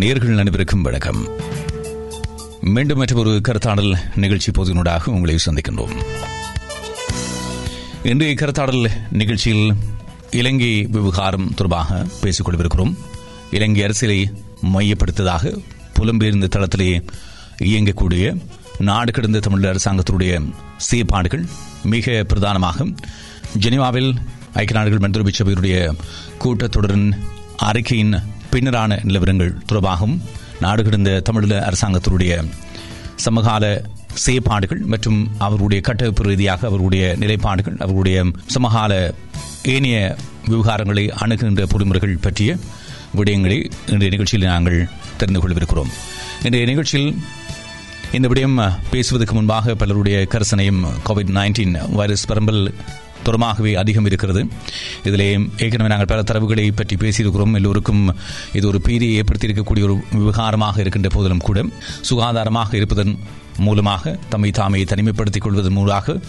நேர்கள் அனைவருக்கும் வணக்கம். மீண்டும் மற்றொரு கருத்தாடல் நிகழ்ச்சி பொதுநூடாக உங்களை சந்திக்கின்றோம். இன்றைய கருத்தாடல் நிகழ்ச்சியில் இலங்கை விவகாரம் தொடர்பாக பேசிக் கொண்டிருக்கிறோம். இலங்கை அரசியலை மையப்படுத்ததாக புலம்பெயர்ந்த தளத்திலே இயங்கக்கூடிய நாடு கடந்த தமிழ் அரசாங்கத்தினுடைய செயற்பாடுகள் மிக பிரதானமாக. ஜெனிவாவில் ஐக்கிய நாடுகள் மனிதரிமை சபையினுடைய கூட்டத்தொடரின் அறிக்கையின் பின்னரான நிலவரங்கள் தொடர்பாகவும் நாடு கடந்த தமிழக அரசாங்கத்தினுடைய சமகால செயற்பாடுகள் மற்றும் அவருடைய கட்டமைப்பு ரீதியாக அவருடைய நிலைப்பாடுகள் அவருடைய சமகால ஏனைய விவகாரங்களை அணுகுகின்ற பொறிமுறைகள் பற்றிய விடயங்களை இன்றைய நிகழ்ச்சியில் நாங்கள் தெரிந்து கொள்ளவிருக்கிறோம் இன்றைய நிகழ்ச்சியில் இந்த விடயம் பேசுவதற்கு முன்பாக பலருடைய கரசனையும் கோவிட் நைன்டீன் வைரஸ் பரம்பல் தூரமாகவே அதிகம் இருக்கிறது. இதிலே ஏற்கனவே நாங்கள் பல தரவுகளை பற்றி பேசியிருக்கிறோம். எல்லோருக்கும் இது ஒரு பீதியை ஏற்படுத்தியிருக்கக்கூடிய ஒரு விவகாரமாக இருக்கின்ற போதிலும் கூட சுகாதாரமாக இருப்பதன் மூலமாக தம்மை தாமே தனிமைப்படுத்திக் கொள்வதன் மூலமாக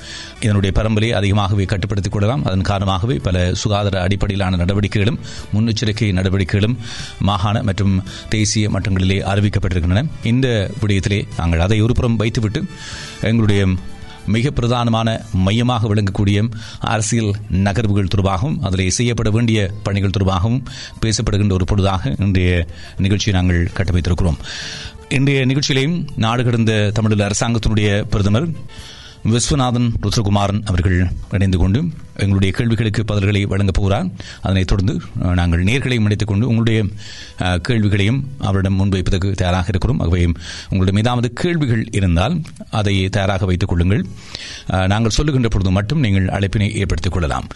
இதனுடைய பரம்பலை அதிகமாகவே கட்டுப்படுத்திக் கொள்ளலாம். அதன் காரணமாகவே பல சுகாதார அடிப்படையிலான நடவடிக்கைகளும் முன்னெச்சரிக்கை நடவடிக்கைகளும் மாகாண மற்றும் தேசிய மட்டங்களிலே அறிவிக்கப்பட்டிருக்கின்றன. இந்த விடயத்திலே நாங்கள் அதை ஒருபுறம் வைத்துவிட்டு எங்களுடைய மிக பிரதானமான மையமாக விளங்கக்கூடிய அரசியல் நகர்வுகள் தொடர்பாகவும் அதில் செய்யப்பட வேண்டிய பணிகள் தொடர்பாகவும் பேசப்படுகின்ற ஒரு பொழுதாக இன்றைய நிகழ்ச்சியை நாங்கள் கட்டமைத்திருக்கிறோம். இன்றைய நிகழ்ச்சியிலையும் நாடு கடந்த தமிழக அரசாங்கத்தினுடைய பிரதமர் விஸ்வநாதன் ருத்ரகுமாரன் அவர்கள் இணைந்து கொண்டு எங்களுடைய கேள்விகளுக்கு பதில்களை வழங்கப் போகிறார். அதனைத் தொடர்ந்து நாங்கள் நேர்களையும் இணைத்துக் கொண்டு உங்களுடைய கேள்விகளையும் அவரிடம் முன்வைப்பதற்கு தயாராக இருக்கிறோம். ஆகவே உங்களுடைய மீதாவது கேள்விகள் இருந்தால் அதை தயாராக வைத்துக் கொள்ளுங்கள். நாங்கள் சொல்லுகின்ற பொழுது மட்டும் நீங்கள் அழைப்பினை ஏற்படுத்திக் கொள்ளலாம்.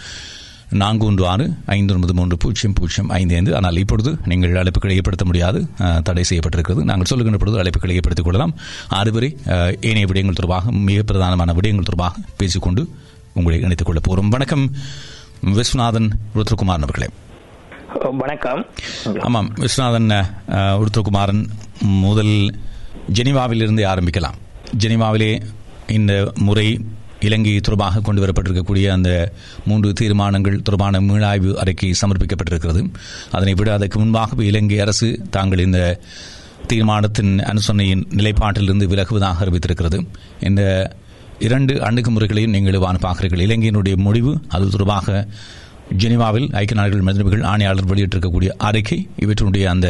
நான்கு ஒன்று ஆறு ஐந்து ஒன்பது மூன்று பூஜ்ஜியம் பூஜ்ஜியம் ஐந்து ஐந்து. ஆனால் இப்பொழுது நீங்கள் அழைப்புகளை ஏற்படுத்த முடியாது. தடை செய்யப்பட்டிருக்கிறது. நாங்கள் சொல்லுகின்ற பொழுது அழைப்புகளை ஏற்படுத்திக் கொள்ளலாம். அதுவரை ஏனைய விடயங்கள் தொடர்பாக மிக பிரதானமான விடயங்கள் தொடர்பாக பேசிக்கொண்டு உங்களை இணைத்துக் கொள்ளப் போகிறோம் வணக்கம் விஸ்வநாதன் ருத்ரகுமாரன் அவர்களே. வணக்கம். ஆமாம் விஸ்வநாதன் ருத்ரகுமாரன் முதல் ஜெனிவாவில் இருந்து ஆரம்பிக்கலாம். ஜெனிவாவிலே இந்த முறை இலங்கை தொடர்பாக கொண்டு வரப்பட்டிருக்கக்கூடிய அந்த மூன்று தீர்மானங்கள் தொடர்பான மீளாய்வு அறிக்கை சமர்ப்பிக்கப்பட்டிருக்கிறது. அதனை விட அதற்கு முன்பாக இலங்கை அரசு தாங்கள் இந்த தீர்மானத்தின் அனுசரணையின் நிலைப்பாட்டிலிருந்து விலகுவதாக அறிவித்திருக்கிறது. இந்த இரண்டு அணுகுமுறைகளையும் நீங்கள் வான் பார்க்கிறீர்கள். இலங்கையினுடைய முடிவு அது தொடர்பாக ஜெனிவாவில் ஐக்கிய நாடுகள் மனிதர்கள் ஆணையாளர் வெளியிட்டிருக்கக்கூடிய அறிக்கை. இவற்றினுடைய அந்த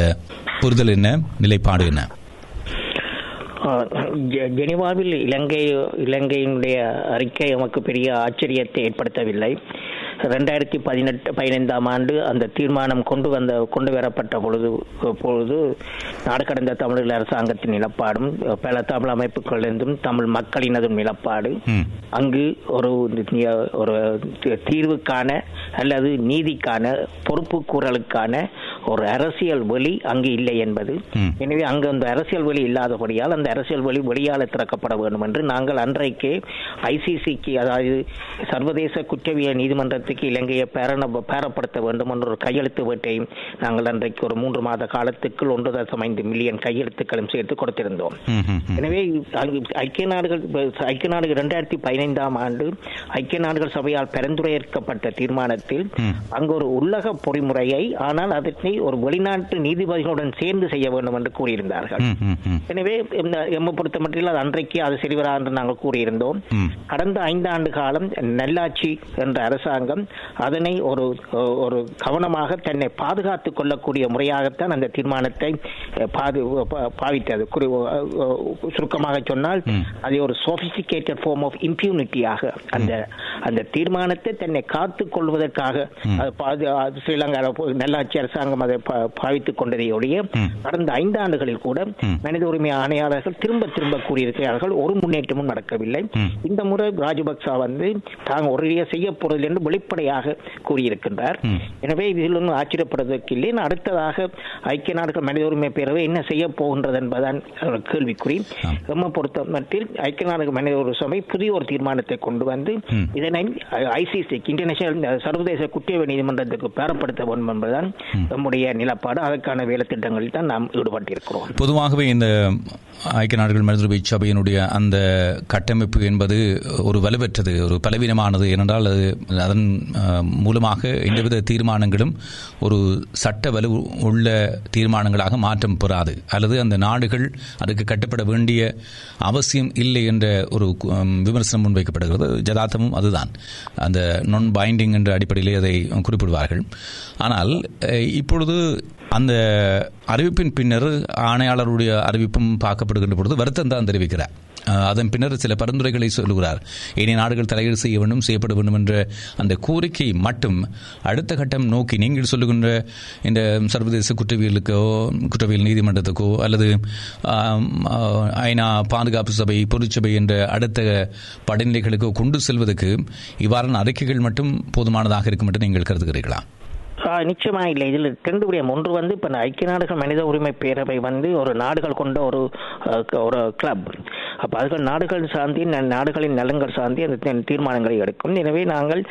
புரிதல் என்ன நிலைப்பாடு என்ன? ஜெனிவாவில் இலங்கை இலங்கையினுடைய அறிக்கை நமக்கு பெரிய ஆச்சரியத்தை ஏற்படுத்தவில்லை. ரெண்டாயிரத்தி பதினெட்டு பதினைந்தாம் ஆண்டு அந்த தீர்மானம் கொண்டு வந்த கொண்டு வரப்பட்ட பொழுது பொழுது நாடு கடந்த தமிழக அரசாங்கத்தின் நிலப்பாடும் பல தமிழ் அமைப்புகளிலிருந்தும் தமிழ் மக்களினதும் நிலப்பாடு. அங்கு ஒரு ஒரு தீர்வுக்கான அல்லது நீதிக்கான பொறுப்பு கூறலுக்கான ஒரு அரசியல் வழி அங்கு இல்லை என்பது. எனவே அங்கு அந்த அரசியல் வழி இல்லாதபடியால் அந்த அரசியல் வழி வெளியால திறக்கப்பட வேண்டும் என்று நாங்கள் அன்றைக்கு ஐசிசிக்கு அதாவது சர்வதேச குற்றவியல் நீதிமன்றத்துக்கு இலங்கையை பேரண பேரப்படுத்த வேண்டும் என்ற ஒரு கையெழுத்து வேட்டையும் நாங்கள் அன்றைக்கு ஒரு மூன்று மாத காலத்துக்குள் ஒன்று தசம் ஐந்து மில்லியன் கையெழுத்துக்களும் சேர்த்து கொடுத்திருந்தோம். எனவே ஐக்கிய நாடுகள் ஐக்கிய நாடுகள் இரண்டாயிரத்தி பதினைந்தாம் ஆண்டு ஐக்கிய நாடுகள் சபையால் பரிந்துரைக்கப்பட்ட தீர்மானத்தில் அங்கு ஒரு உள்ளக பொறிமுறையை ஆனால் அதனை ஒரு வெளிநாட்டு நீதிபதிகளுடன் சேர்ந்து செய்ய வேண்டும் என்று கூறியிருந்தார்கள். எனவே எம்மை பொறுத்த மட்டில் அது அன்றைக்கு அது சரிவரா என்று நாங்கள் கூறியிருந்தோம். கடந்த ஐந்து ஆண்டு காலம் நல்லாட்சி என்ற அரசாங்கம் அதனை ஒரு ஒரு கவனமாக தன்னை பாதுகாத்துக் கொள்ளக்கூடிய முறையாகத்தான் அந்த தீர்மானத்தை பாது பாவித்தது. சுருக்கமாக சொன்னால் அது ஒரு சோபிஸ்டிகேட்டட் ஃபார்ம் ஆஃப் இம்யூனிட்டியாக அந்த அந்த தீர்மானத்தை தன்னை காத்துக் கொள்வதற்காக ஸ்ரீலங்காவில் நல்லாட்சி அரசாங்கம் அதை பாவித்துக் கொண்டதை ஒழிய கடந்த ஐந்து ஆண்டுகளில் கூட மனித உரிமை ஆணையாளர்கள் திரும்ப திரும்ப கூறியிருக்கிறார்கள். ஒரு முன்னேற்றமும் நடக்கவில்லை. இந்த முறை ராஜபக்சா வந்து தாங்க ஒரு செய்ய போறது என்று வெளிப்படையாக கூறியிருக்கின்றார். எனவே இதில் ஒன்றும் ஆச்சரியப்படுவதற்கு இல்லை அடுத்ததாக ஐக்கிய நாடுகள் மனித உரிமை பேரவை என்ன செய்ய போகின்றது என்பதுதான் கேள்விக்குறி. எம்மை பொறுத்த மட்டில் ஐக்கிய நாடுகள் மனித உரிமை சபை புதிய ஒரு தீர்மானத்தை கொண்டு வந்து இதனை ஐசிசி இன்டர்நேஷனல் சர்வதேச குற்றவியல் நீதிமன்றத்துக்கு பெறப்படுத்த வேண்டும் என்பதுதான் நம்முடைய நிலப்பாடு. அதற்கான வேலை திட்டங்களில் தான் நாம் ஈடுபட்டிருக்கிறோம். பொதுவாகவே இந்த ஐக்கிய நாடுகள் மனிதருரிமை சபையினுடைய அந்த கட்டமைப்பு என்பது ஒரு வலுவற்றது ஒரு பலவீனமானது. ஏனென்றால் அது அதன் மூலமாக எந்தவித தீர்மானங்களும் ஒரு சட்ட வலு உள்ள தீர்மானங்களாக மாற்றம் பெறாது. அல்லது அந்த நாடுகள் அதுக்கு கட்டுப்பட வேண்டிய அவசியம் இல்லை என்ற ஒரு விமர்சனம் முன்வைக்கப்படுகிறது. ஜதார்த்தமும் அதுதான். அந்த நான் பைண்டிங் என்ற அடிப்படையிலே அதை குறிப்பிடுவார்கள். ஆனால் இப்பொழுது அந்த அறிவிப்பின் பின்னர் ஆணையாளருடைய அறிவிப்பும் பார்க்கப்படுகின்ற பொழுது வருத்தம் தான் தெரிவிக்கிறார். அதன் பின்னர் சில பரிந்துரைகளை சொல்லுகிறார். ஏனைய நாடுகள் தலையீடு செய்ய வேண்டும் செய்யப்பட வேண்டும் என்ற அந்த கோரிக்கை மட்டும் அடுத்த கட்டம் நோக்கி நீங்கள் சொல்லுகின்ற இந்த சர்வதேச குற்றவியலுக்கோ குற்றவியல் நீதிமன்றத்துக்கோ அல்லது ஐநா பாதுகாப்பு சபை பொதுச்சபை என்ற அடுத்த படிநிலைகளுக்கோ கொண்டு செல்வதற்கு இவ்வாறான அறிக்கைகள் மட்டும் போதுமானதாக இருக்கும் என்று நீங்கள் கருதுகிறீர்களா? ஆ, நிச்சயமா இல்லை இதில் ரெண்டு விடயம் ஒன்று வந்து இப்போ ஐக்கிய நாடுகள் மனித உரிமை பேரவை வந்து ஒரு நாடுகள் கொண்ட ஒரு ஒரு கிளப் அப்போ அதுகள் நாடுகள் சார்ந்து நாடுகளின் நலன்கள் சார்ந்து அந்த தீர்மானங்களை எடுக்கும் எனவே நாங்கள்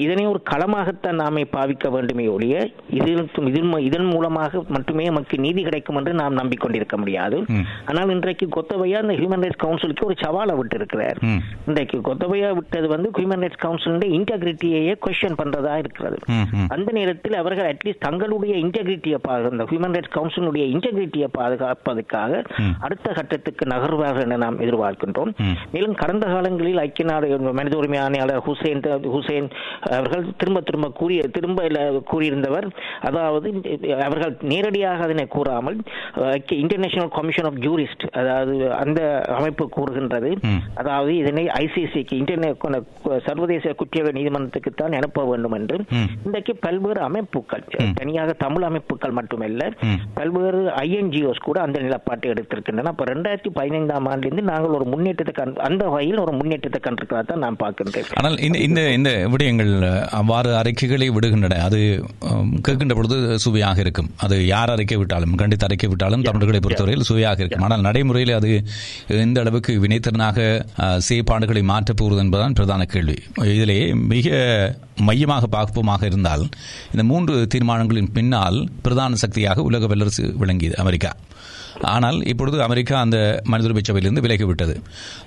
இதனை ஒரு களமாகத்தான் நாமே பாவிக்க வேண்டுமே ஒழிய இதில் இதன் மூலமாக மட்டுமே நமக்கு நீதி கிடைக்கும் என்று நாம் நம்பிக்கொண்டிருக்க முடியாது. ஆனால் இன்றைக்கு கொத்தவையா இந்த ஹியூமன் ரைட்ஸ் கவுன்சிலுக்கு ஒரு சவாலை விட்டு இருக்கிறார். இன்றைக்கு கொத்தவையா விட்டது வந்து ஹியூமன் ரைட்ஸ் கவுன்சிலுடைய இன்டெகிரிட்டியையே கொஸ்டின் பண்றதா இருக்கிறது. அந்த நேரத்தில் அவர்கள் அட்லீஸ்ட் தங்களுடைய இன்டெகிரிட்டியை இந்த ஹியூமன் ரைட்ஸ் கவுன்சிலுடைய இன்டெகிரிட்டியை பாதுகாப்பதற்காக அடுத்த கட்டத்துக்கு நகர்வார்கள் என நாம் எதிர்பார்க்கின்றோம். மேலும் கடந்த காலங்களில் ஐக்கிய நாடு மனித உரிமை ஆணையாளர் ஹுசேன் ஹுசேன் அவர்கள் திரும்ப திரும்ப கூறிய திரும்ப கூறியிருந்தவர் அதாவது அவர்கள் நேரடியாக அதனை கூறாமல் இன்டர்நேஷனல் கமிஷன் ஆஃப் ஜூரிஸ்ட் அதாவது அந்த அமைப்பு கூறுகின்றது. அதாவது இதனை ஐசிசிக்கு இன்டர்நெட் சர்வதேச குற்றவியல் நீதிமன்றத்துக்கு தான் அனுப்ப வேண்டும் என்று. இன்றைக்கு பல்வேறு அமைப்புகள் தனியாக தமிழ் அமைப்புகள் மட்டுமல்ல. பல்வேறு ஐஎன்ஜிஓஸ் கூட அந்த நிலப்பாட்டை எடுத்திருக்கின்றன. அப்ப ரெண்டாயிரத்தி பதினைந்தாம் ஆண்டிலிருந்து நாங்கள் ஒரு முன்னேற்றத்தை அந்த வகையில் ஒரு முன்னேற்றத்தை கண்டிருக்கிறதா தான் நான் பார்க்கின்றேன். ஆனால் இந்த இந்த இந்த விடயங்கள் அவ்வாறு அறிக்கைகளை விடுகின்றன. அது கேட்கின்ற பொழுது சுவையாக இருக்கும். அது யார் அறிக்கை விட்டாலும் கண்டித்து அறிக்கை விட்டாலும் தமிழர்களை பொறுத்தவரையில் சுவையாக இருக்கும். ஆனால் நடைமுறையில் அது எந்த அளவுக்கு வினைத்திறனாக செயற்பாடுகளை மாற்றப் போகிறது என்பதுதான் பிரதான கேள்வி. இதிலே மிக மையமாக பார்ப்போமாக இருந்தால் இந்த மூன்று தீர்மானங்களின் பின்னால் பிரதான சக்தியாக உலக வல்லரசு விளங்கியது அமெரிக்கா. ஆனால் இப்பொழுது அமெரிக்கா அந்த மனித உரிமை சபையிலிருந்து விலகிவிட்டது.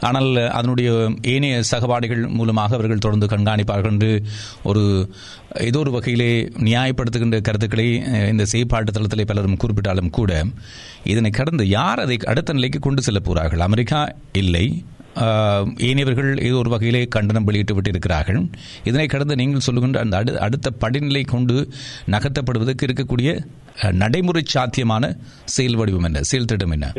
ஆனால் அதனுடைய ஏனைய சகபாடிகள் மூலமாக அவர்கள் தொடர்ந்து கண்காணிப்பார்கள் என்று ஒரு ஏதோ ஒரு வகையிலே நியாயப்படுத்துகின்ற கருத்துக்களை இந்த செயற்பாட்டு தளத்திலே பலரும் குறிப்பிட்டாலும் கூட இதனை கடந்து யார் அதை அடுத்த நிலைக்கு கொண்டு செல்ல போகிறார்கள்? அமெரிக்கா இல்லை ஏனையவர்கள் ஏதோ ஒரு வகையிலே கண்டனம் வெளியிட்டு விட்டிருக்கிறார்கள். இதனை கடந்து நீங்கள் சொல்லுகின்ற அந்த அடு அடுத்த படிநிலை கொண்டு நகர்த்தப்படுவதற்கு இருக்கக்கூடிய நடைமுறை சாத்தியமான செயல் வடிவம் என்ன? செயல் திட்டம் என்ன.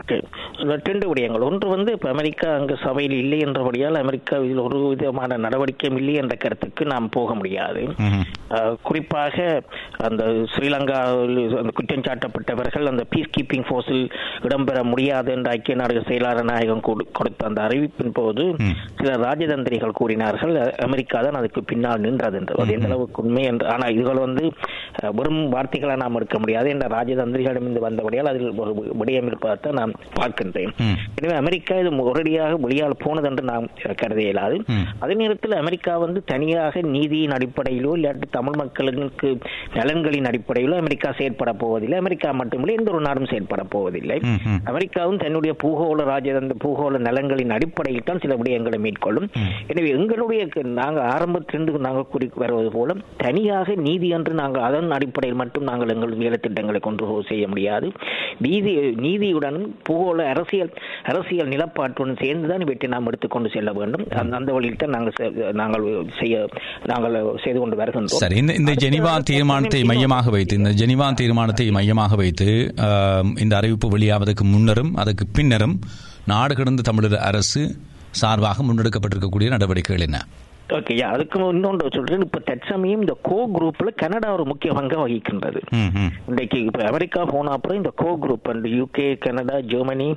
ரெண்டு விடயங்கள். ஒன்று வந்து இப்ப அமெரிக்கா அங்கு சபையில் இல்லை என்றபடியால் அமெரிக்கா இதில் ஒரு விதமான நடவடிக்கையும் இல்லை என்ற கருத்துக்கு நாம் போக முடியாது. குறிப்பாக அந்த ஸ்ரீலங்காவில் அந்த குற்றம் சாட்டப்பட்டவர்கள் அந்த பீஸ் கீப்பிங் ஃபோர்ஸில் இடம்பெற முடியாது என்ற ஐக்கிய நாடுகள் செயலாளர் நாயகம் கொடு- கொடுத்த அந்த அறிவிப்பின் போது சில ராஜதந்திரிகள் கூறினார்கள். அமெரிக்கா தான் அதுக்கு பின்னால் நின்றது. என்று அது எந்த அளவுக்கு உண்மை என்று ஆனால் இதுகள் வந்து வெறும் வார்த்தைகளை நாம் எடுக்க முடியாது. என்ற ராஜதந்திரிகளிடமிருந்து வந்தபடியால் அதில் ஒரு விடயம் இருப்பதைத்தான் நாம் பார்க்கின்றேன். எனவே அமெரிக்கா இது ஒரடியாக வெளியால் போனது என்று நாம் கருத இயலாது. அதே நேரத்தில் அமெரிக்கா வந்து தனியாக நீதியின் அடிப்படையிலோ இல்லாட்டி தமிழ் மக்களுக்கு நலன்களின் அடிப்படையிலோ அமெரிக்கா செயற்பட போவதில்லை அமெரிக்கா மட்டுமில்லை எந்த ஒரு நாடும் செயற்பட போவதில்லை. அமெரிக்காவும் தன்னுடைய பூகோள ராஜதந்த பூகோள நலன்களின் அடிப்படையில் தான் சில விடயங்களை மேற்கொள்ளும் எனவே எங்களுடைய நாங்கள் ஆரம்பத்திலிருந்து நாங்கள் கூறி வருவது போல தனியாக நீதி என்று நாங்கள் அதன் அடிப்படையில் மட்டும் நாங்கள் எங்கள் வேலை திட்டங்களை கொண்டு செய்ய முடியாது. நீதி நீதியுடன் பூகோள அரசியல் அரசியல் நிலப்பாட்டுடன் சேர்ந்துதான் இவற்றை நாம் எடுத்துக்கொண்டு செல்ல வேண்டும். அந்த வழியில் தான் நாங்கள் நாங்கள் செய்ய நாங்கள் செய்து கொண்டு வருகின்றோம். சரி இந்த இந்த ஜெனிவா தீர்மானத்தை மையமாக வைத்து இந்த ஜெனிவா தீர்மானத்தை மையமாக வைத்து இந்த அறிவிப்பு வெளியாவதற்கு முன்னரும் அதற்கு பின்னரும் நாடு கடந்த தமிழர் அரசு சார்பாக முன்னெடுக்கப்பட்டிருக்கக்கூடிய நடவடிக்கைகள் என்ன? ஓகே அதுக்கு இன்னொன்று சொல்றேன். இப்ப தற்சமயம் இந்த கோ குரூப்ல கனடா ஒரு முக்கிய பங்கை வகிக்கின்றது. இன்றைக்கு இப்ப அமெரிக்கா போன அப்புறம் இந்த core group and UK Canada Germany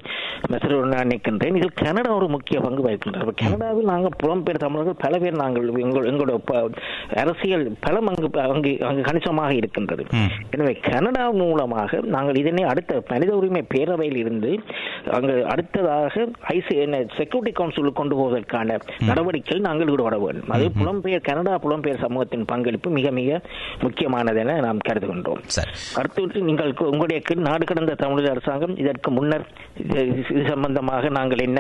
மெசரோனா நினைக்கின்றேன். இதில் கனடா ஒரு முக்கிய பங்கு வகிக்கின்றது. அப்ப கனடாவில் நாங்கள் புலம்பெயர் தமிழர்கள் பல பேர் நாங்கள் எங்கள் எங்களோட அரசியல் பலம் அங்கு அங்கு அங்கு கணிசமாக இருக்கின்றது. எனவே கனடா மூலமாக நாங்கள் இதனை அடுத்த மனித உரிமை பேரவையில் இருந்து அங்கு அடுத்ததாக ஐசி செக்யூரிட்டி கவுன்சிலுக்கு கொண்டு போவதற்கான நடவடிக்கையில் நாங்கள் ஈடுபட வேண்டும். அது புலம்பெயர் கனடா புலம்பெயர் சமூகத்தின் பங்களிப்பு மிக மிக முக்கியமானது என நாம் கருதுகின்றோம். சரி. அடுத்து நீங்கள் உங்களுடைய நாடு கடந்த தமிழக அரசாங்கம் இதற்கு முன்னர் இது சம்பந்தமாக நாங்கள் என்ன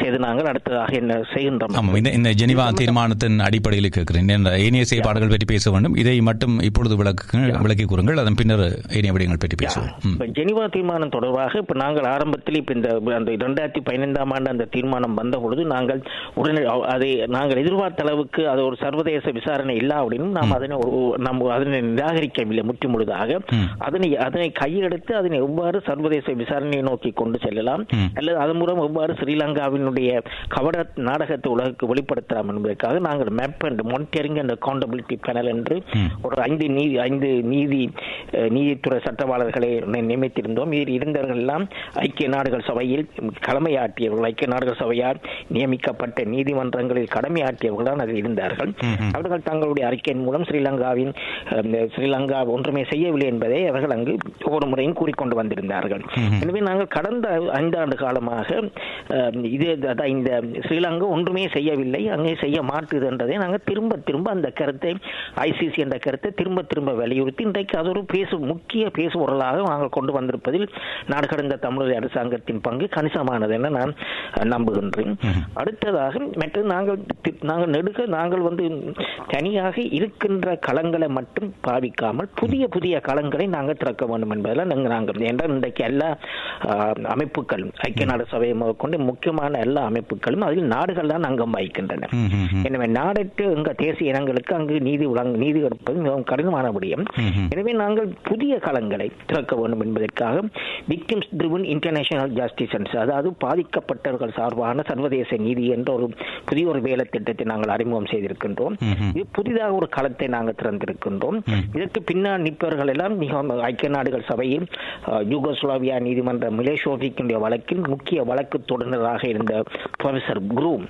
செய்து நாங்கள் அடுத்ததாக என்ன செய்கின்றோம்? இந்த இந்த ஜெனிவா தீர்மானத்தின் அடிப்படையில் கேட்கிறேன். இந்த ஏனைய செயற்பாடுகள் பற்றி பேச வேண்டும். இதை மட்டும் இப்பொழுது விளக்கு விளக்கி கூறுங்கள். அதன் பின்னர் ஏனைய விடயங்கள் பற்றி பேசுவோம். ஜெனிவா தீர்மானம் தொடர்பாக இப்ப நாங்கள் ஆரம்பத்தில் இப்ப இந்த அந்த இரண்டாயிரத்தி பதினைந்தாம் ஆண்டு அந்த தீர்மானம் வந்த பொழுது நாங்கள் உடனே அதை நாங்கள் எதிர்பார்த்த அளவுக்கு அது ஒரு சர்வதேச விசாரணை இல்லாவிடனும் நாம் அதனை ஒரு- நாம் அதனை நிராகரிக்கவில்லை முற்று முழுதாக. அதனை அதனை கையெடுத்து அதனை எவ்வாறு சர்வதேச விசாரணையை நோக்கி கொண்டு செல்லலாம்? அல்லது அதன் மூலம் எவ்வாறு ஸ்ரீலங்காவினுடைய கவட நாடகத்தை உலகுக்கு வெளிப்படுத்தலாம் என்பதற்காக நாங்கள் map and monitoring and accountability panel என்று ஒரு ஐந்து நீதி ஐந்து நீதி நீதித்துறை சட்டவாளர்களை நியமித்திருந்தோம். இதில் இருந்தவர்கள் எல்லாம் ஐக்கிய நாடுகள் சபையில் கடமையாற்றியவர்கள் ஐக்கிய நாடுகள் சபையால் நியமிக்கப்பட்ட நீதிமன்றங்களில் கடமையாற்றியவர்கள் தான் அதில் இருந்தார்கள். அவர்கள் தங்களுடைய அறிக்கையின் மூலம் ஸ்ரீலங்காவின் ஸ்ரீலங்கா ஒன்றுமே செய்யவில்லை என்பதை அவர்கள் அங்கு ஒவ்வொரு முறையும் கூறிக்கொண்டு வந்திருந்தார்கள். எனவே நாங்கள் கடந்த ஐந்தாண்டு காலமாக இது இந்த ஸ்ரீலங்கா ஒன்றுமே செய்யவில்லை அங்கே செய்ய மாட்டுது என்றதை நாங்கள் திரும்ப திரும்ப அந்த கருத்தை ஐசிசி என்ற கருத்தை திரும்ப திரும்ப வலியுறுத்தி இன்றைக்கு அது ஒரு பேசு முக்கிய பேசுபொருளாக நாங்கள் கொண்டு வந்திருப்பதில் நாடு கடந்த தமிழக அரசாங்கத்தின் பங்கு கணிசமானது என நான் நம்புகின்றேன். அடுத்ததாக மற்ற நாங்கள் நாங்கள் நெடுக நாங்கள் வந்து தனியாக இருக்கின்ற களங்களை மட்டும் பாவிக்காமல் புதிய புதிய களங்களை நாங்கள் திறக்க வேண்டும் என்பதில் நாங்கள் நாங்கள் என்றால் இன்றைக்கு எல்லா அமைப்புகளும் ஐக்கிய நாடு சபையை முதற்கொண்டு முக்கியமான எல்லா அமைப்புகளும் அதில் நாடுகள் தான் அங்கம் வகிக்கின்றன. எனவே நாடற்ற எங்க தேசிய இனங்களுக்கு அங்கு நீதி வழங்க நீதி கொடுப்பது மிகவும் கடினமான விடயம் ம்ஹும். எனவே நாங்கள் புதிய களங்களை திறக்க வேண்டும் என்பதற்காக விக்டிம்ஸ் driven இன்டர்நேஷனல் ஜஸ்டிஸ் அதாவது பாதிக்கப்பட்டவர்கள் சார்பான சர்வதேச நீதி என்ற ஒரு புதிய ஒரு வேலை திட்டத்தை நாங்கள் அறிமுகம் செய்திருக்கின்றோம். இது புதிதாக ஒரு களத்தை நாங்கள் திறந்திருக்கின்றோம் இதற்கு பின்னால் நிற்பவர்கள் எல்லாம் ஐக்கிய நாடுகள் சபையில் யூகோஸ்லாவியா நீதிமன்ற மிலேஷோவிக்கினுடைய வழக்கில் முக்கிய வழக்கு தொடர்ந்ததாக இருந்த ப்ரொஃபசர் குரூம்.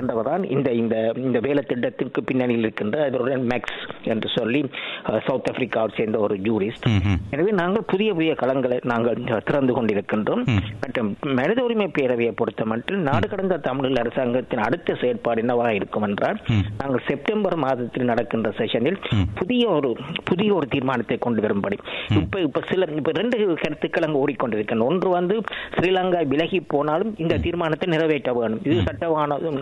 என்றவர்தான் இந்த இந்த இந்த வேலை திட்டத்திற்கு பின்னணியில் இருக்கின்ற அதனுடன் மேக்ஸ் என்று சொல்லி சவுத் ஆப்பிரிக்காவை சேர்ந்த ஒரு ஜூரிஸ்ட். எனவே நாங்கள் புதிய புதிய களங்களை நாங்கள் திறந்து கொண்டிருக்கின்றோம் மற்றும் மனித உரிமை பேரவையை பொறுத்த மட்டும் நாடு கடந்த தமிழ் அரசாங்கத்தின் அடுத்த செயற்பாடு என்னவாக இருக்கும் என்றால் நாங்கள் செப்டம்பர் மாதத்தில் நடக்கின்ற செஷனில் புதிய ஒரு புதிய ஒரு தீர்மானத்தை கொண்டு வரும்படி. இப்ப இப்ப சில இப்ப ரெண்டு கருத்துக்கள் அங்கு ஓடிக்கொண்டிருக்கின்றன. ஒன்று வந்து ஸ்ரீலங்கா விலகி போனாலும் இந்த தீர்மானத்தை நிறைவேற்ற வேணும். இது சட்டவானதும்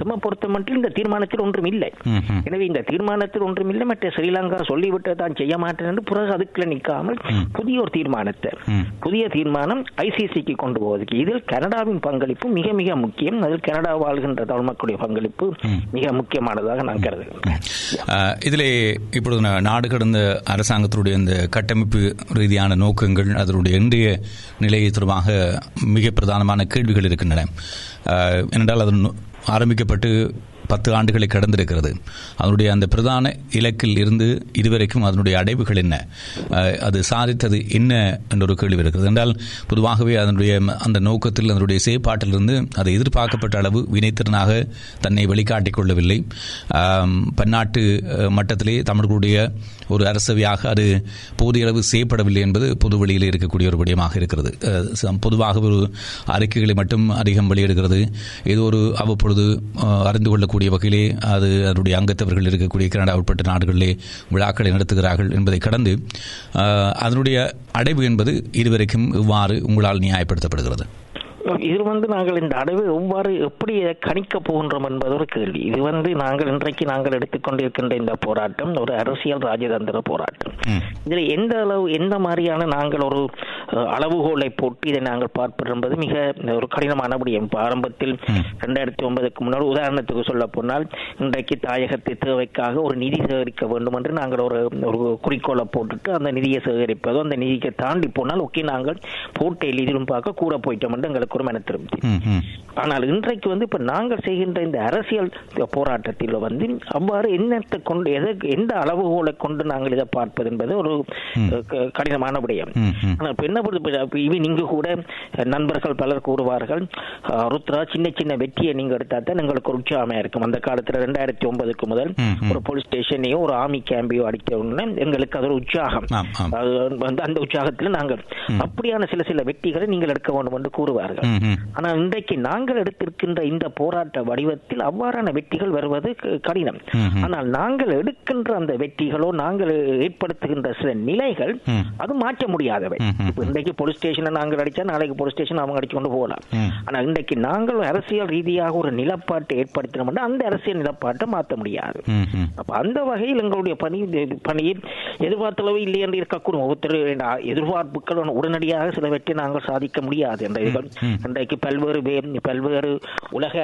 நம்ம பொறுத்த மட்டும் இந்த தீர்மானத்தில் ஒன்றும் இல்லை. எனவே இந்த தீர்மானத்தில் ஒன்றும் இல்லை. மற்ற ஸ்ரீலங்கா சொல்லிவிட்டு தான் செய்ய மாட்டேன் என்று பிறகு அதுக்குள்ள நிற்காமல் புதிய ஒரு தீர்மானத்தை புதிய தீர்மானம் ஐசிசிக்கு கொண்டு போவதற்கு. இதில் கனடாவின் பங்களிப்பு மிக மிக முக்கியம். அதில் கனடா வாழ்கின்ற தமிழ் மக்களுடைய பங்களிப்பு மிக முக்கியமானதாக நான் கருதுகிறேன். அஹ், இதிலே இப்பொழுது நாடு கடந்த அரசாங்கத்தினுடைய இந்த கட்டமைப்பு ரீதியான நோக்கங்கள் அதனுடைய இன்றைய நிலையை தொடர்பாக மிக பிரதானமான கேள்விகள் இருக்கின்றன. ஏனென்றால் அது ஆரம்பிக்கப்பட்டு பத்து ஆண்டுகளை கடந்திருக்கிறது. அதனுடைய அந்த பிரதான இலக்கில் இருந்து இதுவரைக்கும் அதனுடைய அடைவுகள் என்ன? அது சாதித்தது என்ன என்ற ஒரு கேள்வி இருக்கிறது என்றால் பொதுவாகவே அதனுடைய ம- அந்த நோக்கத்தில் அதனுடைய செயற்பாட்டிலிருந்து அது எதிர்பார்க்கப்பட்ட அளவு வினைத்திறனாக தன்னை வெளிக்காட்டிக் கொள்ளவில்லை. பன்னாட்டு மட்டத்திலே தமிழர்களுடைய ஒரு அரசவையாக அது போதிய அளவு செய்யப்படவில்லை என்பது பொது வெளியில் இருக்கக்கூடிய ஒரு விடயமாக இருக்கிறது. பொதுவாக ஒரு அறிக்கைகளை மட்டும் அதிகம் வெளியிடுகிறது. ஏதோ ஒரு அவ்வப்பொழுது அறிந்து கொள்ள இருக்கக்கூடிய வகையிலே அது அதனுடைய அங்கத்தவர்கள் இருக்கக்கூடிய கனடா உட்பட்ட நாடுகளிலே விழாக்களை நடத்துகிறார்கள் என்பதை கடந்து அதனுடைய அடைவு என்பது இதுவரைக்கும் இவ்வாறு உங்களால் நியாயப்படுத்தப்படுகிறது. இது வந்து நாங்கள் இந்த அடைவை எவ்வாறு எப்படி கணிக்க போகின்றோம் என்பது ஒரு கேள்வி. இது வந்து நாங்கள் இன்றைக்கு நாங்கள் எடுத்துக்கொண்டிருக்கின்ற இந்த போராட்டம் ஒரு அரசியல் ராஜதந்திர போராட்டம். இதில் எந்த அளவு எந்த மாதிரியான நாங்கள் ஒரு அளவுகோலை போட்டு இதை நாங்கள் பார்ப்பது என்பது மிக ஒரு கடினமான முடியும் இப்ப ஆரம்பத்தில் ரெண்டாயிரத்தி ஒன்பதுக்கு முன்னால் உதாரணத்துக்கு சொல்ல போனால் இன்றைக்கு தாயகத்தை தேவைக்காக ஒரு நிதி சேகரிக்க வேண்டும் என்று நாங்கள் ஒரு ஒரு குறிக்கோளை போட்டுட்டு அந்த நிதியை சேகரிப்பதோ அந்த நிதியை தாண்டி போனால் ஓகே நாங்கள் போட்ட எளிதிலும் பார்க்க கூட போயிட்டோம் என்று எங்களுக்கு ஒரு மன திருப்தி. ஆனால் இன்றைக்கு வந்து இப்ப நாங்கள் செய்கின்ற இந்த அரசியல் போராட்டத்தில் வந்து அவ்வாறு என்னத்தை கொண்டு எதை எந்த அளவுகோலை கொண்டு நாங்கள் இதை பார்ப்பது என்பது ஒரு கடினமான விடயம். ஆனால் இப்ப என்ன இவன் நீங்க கூட நண்பர்கள் பலர் கூறுவார்கள் ருத்ரா சின்ன சின்ன வெற்றியை நீங்க எடுத்தா தான் எங்களுக்கு ஒரு உற்சாகமா இருக்கும் அந்த காலத்துல ரெண்டாயிரத்தி ஒன்பதுக்கு முதல். ஒரு போலீஸ் ஸ்டேஷனையோ ஒரு ஆர்மி கேம்பையோ அடித்த உடனே எங்களுக்கு அது ஒரு உற்சாகம். அது வந்து அந்த உற்சாகத்தில் நாங்கள் அப்படியான சில சில வெற்றிகளை நீங்கள் எடுக்க வேண்டும் என்று கூறுவார்கள். ஆனால் இன்றைக்கு நாங்கள் எடுத்திருக்கின்ற இந்த போராட்ட வடிவத்தில் அவ்வாறான வெற்றிகள் வருவது கடினம். ஆனால் நாங்கள் எடுக்கின்ற அந்த வெற்றிகளோ நாங்கள் ஏற்படுத்துகின்ற சில நிலைகள். அது மாற்ற முடியாதவை. இன்றைக்கு போலீஸ் ஸ்டேஷனை நாங்கள் அடிச்சா நாளைக்கு போலீஸ் ஸ்டேஷன் அவங்க அடிச்சு கொண்டு போகலாம். ம். ஆனா இன்றைக்கு நாங்கள் அரசியல் ரீதியாக ஒரு நிலப்பாட்டை ஏற்படுத்தினோம்னா அந்த அரசியல் நிலப்பாட்டை மாற்ற முடியாது. அப்ப அந்த வகையில் எங்களுடைய பணி பணியில் எதிர்பார்த்த அளவு இல்லை என்று இருக்கக்கூடும். ஒவ்வொருத்தர் எதிர்பார்ப்புகள் உடனடியாக சிலவற்றை நாங்கள் சாதிக்க முடியாது என்ற இன்றைக்கு பல்வேறு பல்வேறு உலக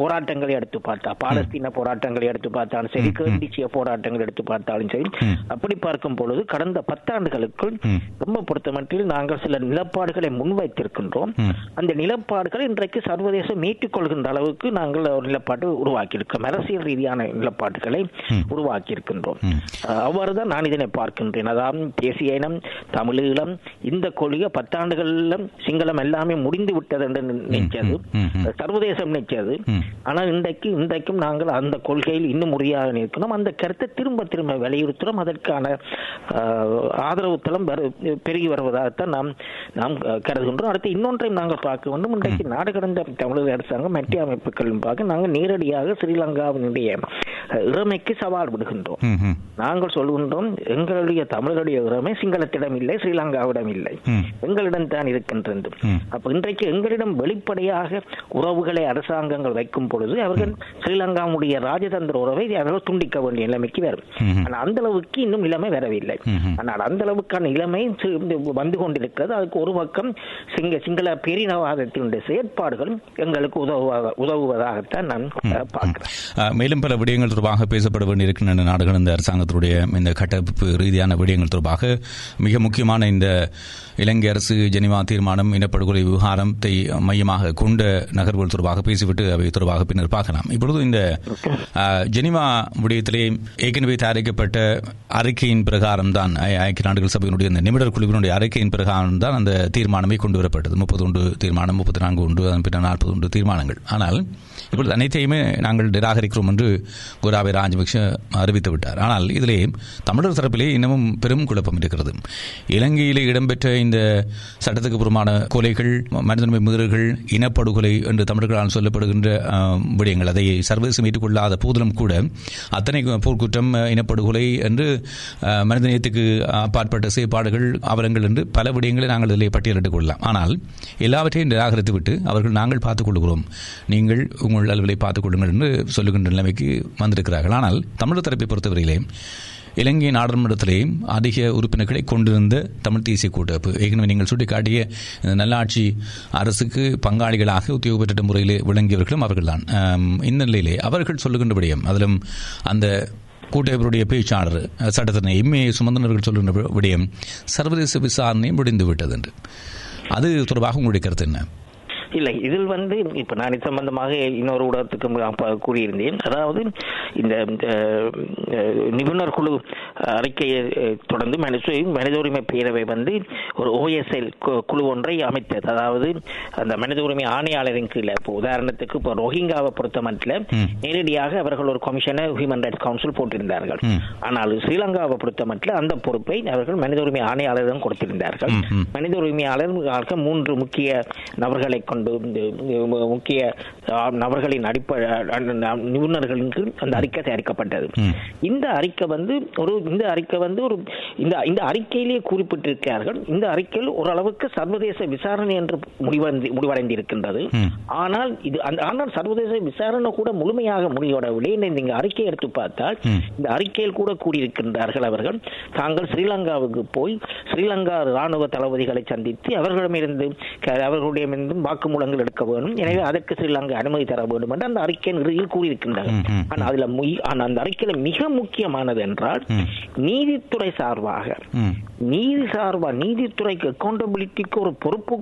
போராட்டங்களை எடுத்து பார்த்தா பாலஸ்தீன போராட்டங்களை எடுத்து பார்த்தாலும் சரி கேண்டிசிய போராட்டங்களை எடுத்து பார்த்தாலும் சரி அப்படி பார்க்கும் பொழுது கடந்த பத்தாண்டுகளுக்குள் ரொம்ப பொறுத்தமட்டில் நாங்கள் சில நிலப்பாடுகளை முன்வைத்திருக்கின்றோம். அந்த நிலப்பாடுகளை இன்றைக்கு சர்வதேசம் ஏற்றுக்கொள்கின்ற அளவுக்கு நாங்கள் ஒரு நிலப்பாடு உருவாக்கியிருக்கோம். அரசியல் ரீதியான நிலப்பாடுகளை உருவாக்கி இருக்கின்றோம் அவ்வாறு தான் நான் இதனை பார்க்கின்றேன். அதாவது தேசிய இனம் தமிழீழம் இந்த கொள்கை பத்தாண்டுகளில் சிங்களம் எல்லாமே முடிந்து விட்டது என்று நினைச்சது. சர்வதேசம் நினைச்சது. ஆனால் இன்றைக்கு இன்றைக்கும் நாங்கள் அந்த கொள்கையில் இன்னும் உறுதியாக நிற்கணும் அந்த கருத்தை திரும்ப திரும்ப வலியுறுத்துகிறோம் அதற்கான ஆதரவு தளம் பெருகி வருவதாகத்தான் நாம் நாம் கருதுகின்றோம் அடுத்து இன்னொன்றையும் நாங்கள் பார்க்க வேண்டும் இன்றைக்கு நாடு கடந்த தமிழக அரசாங்கம் மற்ற அமைப்புகளும் பார்க்க நாங்கள் நேரடியாக ஸ்ரீலங்காவினுடைய இறைமைக்கு சவால் விடுகின்றோம். நாங்கள் சொல்கின்றோம் எங்களுடைய தமிழருடைய உரிமை சிங்களத்திடம் இல்லை ஸ்ரீலங்காவிடம் இல்லை. எங்களிடம் தான் இருக்கின்றது. அப்ப இன்றைக்கு எங்களிடம் வெளிப்படையாக உறவுகளை அரசாங்கங்கள் வைக்கும் பொழுது அவர்கள் ஸ்ரீலங்காவுடைய ராஜதந்திர உறவை அவர்கள் துண்டிக்க வேண்டிய நிலைமைக்கு வரும். ஆனால் அந்த அளவுக்கு இன்னும் நிலைமை வரவில்லை. ஆனால் அந்த அளவுக்கான நிலைமை வந்து கொண்டிருக்கிறது. அதுக்கு ஒரு பக்கம் சிங்க சிங்கள பேரினவாதத்தினுடைய செயற்பாடுகளும் எங்களுக்கு உதவுவதாக உதவுவதாகத்தான் நான் பார்க்கிறேன். மேலும் பல விடயங்கள் தொடர்பாக பேசப்பட வேண்டியிருக்கின்றன நாடுகள் இந்த அரசாங்கத்தினுடைய இந்த கட்டமைப்பு ரீதியான விடயங்கள் தொடர்பாக மிக முக்கியமான இந்த இலங்கை அரசு ஜெனிவா தீர்மானம் இனப்படுகொலை விவகாரத்தை மையமாக கொண்ட நகர்வுகள் தொடர்பாக பேசிவிட்டு அவை தொடர்பாக பின்னர் பார்க்கலாம். இப்பொழுது இந்த ஜெனிவா விடயத்திலே ஏற்கனவே தயாரிக்கப்பட்ட அறிக்கையின் பிரகாரம் தான் ஐக்கிய நாடுகள் சபையினுடைய இந்த நிமிடர் குழுவினுடைய அறிக்கையின் பிரகாரம் தான் அந்த தீர்மானமே கொண்டு வரப்பட்டது. முப்பது ஒன்று தீர்மானம் முப்பத்தி நான்கு ஒன்று அதன் பின்னர் நாற்பது ஒன்று தீர்மானங்கள். ஆனால் இப்பொழுது அனைத்தையுமே நாங்கள் நிராகரிக்கிறோம் என்று கோராபே ராஜபக்ஷ அறிவித்து விட்டார் ஆனால் இதிலே தமிழர் தரப்பிலே இன்னமும் பெரும் குழப்பம் இருக்கிறது. இலங்கையிலே இடம்பெற்ற இந்த சட்டத்துக்கு புறமான கொலைகள் மனிதன்மை மீறல்கள் இனப்படுகொலை என்று தமிழர்களால் சொல்லப்படுகின்ற விடயங்கள் அதை சர்வதேசம் ஏற்றுக்கொள்ளாத போதிலும் கூட அத்தனை போர்க்குற்றம் இனப்படுகொலை என்று மனிதநேயத்துக்கு அப்பாற்பட்ட செயற்பாடுகள் அவலங்கள் என்று பல விடயங்களை நாங்கள் இதிலே பட்டியலிட்டுக் கொள்ளலாம். ஆனால் எல்லாவற்றையும் நிராகரித்து விட்டு அவர்கள் நாங்கள் பார்த்துக் கொள்கிறோம். நீங்கள் உங்கள் அளவிலை பார்த்துக் கொள்ளுங்கள் என்று சொல்லுகின்ற நிலைமைக்கு வந்திருக்கிறார்கள். ஆனால் தமிழர் தரப்பை பொறுத்தவரையிலே இலங்கை நாடாளுமன்றத்திலேயும் அதிக உறுப்பினர்களை கொண்டிருந்த தமிழ் தேசிய கூட்டமைப்பு ஏற்கனவே நீங்கள் சுட்டிக்காட்டிய இந்த நல்லாட்சி அரசுக்கு பங்காளிகளாக உத்தியோகப்பட்ட முறையில் விளங்கியவர்களும் அவர்கள்தான். இந்த நிலையிலே அவர்கள் சொல்லுகின்ற விடயம் அதிலும் அந்த கூட்டமைப்புடைய பேச்சாளர் சட்டத்தினை எம்ஏ சுமந்தனர்கள் சொல்லுகின்ற விடயம் சர்வதேச விசாரணை முடிந்து விட்டது என்று. அது தொடர்பாக உங்களுடைய கருத்து என்ன? இல்லை இதில் வந்து இப்ப நான் இது சம்பந்தமாக இன்னொரு ஊடகத்துக்கு கூறியிருந்தேன். அதாவது இந்த நிபுணர் குழு அறிக்கையை தொடர்ந்து மனித மனித உரிமை பேரவை வந்து ஒரு ஓஎஸ்எல் குழு ஒன்றை அமைத்தது. அதாவது அந்த மனித உரிமை ஆணையாளரின் கீழே இப்போ உதாரணத்துக்கு இப்போ ரோஹிங்காவை பொறுத்த மட்டும் நேரடியாக அவர்கள் ஒரு கமிஷனை ஹியூமன் ரைட்ஸ் கவுன்சில் போட்டிருந்தார்கள். ஆனால் ஸ்ரீலங்காவை பொறுத்த மட்டும் அந்த பொறுப்பை அவர்கள் மனித உரிமை ஆணையாளரிடம் கொடுத்திருந்தார்கள். மனித உரிமையாளர் மூன்று முக்கிய நபர்களை கொண்டு முக்கிய நபர்களின் அடிப்படை நிபுணர்களின் கீழ் அந்த அறிக்கை தயாரிக்கப்பட்டது. இந்த அறிக்கை வந்து ஒரு இந்த அறிக்கை வந்து ஒரு இந்த இந்த அறிக்கையிலேயே குறிப்பிட்டிருக்கிறார்கள் இந்த அறிக்கையில் ஓரளவுக்கு சர்வதேச விசாரணை என்று முடிவடைந்து முடிவடைந்திருக்கின்றது. ஆனால் இது அந்த ஆனால் சர்வதேச விசாரணை கூட முழுமையாக முடிவடையவில்லை இந்த இந்த அறிக்கை எடுத்து பார்த்தால். இந்த அறிக்கையில் கூட கூறியிருக்கின்றார்கள் அவர்கள் தாங்கள் ஸ்ரீலங்காவுக்கு போய் ஸ்ரீலங்கா ராணுவ தளபதிகளை சந்தித்து அவர்களிடமிருந்து க- அவர்களுடையமிருந்து வாக்குமூலங்கள் எடுக்க வேண்டும் எனவே அதற்கு ஸ்ரீலங்கா அனுமதி தர வேண்டும் என்று அந்த அறிக்கையின் இறுதியில் ம், ஆனால் அதுல ஆனால் அந்த அறிக்கையில மிக முக்கியமானது என்றால். நீதித்துறை சார்பாக. நீதி சார்பா நீதித்துறைக்கு அக்கௌண்டபிலிட்டிக்கு ஒரு பொறுப்பு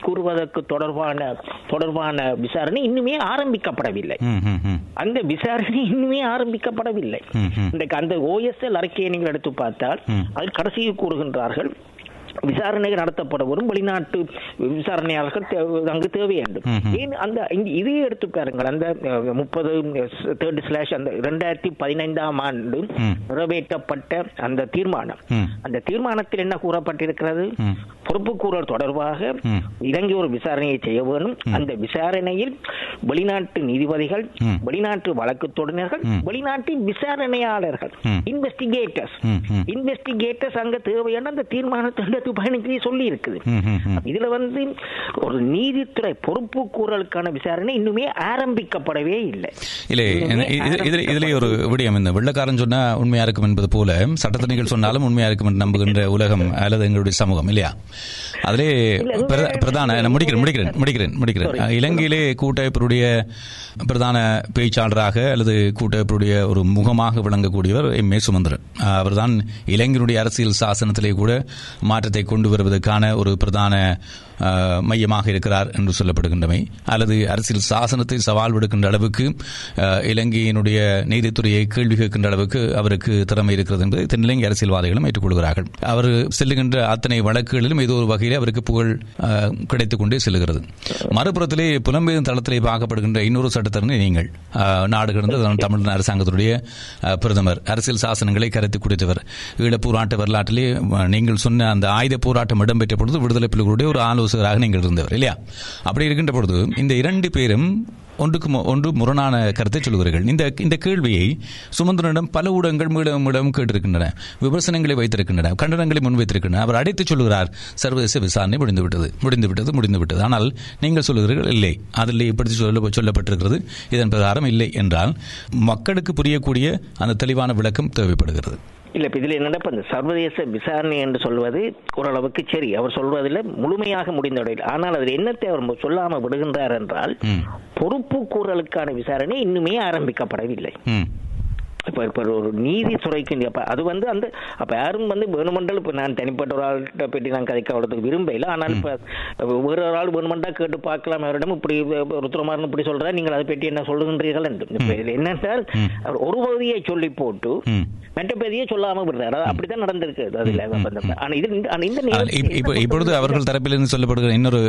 கூறுவதற்கு தொடர்பான தொடர்பான விசாரணை இன்னுமே ஆரம்பிக்கப்படவில்லை. அந்த விசாரணை இன்னுமே ஆரம்பிக்கப்படவில்லை. இன்றைக்கு அந்த ஓஎஸ்எல் அறிக்கையை நீங்கள் எடுத்து பார்த்தால். அதில் கடைசியில் கூறுகின்றார்கள் விசாரணைகள் நடத்தப்பட வரும் வெளிநாட்டு விசாரணையாளர்கள் அங்கு தேவை வேண்டும். ஏன் அந்த இதையே எடுத்து பாருங்கள் அந்த முப்பது தேர்ட் ஸ்லாஷ் அந்த இரண்டாயிரத்தி பதினைந்தாம் ஆண்டு. நிறைவேற்றப்பட்ட அந்த தீர்மானம். அந்த தீர்மானத்தில் என்ன கூறப்பட்டிருக்கிறது. பொறுப்புக்கூறல் தொடர்பாக ம். இலங்கை ஒரு விசாரணையை செய்ய வேண்டும் அந்த விசாரணையில் வெளிநாட்டு நீதிபதிகள். வெளிநாட்டு வழக்கு தொடர்நர்கள் ம். வெளிநாட்டு விசாரணையாளர்கள். இன்வெஸ்டிகேட்டர்ஸ். இன்வெஸ்டிகேட்டர்ஸ் அங்க தேவையான அந்த தீர்மானத்தை பதினஞ்சுலேயே சொல்லி இருக்குது. இதுல வந்து ஒரு நீதித்துறை பொறுப்பு கூறலுக்கான விசாரணை இன்னுமே ஆரம்பிக்கப்படவே இல்லை. இல்லை இதுல ஒரு விடயம். இந்த வெள்ளக்காரன் சொன்னா உண்மையா இருக்கும் என்பது போல சட்டத்தணிகள் சொன்னாலும் உண்மையா இருக்கும் என்று நம்புகின்ற உலகம் அல்லது எங்களுடைய சமூகம் இல்லையா? அதிலே பிரத- பிரதான முடிக்கிறேன் முடிக்கிறேன் முடிக்கிறேன் முடிக்கிறேன். இலங்கையிலே கூட்டமைப்பினுடைய பிரதான பேச்சாளராக அல்லது கூட்டமைப்பினுடைய ஒரு முகமாக விளங்கக்கூடியவர் எம் ஏ சுமந்திரன். அவர்தான் இலங்கையினுடைய அரசியல் சாசனத்திலே கூட மாற்றத்தை கொண்டு வருவதற்கான ஒரு பிரதான மையமாக இருக்கிறார் என்று சொல்லப்படுகின்றமை. அல்லது அரசியல் சாசனத்தை சவால் விடுக்கின்ற அளவுக்கு இலங்கையினுடைய நீதித்துறையை கேள்வி கேட்கின்ற அளவுக்கு அவருக்கு திறமை இருக்கிறது என்பதை தென்னிலங்கை அரசியல்வாதிகளும் ஏற்றுக்கொள்கிறார்கள். அவர் செல்லுகின்ற அத்தனை வழக்குகளிலும் ஏதோ ஒரு வகையில் அவருக்கு புகழ் கிடைத்துக் கொண்டே செல்கிறது மறுபுறத்திலே புலம்பெயர் தளத்திலே பார்க்கப்படுகின்ற இன்னொரு சட்டத்தரணி நீங்கள். அஹ், நாடு கடந்த தமிழ் அரசாங்கத்துடைய பிரதமர். அரசியல் சாசனங்களை கருத்து குடித்தவர். ஈழப் போராட்ட வரலாற்றிலே நீங்கள் சொன்ன அந்த ஆயுத போராட்டம் இடம்பெற்ற பொழுது விடுதலை புலிகளுடைய ஒரு ஆலோசகராக நீங்கள் இருந்தவர் இல்லையா? அப்படி இருக்கின்ற பொழுது இந்த இரண்டு பேரும் ஒன்றுக்கு ஒன்று முரணான கருத்தை சொல்கிறார்கள் இந்த இந்த கேள்வியை சுமந்திரனிடம் பல ஊடகங்கள் மீடமிடம் கேட்டிருக்கின்றன விமர்சனங்களை வைத்திருக்கின்றன கண்டனங்களை முன்வைத்திருக்கின்றன. அவர் அடைத்து சொல்கிறார் சர்வதேச விசாரணை முடிந்துவிட்டது முடிந்துவிட்டது முடிந்துவிட்டது. ஆனால் நீங்கள் சொல்கிறீர்கள் இல்லை. அதில் இப்படி சொல்ல சொல்லப்பட்டிருக்கிறது. இதன் பிரகாரம் இல்லை என்றால் மக்களுக்கு புரியக்கூடிய அந்த தெளிவான விளக்கம் தேவைப்படுகிறது. இல்ல இப்ப இதுல என்னடா இப்ப இந்த சர்வதேச விசாரணை என்று சொல்வது ஓரளவுக்கு சரி. அவர் சொல்வதில் முழுமையாக முடிந்தவில்லை ஆனால் அதில் என்னத்தை அவர் சொல்லாம விடுகின்றார் என்றால். பொறுப்பு கூறலுக்கான விசாரணை இன்னுமே ஆரம்பிக்கப்படவில்லை. இப்ப இப்ப ஒரு நீதித்துறைக்கு அப்ப அது வந்து அந்த அப்ப யாரும் வந்து வேணுமென்றால் இப்ப நான் தனிப்பட்ட ஒரு ஆள்கிட்ட பற்றி நான் கதைக்க அவ்வளவுக்கு விரும்பல ஆனால் இப்ப வேற ஒரு ஆள் வேணுமெண்டா கேட்டு பார்க்கலாம். அவரிடம் இப்படி ருத்ரமாரன் இப்படி சொல்றா. நீங்கள் அதை பற்றி என்ன சொல்லுகின்றீர்கள் என்று. என்னென்றால் ஒரு பகுதியை சொல்லி போட்டு மற்ற பகுதியை சொல்லாம விடுறாரு. அப்படித்தான் நடந்திருக்கு அதுல அந்த- ஆனா இது இந்த- ஆனால் இப்பொழுது அவர்கள் தரப்பிலிருந்து சொல்லப்படுகிற இன்னொரு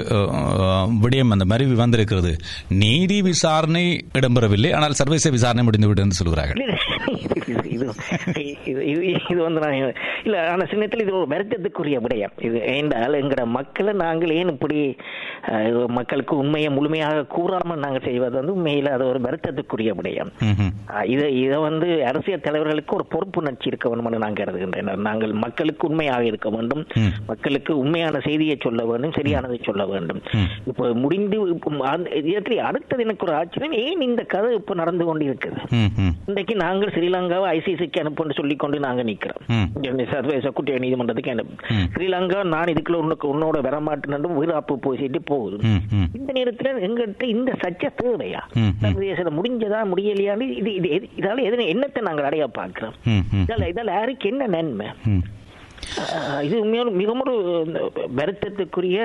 விடயம் அந்த மருவி வந்திருக்கிறது. நீதி விசாரணை இடம்பெறவில்லை. ஆனால் சர்வதேச விசாரணை முடிந்துவிட்டது என்று சொல்கிறார்கள். இது இது வந்து நான் இல்ல ஆனா சின்னத்தில் இது ஒரு வருத்தத்துக்குரிய விடயம் இது ஏண்டால் எங்கட மக்களை நாங்கள் ஏன் இப்படி மக்களுக்கு உண்மையை முழுமையாக கூறாமல் நாங்கள் செய்வது வந்து உண்மையில அது ஒரு வருத்தத்துக்குரிய விடயம் இதை இதை வந்து அரசியல் தலைவர்களுக்கு ஒரு பொறுப்புணர்ச்சி இருக்க வேண்டும் நான் கருதுகின்றேன் நாங்கள் மக்களுக்கு உண்மையாக இருக்க வேண்டும். மக்களுக்கு உண்மையான செய்தியை சொல்ல வேண்டும் சரியானதை சொல்ல வேண்டும். இப்போ முடிந்து அடுத்தது எனக்கு ஒரு ஆச்சரியம் ஏன் இந்த கதை இப்போ நடந்து கொண்டு இருக்குது ம்ஹும். இன்றைக்கு நாங்கள் ஸ்ரீலங்காவை ஐசிசிக்கு அனுப்புன்னு சொல்லி கொண்டு நாங்க நிக்கிறோம் ம். இந்த சர்வதேச நீதிமன்றத்துக்கு அனுப்பு. ஸ்ரீலங்கா நான் இதுக்குள்ள உனக்கு உன்னோட வரமாட்டேன்னு வீராப்பு போயிட்டு போகுது. இந்த நேரத்துல எங்கிட்ட இந்த சர்ச்சை தேவையா. சர்வதேச முடிஞ்சதா முடியலையான்னு இது இது இதால எது என்னத்தை நாங்கள் அடைய பார்க்கிறோம். இதால இதால யாருக்கு என்ன நன்மை இது மிகவும் ஒரு வருத்தத்துக்குரிய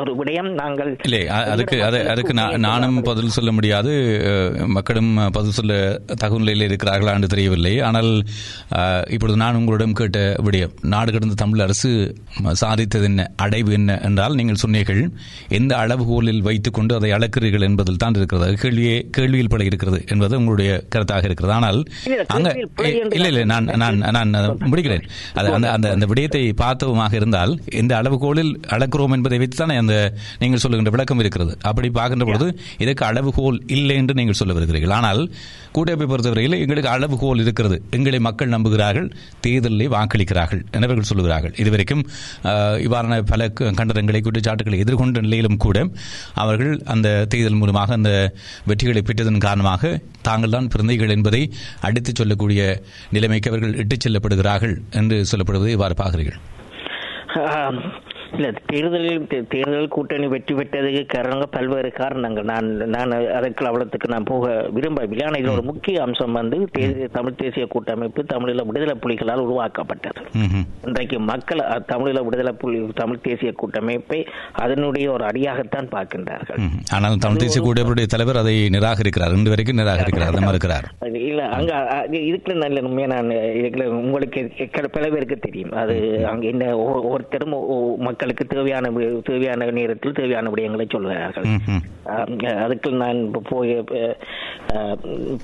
ஒரு விடயம். நாங்கள் இல்லை அதுக்கு அது அதுக்கு நானும் பதில் சொல்ல முடியாது. மக்களும் பதில் சொல்ல தகுந்த நிலையில் இருக்கிறார்களா என்று தெரியவில்லை. ஆனால் இப்பொழுது நான் உங்களிடம் கேட்ட விடயம் நாடு கடந்த தமிழ் அரசு சாதித்தது என்ன அடைவு என்ன என்றால் நீங்கள் சொன்னீர்கள் எந்த அளவுகோலில் வைத்துக்கொண்டு அதை அளக்கிறீர்கள் என்பதில் தான் இருக்கிறது. கேள்வியே கேள்வியில் பட இருக்கிறது என்பது உங்களுடைய கருத்தாக இருக்கிறது. ஆனால் அங்க இல்லை இல்லை நான் நான் நான் முடிக்கிறேன். அது அந்த அந்த விடயத்தை பார்த்தவமாக இருந்தால் இந்த அளவுகோலில் அளக்கிறோம் என்பதை வைத்து தானே அந்த நீங்கள் சொல்லுகின்ற விளக்கம் இருக்கிறது. அப்படி பார்க்கின்ற பொழுது இதற்கு அளவுகோல் இல்லை என்று நீங்கள் சொல்ல வருகிறீர்கள். ஆனால் கூட்டமைப்பை பொறுத்தவரையில் எங்களுக்கு அளவுகோல் இருக்கிறது. எங்களை மக்கள் நம்புகிறார்கள் தேர்தலில் வாக்களிக்கிறார்கள் என்பவர்கள் சொல்லுகிறார்கள். இதுவரைக்கும் இவ்வாறான பல க- கண்டனங்களை குற்றச்சாட்டுகளை எதிர்கொண்ட நிலையிலும் கூட அவர்கள் அந்த தேர்தல் மூலமாக அந்த வெற்றிகளை பெற்றதன் காரணமாக தாங்கள் தான் பிறந்தைகள் என்பதை அடித்துச் சொல்லக்கூடிய நிலைமைக்கு அவர்கள் இட்டுச் செல்லப்படுகிறார்கள் என்று சொல்லப்படுவது இவ்வாறு பார்க்கிறீர்கள் ஆஹ் இல்ல தேர்தலில் தேர்தல் கூட்டணி வெற்றி பெற்றதுக்கு காரணங்க பல்வேறு காரணங்கள். நான் நான் அதற்கு அவ்வளத்துக்கு நான் போக விரும்பவில்லை. ஆனால் இது ஒரு முக்கிய அம்சம் வந்து தமிழ் தேசிய கூட்டமைப்பு தமிழீழ விடுதலை புலிகளால் உருவாக்கப்பட்டது. இன்றைக்கு மக்கள் தமிழீழ விடுதலை புலி தமிழ் தேசிய கூட்டமைப்பை அதனுடைய ஒரு அடியாகத்தான் பார்க்கின்றார்கள். ஆனால் தமிழ் தேசிய கூட்டமைப்புடைய தலைவர் அதை நிராகரிக்கிறார். ரெண்டு வரைக்கும் நிராகரிக்கிறார். அதை மறுக்கிறார் இல்ல அங்க இதுக்குள்ள நல்ல உண்மையா நான் இதுக்குள்ள உங்களுக்கு பல பேருக்கு தெரியும். அது அங்க என்ன ஒ- ஒவ்வொருத்தரும் ஒ- ஒ- மக்களுக்கு தேவையான தேவையான நேரத்தில் தேவையான விடயங்களை சொல்கிறார்கள் அதுக்கு நான் போய்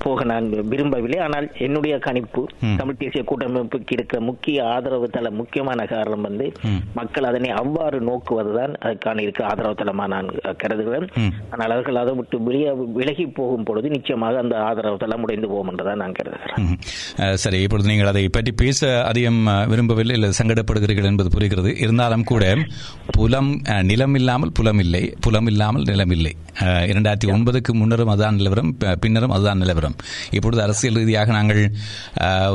போக நான் விரும்பவில்லை. ஆனால் என்னுடைய கணிப்பு தமிழ் தேசிய கூட்டமைப்புக்கு இருக்கிற முக்கிய ஆதரவு தள முக்கியமான காரணம் வந்து மக்கள் அதனை அவ்வாறு நோக்குவதுதான் அதுக்கான இருக்க ஆதரவு தளமா நான் கருதுகிறேன். ஆனால் அவர்கள் அதை விட்டு வெளியே விலகி போகும் பொழுது நிச்சயமாக அந்த ஆதரவு தளம் உடைந்து போகும் என்றுதான் நான் கருதுகிறேன். சரி இப்பொழுது நீங்கள் அதை பற்றி பேச அதிகம் விரும்பவில்லை இல்லை சங்கடப்படுகிறீர்கள் என்பது புரிகிறது. இருந்தாலும் கூட புலம் நிலம் இல்லாமல் புலம் இல்லை புலம் இல்லாமல் நிலம் இல்லை இரண்டாயிரத்தி ஒன்பதுக்கு முன்னரும் அதுதான் நிலவரம் பின்னரும் அதுதான் நிலவரம். இப்பொழுது அரசியல் ரீதியாக நாங்கள்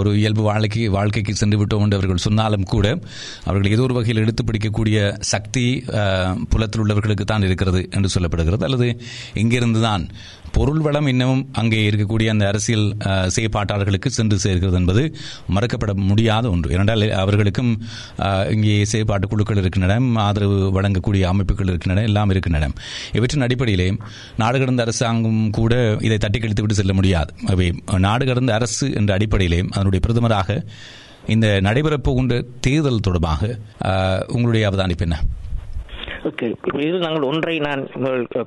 ஒரு இயல்பு வாழ்க்கை வாழ்க்கைக்கு சென்று விட்டோம் என்று அவர்கள் சொன்னாலும் கூட அவர்கள் ஏதோ ஒரு வகையில் எடுத்து பிடிக்கக்கூடிய சக்தி புலத்தில் உள்ளவர்களுக்கு தான் இருக்கிறது என்று சொல்லப்படுகிறது. அல்லது இங்கிருந்து தான் பொருள் வளம் இன்னமும் அங்கே இருக்கக்கூடிய அந்த அரசியல் செயற்பாட்டாளர்களுக்கு சென்று சேர்கிறது என்பது மறுக்கப்பட முடியாத ஒன்று. இரண்டால் அவர்களுக்கும் இங்கே செயற்பாட்டு குழுக்கள் இருக்கின்றன. ஆதரவு வழங்கக்கூடிய அமைப்புகள் இருக்கின்றன எல்லாம் இருக்கின்றன. இவற்றின் அடிப்படையிலே நாடு கடந்த அரசாங்கம் கூட இதை தட்டி கழித்து விட்டு செல்ல முடியாது. அவை நாடு கடந்த அரசு என்ற அடிப்படையிலே அதனுடைய பிரதமராக இந்த நடைபெறப்போகின்ற தேர்தல் தொடர்பாக உங்களுடைய அவதானிப்பு என்ன? ஓகே. இதில் நாங்கள் ஒன்றை நான்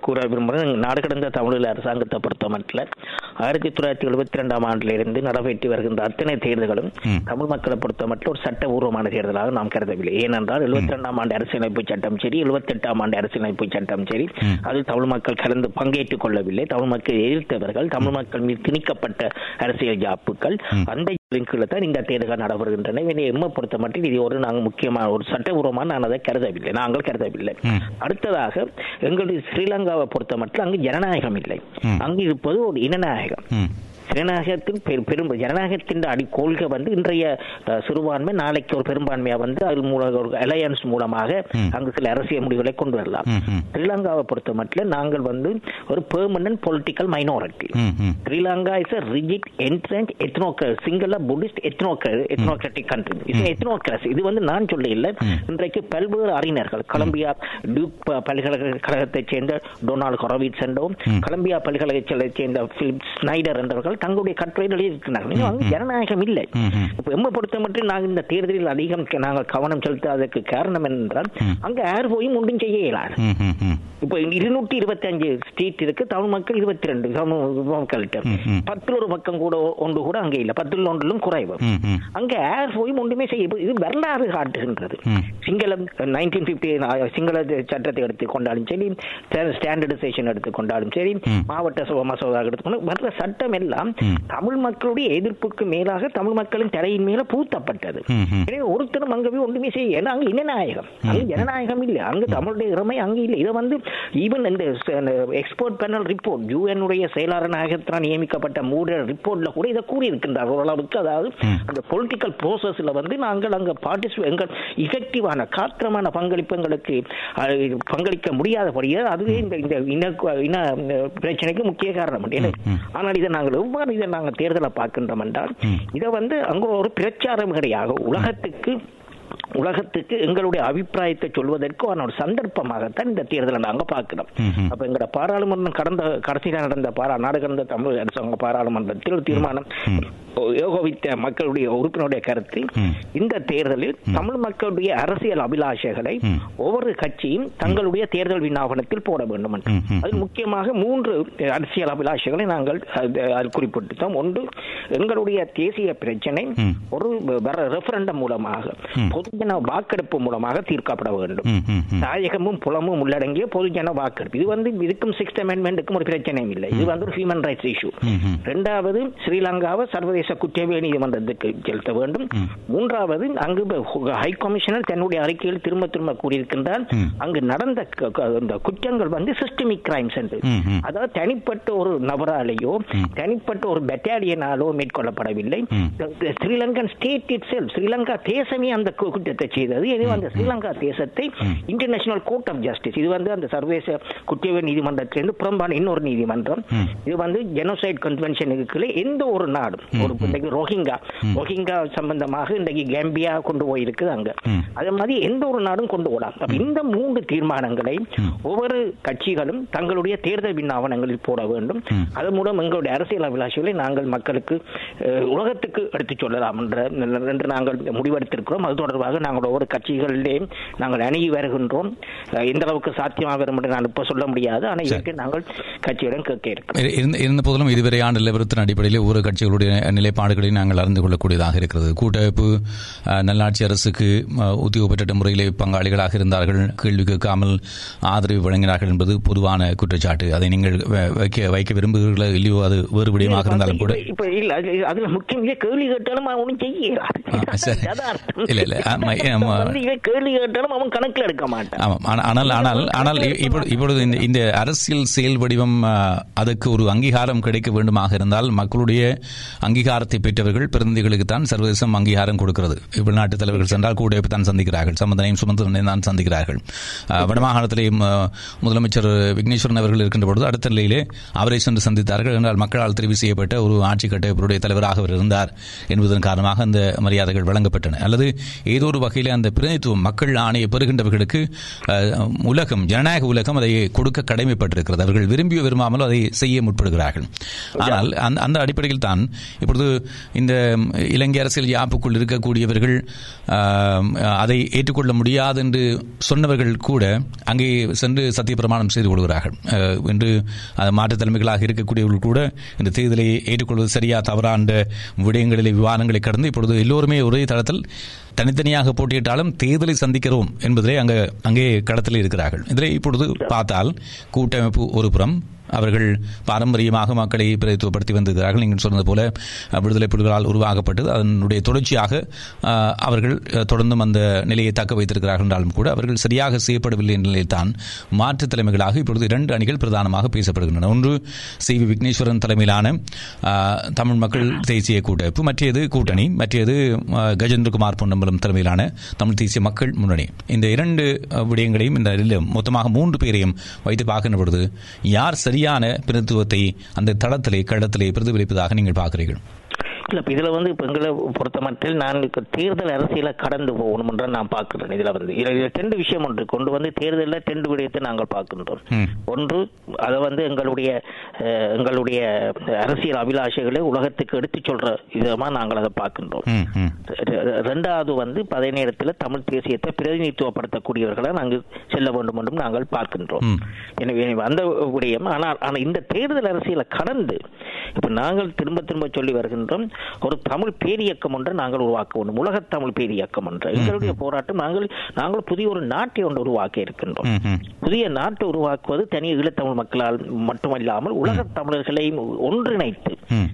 கூற விரும்புகிறேன். நாடு கடந்த தமிழீழ அரசாங்கத்தை பொறுத்த மட்டும் ஆயிரத்தி தொள்ளாயிரத்தி எழுபத்தி ரெண்டாம் ஆண்டிலிருந்து நடைபெற்று வருகின்ற அத்தனை தேர்தல்களும் தமிழ் மக்களை பொறுத்த மட்டும் ஒரு சட்டபூர்வமான தேர்தலாக நாம் கருதவில்லை. ஏனென்றால் எழுபத்தி ரெண்டாம் ஆண்டு அரசியலமைப்பு சட்டம் சரி எழுபத்தி எட்டாம் ஆண்டு அரசியலமைப்பு சட்டம் சரி. அதில் தமிழ் மக்கள் கலந்து பங்கேற்றுக் கொள்ளவில்லை. தமிழ் மக்கள் எதிர்த்தவர்கள் தமிழ் மக்கள் மீது திணிக்கப்பட்ட அரசியல் ஜாப்புகள் அந்த கீழே தான் இந்த தேர்தல்கள் நடைபெறுகின்றன. எம்மை பொறுத்த மட்டும் இது ஒரு நாங்கள் முக்கியமான ஒரு சட்டபூர்வமாக நான் அதை கருதவில்லை. நாங்கள் கருதவில்லை. அடுத்ததாக எங்களுடைய ஸ்ரீலங்காவை பொறுத்த மட்டும் அங்கு ஜனநாயகம் இல்லை. அங்கு இருப்பது ஒரு இனநாயகம் ஜனநாயகத்தின் பெரு- பெரும் ஜனநாயகத்தின் அடி கொள்கை வந்து இன்றைய சிறுபான்மை நாளைக்கு ஒரு பெரும்பான்மையா வந்து அது மூலம் ஒரு அலையன்ஸ் மூலமாக அங்கு சில அரசியல் முடிவுகளை கொண்டு வரலாம். ஸ்ரீலங்காவை பொறுத்த மட்டும் நாங்கள் வந்து ஒரு permanent political minority Sri Lanka is a rigid entrenched ethnoc Sinhala Buddhist எத்னோக்க ethnocratic country இது எத்னோக்ராசி இது வந்து நான் சொல்ல இல்லை இன்றைக்கு பல்வேறு அறிஞர்கள் கொலம்பியா டியூக் பல்கலைக்கழகத்தைச் சேர்ந்த டொனால்ட் கொரவிட்ஸ் என்றும் கொலம்பியா பல்கலைக்கழகத்தைச் சேர்ந்த பிலிப் ஸ்னைடர் என்றவர்கள் தங்களுடைய கட்டுரையில் எழுதியிருக்கிறார்கள் இன்னும் அங்கு ஜனநாயகம் இல்லை. இப்போ எம்மை பொறுத்த மட்டும் நாங்கள் இந்த தேர்தலில் அதிகம் நாங்கள் கவனம் செலுத்தாததற்கு காரணம் என்னென்றால் அங்க யார் போயும் ஒன்றும் செய்ய இயலாது. இப்போ இருநூற்றி இருபத்தி அஞ்சு ஸ்ட்ரீட் இருக்கு தமிழ் மக்கள் இருபத்தி ரெண்டு மக்கள்கிட்ட. பத்தில் ஒரு பக்கம் கூட ஒன்று கூட அங்கே இல்லை. பத்தில் ஒன்றிலும் குறைவு. அங்க ஏர் போய் ஒன்றுமே செய்ய இது வரலாறு காட்டுகின்றது. சிங்களம் நைன்டீன் பிப்டி சிங்கள சட்டத்தை எடுத்து கொண்டாலும் சரி ஸ்டாண்டர்டைசேஷன் எடுத்து கொண்டாலும் சரி மாவட்ட சபை மசோதா எடுத்துக்கொண்டு வர்ற சட்டம் எல்லாம் தமிழ் மக்களுடைய எதிர்ப்புக்கு மேலாக தமிழ் மக்களின் தலையின் மேல பூத்தப்பட்டது. எனவே ஒருத்தரும் அங்க போய் ஒன்றுமே செய்ய ஏன்னா அங்க இனநாயகம் அங்க ஜனநாயகம் இல்லை. அங்க தமிழுடைய இறமை அங்க இல்லை. இதை வந்து ஈவன் இந்த எக்ஸ்போர்ட் பேனல் ரிப்போர்ட் யூஎன்னுடைய செயலாளர் நாயகத்தினால் நியமிக்கப்பட்ட மூட ரிப்போர்ட்ல கூட இதை கூறியிருக்கின்றார். ஓரளவுக்கு அதாவது அந்த பொலிட்டிக்கல் ப்ரோசஸ்ல வந்து நாங்கள் அங்க பார்ட்டிசிபே எங்கள் இஃபெக்டிவான காத்திரமான பங்களிப்பு எங்களுக்கு அஹ், பங்களிக்க முடியாதபடியே அதுவே இந்த இந்த இன இன பிரச்சனைக்கு முக்கிய காரணம் ஆனால் இதை நாங்கள் எவ்வாறு இதை நாங்கள் தேர்தலை பார்க்கின்றோம் என்றால் இதை வந்து அங்க ஒரு பிரச்சாரம் கிடையாது. உலகத்துக்கு உலகத்துக்கு எங்களுடைய அபிப்பிராயத்தை சொல்வதற்கு ஒரு சந்தர்ப்பமாகத்தான் இந்த தேர்தலை நாங்க பார்க்கிறோம். அப்ப எங்களோட பாராளுமன்றம் கடந்த கடைசியில் நடந்த பாரா நாடு கடந்த தமிழ் அரசாங்க பாராளுமன்றத்தில் தீர்மானம். ஏகோபித்த மக்களுடைய உறுப்பினருடைய கருத்து இந்த தேர்தலில் தமிழ் மக்களுடைய அரசியல் அபிலாஷைகளை ஒவ்வொரு கட்சியும் தங்களுடைய தேர்தல் விண்ணாபனத்தில் போட வேண்டும் என்று அதில் முக்கியமாக மூன்று அரசியல் அபிலாஷைகளை நாங்கள் அது- குறிப்பிட்டோம் ஒன்று எங்களுடைய தேசிய பிரச்சனை ஒரு ரெஃபரண்டம் மூலமாக பொதுஜன வாக்கெடுப்பு மூலமாக தீர்க்கப்பட வேண்டும். தாயகமும் புலமும் உள்ளடங்கிய பொதுஜன வாக்கெடுப்பு. இது வந்து இதுக்கும் சிக்ஸ்த் அமெண்ட்மெண்ட்டுக்கும் ஒரு பிரச்சனையும் இல்லை. இது வந்து ஒரு ஹியூமன் ரைட்ஸ் இஷ்யூ ரெண்டாவது ஸ்ரீலங்காவை சர்வதேச குற்றவியல் நீதிமன்றத்துக்கு செலுத்த வேண்டும். மூன்றாவது அங்கு ஹை கமிஷனர் தன்னுடைய அறிக்கையில் திரும்ப திரும்ப கூறியிருக்கின்றார் அங்கு நடந்த குற்றங்கள் வந்து சிஸ்டமிக் கிரைம்ஸ் என்று. அதாவது தனிப்பட்ட ஒரு நபராலேயோ தனிப்பட்ட ஒரு பெட்டாலியனாலோ மேற்கொள்ளப்படவில்லை. ஸ்ரீலங்கன் ஸ்டேட் இட் ஸ்ரீலங்கா தேசமே அந்த குற்றத்தை செய்தது எனவே அந்த ஸ்ரீலங்கா தேசத்தை இன்டர்நேஷனல் கோர்ட் ஆஃப் ஜஸ்டிஸ் இது வந்து அந்த சர்வதேச குற்றவியல் நீதிமன்றத்திலிருந்து புறம்பான இன்னொரு நீதிமன்றம். இது வந்து ஜெனோசைட் கன்வென்ஷனுக்கு கீழே எந்த ஒரு நாடும் ஒரு இன்னைக்கு ரோஹிங்கா ரோஹிங்கா சம்பந்தமாக இன்றைக்கு கேம்பியா கொண்டு போயிருக்கு அங்க. அதே மாதிரி எந்த ஒரு நாடும் கொண்டு போகலாம். இந்த மூன்று தீர்மானங்களை ஒவ்வொரு கட்சிகளும் தங்களுடைய தேர்தல் விண்ணாவனங்களில் போட வேண்டும். அதன் மூலம் எங்களுடைய அரசியல் அபிலாஷைகளை நாங்கள் மக்களுக்கு உலகத்துக்கு எடுத்துச் சொல்லலாம் என்ற என்று நாங்கள் முடிவெடுத்திருக்கிறோம். அது தொடர்பாக நாங்கள் ஒவ்வொரு கட்சிகளிலே நாங்கள் அணுகி வருகின்றோம். எந்த அளவுக்கு சாத்தியமாக வரும் என்று நான் இப்ப சொல்ல முடியாது. ஆனால் இதற்கு நாங்கள் கட்சியிடம் கேட்க இருக்கிறோம். இரு- இருந்த போதிலும் இதுவரையான நிலவரத்தின் அடிப்படையில் ஒவ்வொரு கட்சிகளுடைய நிலைப்பாடுகளை நாங்கள் அறிந்து கொள்ளக்கூடியதாக இருக்கிறது. கூட்டமைப்பு நல்லாட்சி அரசுக்கு அஹ், உத்தியோகப்பட்ட முறையிலே பங்காளிகளாக இருந்தார்கள் கேள்வி கேட்காமல் ஆதரவு வழங்கினார்கள் என்பது பொதுவான குற்றச்சாட்டு. அதை நீங்கள் வைக்க வைக்க விரும்புகிறீர்களோ இல்லையோ அது வேறு விடயமாக இருந்தாலும் கூட. இல்ல அது- அதுல முக்கியம் இல்ல கேள்வி கேட்டாலும் ஆ, சரி. இல்ல, இல்ல. கேள்வி கேட்டாலும் அவன் கணக்குல எடுக்க மாட்டான். ஆமாம். ஆனா- ஆனால் ஆனால் ஆனால் இப்பொழுது இந்த இந்த அரசியல் செயல் வடிவம் ஆ, அதுக்கு ஒரு அங்கீகாரம் கிடைக்க வேண்டுமாக இருந்தால் மக்களுடைய அங்கீகாரத்தை பெற்றவர்கள் பிரதிநிதிகளுக்கு தான் சர்வதேசம் அங்கீகாரம் கொடுக்கிறது. வெளிநாட்டு தலைவர்கள் சென்றால் கூட தான் சந்திக்கிறார்கள். சம்பந்தனையும் சுமந்தனையும் தான் சந்திக்கிறார்கள். ஆ, வடமாகாணத்திலே ம, முதலமைச்சர் விக்னேஸ்வரன் அவர்கள் இருக்கின்ற பொழுது அடுத்த நிலையிலே அவரை சென்று சந்தித்தார்கள். என்றால் மக்களால் தெரிவு செய்யப்பட்ட ஒரு ஆட்சி கட்டமைப்புடைய தலைவராக அவர் இருந்தார் என்பதன் காரணமாக அந்த மரியாதைகள் வழங்கப்பட்டன. அல்லது ஏதோ ஒரு வகையில் அந்த பிரதிநிதித்துவம் மக்கள் ஆணையை பெறுகின்றவர்களுக்கு உலகம் ஜனநாயக உலகம் அதை கொடுக்க கடமைப்பட்டிருக்கிறது. அவர்கள் விரும்பியோ விரும்பாமலோ அதை செய்ய முற்படுகிறார்கள். ஆனால் அந்த அந்த அடிப்படையில் தான் இப்பொழுது இந்த இலங்கை அரசியல் யாப்புக்குள் இருக்கக்கூடியவர்கள் அதை ஏற்றுக்கொள்ள முடியாது என்று சொன்னவர்கள் கூட அங்கே சென்று சத்திய பிரமாணம் செய்து கொள்கிறார்கள். என்று அது மாற்றுத் தலைமைகளாக இருக்கக்கூடியவர்கள் கூட இந்த தேர்தலை ஏற்றுக்கொள்வது சரியா தவறா என்ற விடயங்களிலே விவாதங்களை கடந்து இப்பொழுது எல்லோருமே ஒரே தளத்தில் தனித்தனியாக போட்டியிட்டாலும் தேர்தலை சந்திக்கிறோம் என்பதிலே அங்கே அங்கே களத்தில் இருக்கிறார்கள். இதில் இப்பொழுது பார்த்தால் கூட்டமைப்பு ஒரு புறம் அவர்கள் பாரம்பரியமாக மக்களை பிரதித்துவப்படுத்தி வந்திருக்கிறார்கள் நீங்கள் சொன்னது போல விடுதலை புலிகளால் உருவாக்கப்பட்டது. அதனுடைய தொடர்ச்சியாக அவர்கள் தொடர்ந்தும் அந்த நிலையை தக்க வைத்திருக்கிறார்கள் என்றாலும் கூட அவர்கள் சரியாக செய்யப்படவில்லை என்ற நிலையில்தான் மாற்றுத் தலைமைகளாக இப்பொழுது இரண்டு அணிகள் பிரதானமாக பேசப்படுகின்றன. ஒன்று சி. வி. விக்னேஸ்வரன் தலைமையிலான தமிழ் மக்கள் தேசிய கூட்டமைப்பு மற்றது கூட்டணி மற்றது கஜேந்திரகுமார் பொன்னம்பலம் தலைமையிலான தமிழ் தேசிய மக்கள் முன்னணி. இந்த இரண்டு விடயங்களையும் இந்த மொத்தமாக மூன்று பேரையும் வைத்து பார்க்கின்ற பொழுது யார் சரியான பிரதித்துவத்தை அந்த தளத்திலே களத்திலே பிரதிபலிப்பதாக நீங்கள் பார்க்கிறீர்கள். இல்ல இப்ப இதுல வந்து இப்ப எங்களை பொறுத்த மட்டில் நான் தேர்தல் அரசியல கடந்து போகணும் என்று நான் பார்க்கிறேன். இதுல வந்து இதுல ரெண்டு விஷயம் ஒன்று. கொண்டு வந்து தேர்தலில் ரெண்டு விடயத்தை நாங்கள் பார்க்கின்றோம். ஒன்று அதை வந்து எங்களுடைய எங்களுடைய அரசியல் அபிலாஷைகளை உலகத்துக்கு எடுத்துச் சொல்ற விதமா நாங்கள் அதை பார்க்கின்றோம். ரெண்டாவது வந்து அதே நேரத்தில் தமிழ் தேசியத்தை பிரதிநிதித்துவப்படுத்தக்கூடியவர்களை நாங்கள் செல்ல வேண்டும் என்றும் நாங்கள் பார்க்கின்றோம். எனவே அந்த விடயம் ஆனால் ஆனால் இந்த தேர்தல் அரசியலை கடந்து இப்ப நாங்கள் திரும்ப திரும்ப சொல்லி வருகின்றோம் ஒரு தமிழ் பேரியக்கம் ஒன்றை நாங்கள் உருவாக்க வேண்டும். உலகத் தமிழ் பேரியக்கம் ஒன்று. எங்களுடைய போராட்டம் நாங்கள் நாங்கள் புதிய ஒரு நாட்டை ஒன்று உருவாக்க இருக்கின்றோம். புதிய நாட்டை உருவாக்குவது தனி ஈழத்தமிழ் மக்களால் மட்டுமல்லாமல் உலகத் தமிழர்களையும் ஒன்றிணைத்து.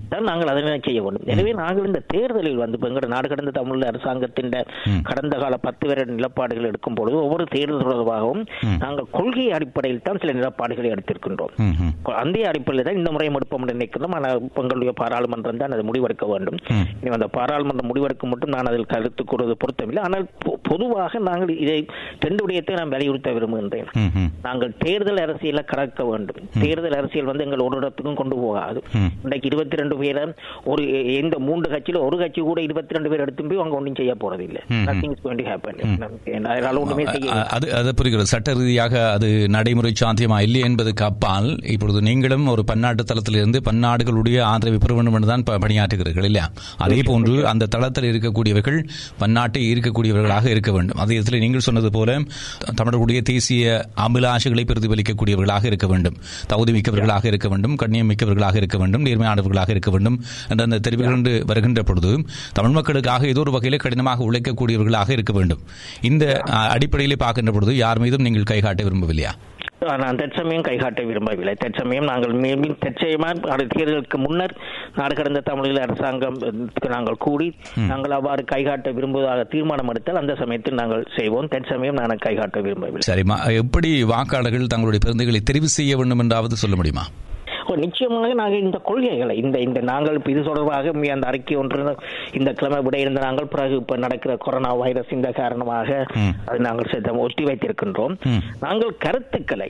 தான் நாங்கள் அதனை செய்ய வேண்டும். எனவே நாங்கள் இந்த தேர்தலில் வந்து இப்ப எங்களோட நாடு கடந்த தமிழ் அரசாங்கத்தின் கடந்த கால பத்து வருட நிலப்பாடுகள் எடுக்கும் பொழுது ஒவ்வொரு தேர்தல் தொடர்பாகவும் நாங்கள் கொள்கை அடிப்படையில் தான் சில நிலப்பாடுகளை எடுத்திருக்கின்றோம். அந்த அடிப்படையில் தான் இந்த முறையும் எடுப்போம் என்று நினைக்கிறோம் ஆனால் எங்களுடைய பாராளுமன்றம் தான் அதை முடிவெடுக்க வேண்டும். இனி அந்த பாராளுமன்றம் முடிவெடுக்கும் மட்டும் நான் அதில் கருத்து கூறுவது பொருத்தமில்லை. ஆனால் பொதுவாக நாங்கள் இதை ரெண்டு விடயத்தை நான் வலியுறுத்த விரும்புகின்றேன். நாங்கள் தேர்தல் அரசியலை கடக்க வேண்டும். தேர்தல் அரசியல் வந்து எங்கள் ஒரு இடத்துக்கும் கொண்டு போகாது. இன்றைக்கு இருபத்தி ரெண்டு பேரை ஒரு எந்த மூன்று கட்சியில ஒரு கட்சி கூட இருபத்தி ரெண்டு பேர் எடுத்து போய் அவங்க ஒன்றும் செய்ய போறது இல்லை nothing is going to happen அதனால ஒன்றுமே செய்ய அது அது புரிகிறது. சட்ட ரீதியாக அது நடைமுறை சாத்தியமா இல்லை என்பதுக்கு அப்பால் இப்பொழுது நீங்களும் ஒரு பன்னாட்டு தளத்திலிருந்து பன்னாடுகளுடைய ஆதரவை பெற வேண்டும் என்றுதான் ப- பணியாற்றுகிறீர்கள். இல்லையா? அதே போன்று அந்த தளத்தில் இருக்கக்கூடியவர்கள் பன்னாட்டை இருக்கக்கூடியவர்களாக இருக்க வேண்டும் அதே இடத்துல நீங்கள் சொன்னது போல தமிழர்களுடைய தேசிய அபிலாஷைகளை பிரதிபலிக்கக்கூடியவர்களாக இருக்க வேண்டும். தகுதி மிக்கவர்களாக இருக்க வேண்டும். கண்ணியம் மிக்கவர்களாக இருக்க வேண்டும். நேர்மையானவர்களாக இருக்க வேண்டும். என்ற அந்த தெரிவுகள் என்று வருகின்ற பொழுது தமிழ் மக்களுக்காக ஏதோ ஒரு வகையில் கடினமாக உழைக்கக்கூடியவர்களாக இருக்க வேண்டும். இந்த அடிப்படையிலே பார்க்கின்ற பொழுது யார் மீதும் நீங்கள் கை காட்ட விரும்பவில்லையா? நான் தற்சமயம் கைகாட்ட விரும்பவில்லை. தற்சமயம் நாங்கள் மேலும் தற்சயமாக தேர்தலுக்கு முன்னர் நாடு கடந்த தமிழக அரசாங்கம் நாங்கள் கூடி நாங்கள் அவ்வாறு கைகாட்ட விரும்புவதாக தீர்மானம் எடுத்தால் அந்த சமயத்தில் நாங்கள் செய்வோம். தற்சமயம் நான் கைகாட்ட விரும்பவில்லை. சரிம்மா. எப்படி வாக்காளர்கள் தங்களுடைய பிரதிகளை தெரிவு செய்ய வேண்டும் என்றாவது சொல்ல முடியுமா? நிச்சயமாக நாங்கள் இந்த கொள்கைகளை இந்த இந்த நாங்கள் இது தொடர்பாக அந்த அறிக்கை ஒன்று இந்த கிழமை விட இருந்த நாங்கள் பிறகு இப்ப நடக்கிற கொரோனா வைரஸ் இந்த காரணமாக. அது நாங்கள் ஒத்தி வைத்திருக்கின்றோம். நாங்கள் கருத்துக்களை.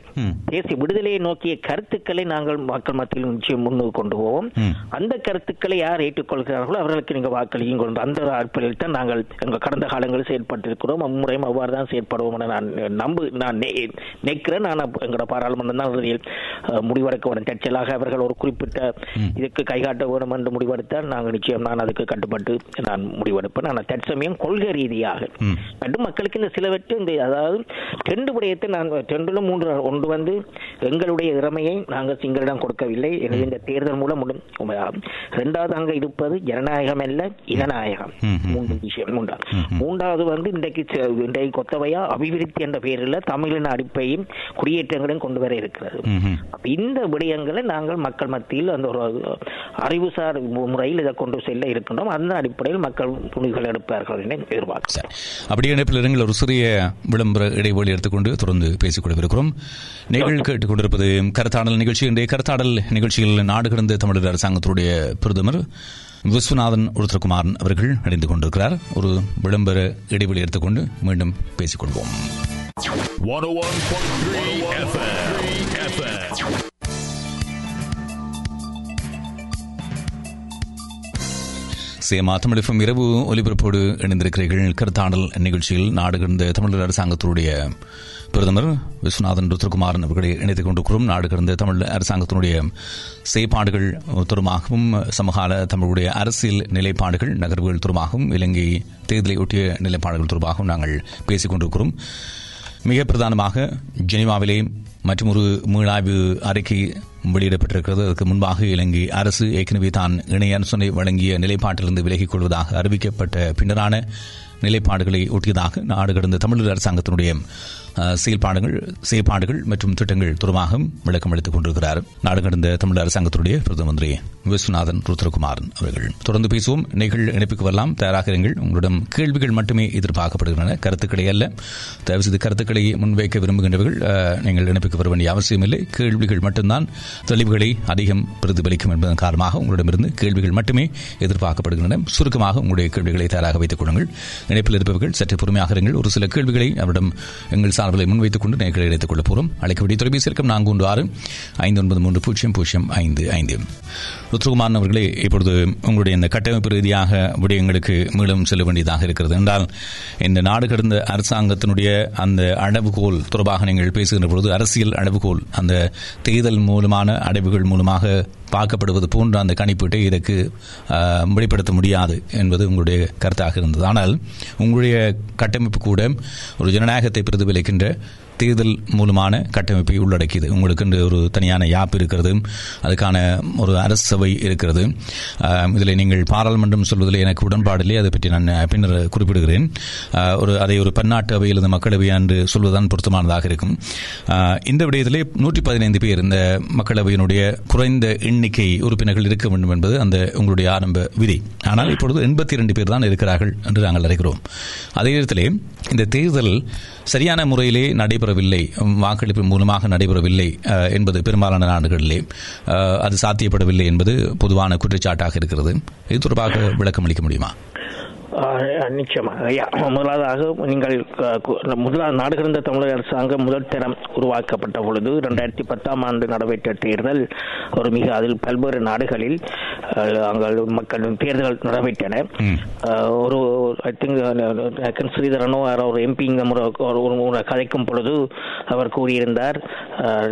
தேசிய விடுதலையை நோக்கிய கருத்துக்களை நாங்கள் மக்கள் மத்தியில் நிச்சயம் முன்னுக்கு கொண்டு போவோம். அந்த கருத்துக்களை யார் ஏற்றுக்கொள்கிறார்களோ அவர்களுக்கு நீங்க வாக்களியும் கொண்டு அந்த அடிப்படையில் தான் நாங்கள் எங்கள் கடந்த காலங்களில் செயல்பட்டிருக்கிறோம் அம்முறையும் அவ்வாறு தான் செயற்படுவோம் என நான் நம்பு நான் நினைக்கிறேன் நான் எங்களோட பாராளுமன்றம் தான் இறுதியில் அஹ், முடிவெடுக்க வேண்டும் தற்செயலாக அவர்கள் ஒரு குறிப்பிட்ட இதுக்கு கைகாட்ட வேண்டும் என்று முடிவெடுத்தால் நாங்கள் நிச்சயம் நான் அதுக்கு கட்டுப்பட்டு நான் முடிவெடுப்பேன். ஆனால் தற்சமயம் கொள்கை ரீதியாக. மற்றும் மக்களுக்கு இந்த சிலவற்றை இந்த அதாவது ரெண்டு விடயத்தை நான் ரெண்டுல மூன்று ஒன்று வந்து எங்களுடைய இறமையை நாங்கள் சிங்களிடம் கொடுக்கவில்லை. எனவே இந்த தேர்தல் மூலம் ரெண்டாவது அங்க இருப்பது ஜனநாயகம் அல்ல இனநாயகம். ம், ம், மூன்று விஷயம் மூன்றாவது. மூன்றாவது வந்து இன்றைக்கு இன்றைக்கு கொத்தவையா அபிவிருத்தி என்ற பெயரில் தமிழின் அடிப்பையும் குடியேற்றங்களையும் கொண்டு வர இருக்கிறது. இந்த விடயங்களை நாங்கள் மக்கள் மத்தியில் அந்த ஒரு அறிவுசார் முறையில் இதை கொண்டு செல்ல இருக்கின்றோம். அந்த அடிப்படையில் மக்கள் துணிகள் எடுப்பார்கள் என எதிர்பார்க்கிறேன் சரி. அப்படியே இணைப்பில் இருங்கள். ஒரு சிறிய விளம்பர இடைவெளி எடுத்துக்கொண்டு தொடர்ந்து பேசிக் கொண்டிருக்கிறோம். நீங்கள் கேட்டுக்கொண்டிருப்பது கருத்தாடல் நிகழ்ச்சி. இன்றைய கருத்தாடல் நிகழ்ச்சியில் நாடு கடந்த தமிழக அரசாங்கத்துடைய பிரதமர் விஸ்வநாதன் உருத்திரகுமாரன் அவர்கள் இணைந்து கொண்டிருக்கிறார். ஒரு விளம்பர இடைவெளி எடுத்துக்கொண்டு மீண்டும் பேசிக்கொள்வோம் 101.3 FM. FM. சேமா தமிழகம் இரவு ஒலிபரப்போடு இணைந்திருக்கிறீர்கள். கருத்தாடல் நிகழ்ச்சியில் நாடு தமிழர் அரசாங்கத்தினுடைய பிரதமர் விஸ்வநாதன் ருத்ரகுமாரன் அவர்களை இணைத்துக் கொண்டிருக்கிறோம். நாடு தமிழ் அரசாங்கத்தினுடைய செயற்பாடுகள் தொடர்பாகவும் சமகால தமிழுடைய அரசியல் நிலைப்பாடுகள் நகர்வுகள் தொடர்பாகவும் இலங்கை தேர்தலை ஒட்டிய நிலைப்பாடுகள் தொடர்பாகவும் நாங்கள் பேசிக் கொண்டிருக்கிறோம். மிக பிரதானமாக ஜெனீவாவிலே மற்றொரு மீளாய்வு அறிக்கை வெளியிடப்பட்டிருக்கிறது. அதற்கு முன்பாக இலங்கை அரசு ஏற்கனவே தான் இணைய அரசனை வழங்கிய நிலைப்பாட்டிலிருந்து விலகிக் கொள்வதாக அறிவிக்கப்பட்ட பின்னரான நிலைப்பாடுகளை ஒட்டியதாக நாடு கடந்த தமிழர் அரசாங்கத்தினுடைய செயல்பாடுகள் செயல்பாடுகள் மற்றும் திட்டங்கள் தொடர்பாக விளக்கம் அளித்துக் கொண்டிருக்கிறார். நாடு கடந்த தமிழ் அரசாங்கத்துடைய பிரதம மந்திரி விஸ்வநாதன் ருத்ரகுமாரன் அவர்கள். தொடர்ந்து பேசுவோம். நிகழ் இணைப்புக்கு வரலாம். தயாராக இருங்கள். உங்களிடம் கேள்விகள் மட்டுமே எதிர்பார்க்கப்படுகின்றன. கருத்துக்களை அல்ல. தயவு செய்து கருத்துக்களை முன்வைக்க விரும்புகின்றவர்கள் நீங்கள் இணைப்புக்கு வர வேண்டிய அவசியமில்லை கேள்விகள் மட்டும்தான் தெளிவுகளை அதிகம் பிரதிபலிக்கும் என்பதன் காரணமாக உங்களிடமிருந்து கேள்விகள் மட்டுமே எதிர்பார்க்கப்படுகின்றன. சுருக்கமாக உங்களுடைய கேள்விகளை தயாராக வைத்துக் கொள்ளுங்கள். இணைப்பில் இருப்பவர்கள் சற்று பொறுமையாக இருங்கள். ஒரு சில கேள்விகளை அவரிடம் எங்கள் அவர்களை முன்வைத்துக் கொண்டு நேர்களை இணைத்துக் கொள்ள போகிறோம் அழைக்க தொலைபேசி இருக்கும் நான்கு ஒன்று ஆறு ஐந்து ஒன்பது மூன்று பூஜ்ஜியம் பூஜ்ஜியம் ஐந்து ஐந்து. ருத்ரகுமாரன் அவர்களே இப்பொழுது உங்களுடைய இந்த கட்டமைப்பு ரீதியாக விடயங்களுக்கு மீளும் செல்ல வேண்டியதாக இருக்கிறது. என்றால் இந்த நாடு கடந்த அரசாங்கத்தினுடைய அந்த அளவுகோல் தொடர்பாக நீங்கள் பேசுகின்ற பொழுது அரசியல் அளவுகோல் அந்த தேர்தல் மூலமான அடைவுகள் மூலமாக பார்க்கப்படுவது போன்ற அந்த கணிப்பீட்டை இதற்கு வெளிப்படுத்த முடியாது என்பது உங்களுடைய கருத்தாக இருந்தது. ஆனால் உங்களுடைய கட்டமைப்பு கூட ஒரு ஜனநாயகத்தை பிரதிபலிக்கின்ற தேர்தல் மூலமான கட்டமைப்பை உள்ளடக்கியது. உங்களுக்கு என்று ஒரு தனியான யாப் இருக்கிறது. அதுக்கான ஒரு அரசு சபை இருக்கிறது. இதில் நீங்கள் பாராளுமன்றம் சொல்வதில் எனக்கு உடன்பாடில்லை அதை பற்றி நான் பின்னர் குறிப்பிடுகிறேன். ஒரு அதை ஒரு பன்னாட்டு அவை அல்லது மக்களவை என்று சொல்வதுதான் பொருத்தமானதாக இருக்கும். இந்த விடயத்திலே நூற்றி பதினைந்து பேர் இந்த மக்களவையினுடைய குறைந்த எண்ணிக்கை உறுப்பினர்கள் இருக்க வேண்டும் என்பது அந்த உங்களுடைய ஆரம்ப விதி. ஆனால் இப்பொழுது எண்பத்தி இரண்டு பேர் தான் இருக்கிறார்கள் என்று நாங்கள் அறிகிறோம். அதே நேரத்தில் இந்த தேர்தல் சரியான முறையிலே நடைபெறவில்லை. வாக்களிப்பு மூலமாக நடைபெறவில்லை அஹ், என்பது பெரும்பாலான நாடுகளிலே. அஹ், அது சாத்தியப்படவில்லை என்பது பொதுவான குற்றச்சாட்டாக இருக்கிறது. இது தொடர்பாக விளக்கம் அளிக்க முடியுமா? நிச்சயமாக ஐயா முதலாவதாக நீங்கள் முதலாவது நாடு கடந்த தமிழக அரசாங்கம் முதல் தரம் உருவாக்கப்பட்ட பொழுது ரெண்டாயிரத்தி பத்தாம் ஆண்டு நடைபெற்ற தேர்தல் ஒரு மிக அதில் பல்வேறு நாடுகளில் அங்கள் மக்கள் தேர்தல்கள் நடைபெற்றன. ஒரு ஐ திங்க் ஸ்ரீதரனோ ஒரு எம்பி ஒரு முறை கதைக்கும் பொழுது அவர் கூறியிருந்தார்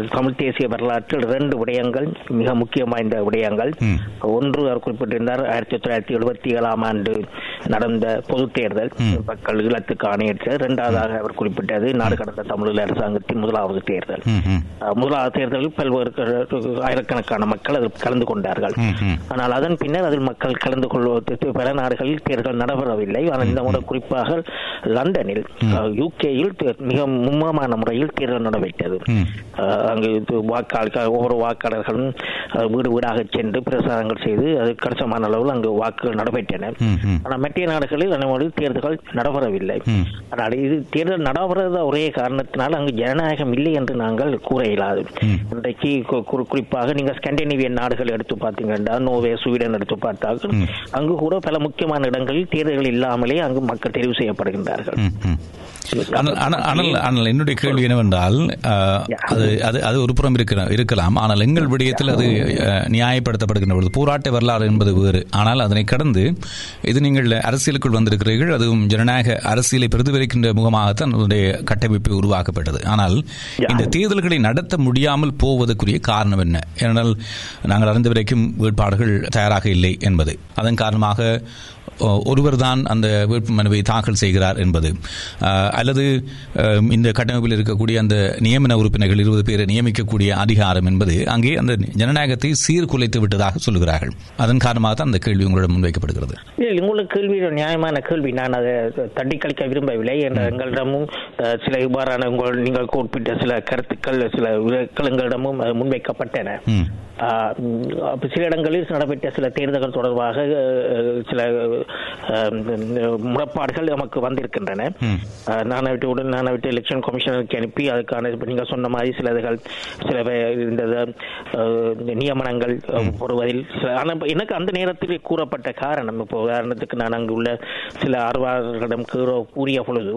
தமிழ் தேசிய வரலாற்றில் இரண்டு விடயங்கள் மிக முக்கியம் வாய்ந்த விடயங்கள். ஒன்று அவர் குறிப்பிட்டிருந்தார் ஆயிரத்தி தொள்ளாயிரத்தி எழுபத்தி ஏழாம் ஆண்டு நடந்த பொது தேர்தல் மக்கள் ஈழத்துக்கு ஆணையற்ற இரண்டாவதாக அவர் குறிப்பிட்டது நாடு கடந்த தமிழீழ அரசாங்கத்தின் முதலாவது தேர்தல். முதலாவது தேர்தலில் பல்வேறு ஆயிரக்கணக்கான மக்கள் அதில் கலந்து கொண்டார்கள். ஆனால் அதன் பின்னர் அதில் மக்கள் கலந்து கொள்வது பல நாடுகளில் தேர்தல் நடைபெறவில்லை. ஆனால் இந்த முறை குறிப்பாக லண்டனில் யூகேயில் மிக மும்மமான முறையில் தேர்தல் நடைபெற்றது. அங்கு வாக்காளர்கள் ஒவ்வொரு வாக்காளர்களும் வீடு வீடாக சென்று பிரசாரங்கள் செய்து அது கணிசமான அளவில் அங்கு வாக்குகள் நடைபெற்றன. ஆனால் மற்ற நாடுகளில் அந்த மாதிரி தேர்தல்கள் நடைபெறவில்லை. ஆனால் இது தேர்தல் நடைபெறாத ஒரே காரணத்தினால் அங்கு ஜனநாயகம் இல்லை என்று நாங்கள் கூற இயலாது. இன்றைக்கு குறிப்பாக நீங்க ஸ்கண்டினேவியன் நாடுகள் எடுத்து பார்த்தீங்கன்னா நோவே ஸ்வீடன் எடுத்து பார்த்தால். அங்கு கூட பல முக்கியமான இடங்களில் தேர்தல்கள் இல்லாமலே அங்கு மக்கள் தெரிவு செய்யப்படுகின்றார்கள். ஆனால் என்னுடைய கேள்வி என்னவென்றால் அது அது அது ஒரு புறம் இருக்கிற இருக்கலாம். ஆனால் எங்கள் விடயத்தில் அது நியாயப்படுத்தப்படுகின்ற பொழுது போராட்ட வரலாறு என்பது வேறு. ஆனால் அதனை கடந்து இது நீங்கள் அரசியலுக்குள் வந்திருக்கிறீர்கள். அதுவும் ஜனநாயக அரசியலை பிரதிபலிக்கின்ற முகமாகத்தான் அதனுடைய கட்டமைப்பு உருவாக்கப்பட்டது. ஆனால் இந்த தேர்தல்களை நடத்த முடியாமல் போவதற்குரிய காரணம் என்ன? ஏனென்றால் நாங்கள் அறிந்த வரைக்கும் வேட்பாளர்கள் தயாராக இல்லை என்பது. அதன் காரணமாக ஒருவர் தான் அந்த வேட்புமனுவை தாக்கல் செய்கிறார் என்பது. அல்லது இந்த கட்டமைப்பில் இருக்கக்கூடிய அந்த நியமன உறுப்பினர்கள் இருபது பேரை நியமிக்கக்கூடிய அதிகாரம் என்பது அங்கே அந்த ஜனநாயகத்தை சீர்குலைத்து விட்டதாக சொல்கிறார்கள் அதன் காரணமாக தான் அந்த கேள்வி உங்களிடம் முன்வைக்கப்படுகிறது. இல்லை உங்களுக்கு கேள்வி நியாயமான கேள்வி. நான் அதை தட்டி கழிக்க விரும்பவில்லை என்ற எங்களிடமும் சில இவ்வாறான உங்கள் நீங்கள் குறிப்பிட்ட சில கருத்துக்கள் சில எங்களிடமும் முன்வைக்கப்பட்டன. சில இடங்களில் நடைபெற்ற சில தேர்தல்கள் தொடர்பாக சில முறைப்பாடுகள் நமக்கு வந்திருக்கின்றன ம். அஹ், நான் விட்டு உடன் நான் விட்டு எலெக்ஷன் கமிஷனருக்கு அனுப்பி அதுக்கான நீங்க சொன்ன மாதிரி சில இதுகள் சில இந்த நியமனங்கள் இப்ப எனக்கு அந்த நேரத்தில் கூறப்பட்ட காரணம் இப்போ உதாரணத்துக்கு நான் அங்கு உள்ள சில ஆர்வலர்களிடம் கூற- கூறிய பொழுது.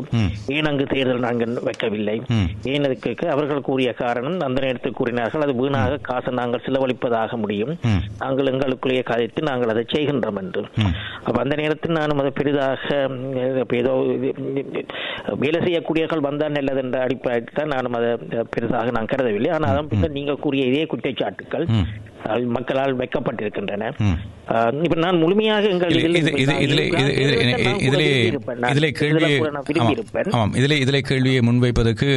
ஏன் அங்கு தேர்தல் நாங்கள் வைக்கவில்லை. ஏன் அதுக்கு அவர்கள் கூறிய காரணம் அந்த நேரத்தில் கூறினார்கள் அது வீணாக காசு நாங்கள் செலவழிப்பதாக முடியும். நாங்கள் எங்களுக்குள்ளேயே கதைத்து நாங்கள் அதை செய்கின்றோம் என்று. அப்ப அந்த நேரத்தில் நானும் அதை பெரிதாக ஏதோ வேலை செய்யக்கூடியவர்கள் வந்தால் நல்லது என்ற அடிப்படையில் தான் நானும் அதை பெரிதாக நான் கருதவில்லை. ஆனால் அதன் பின்னர் நீங்கள் கூறிய இதே குற்றச்சாட்டுக்கள் மக்களால் வைக்கப்பட்டிருக்கின்றன. இப்ப நான் முழுமையாக எங்கள் இது- இதில் கேள்வியை முன்வைப்பதற்கு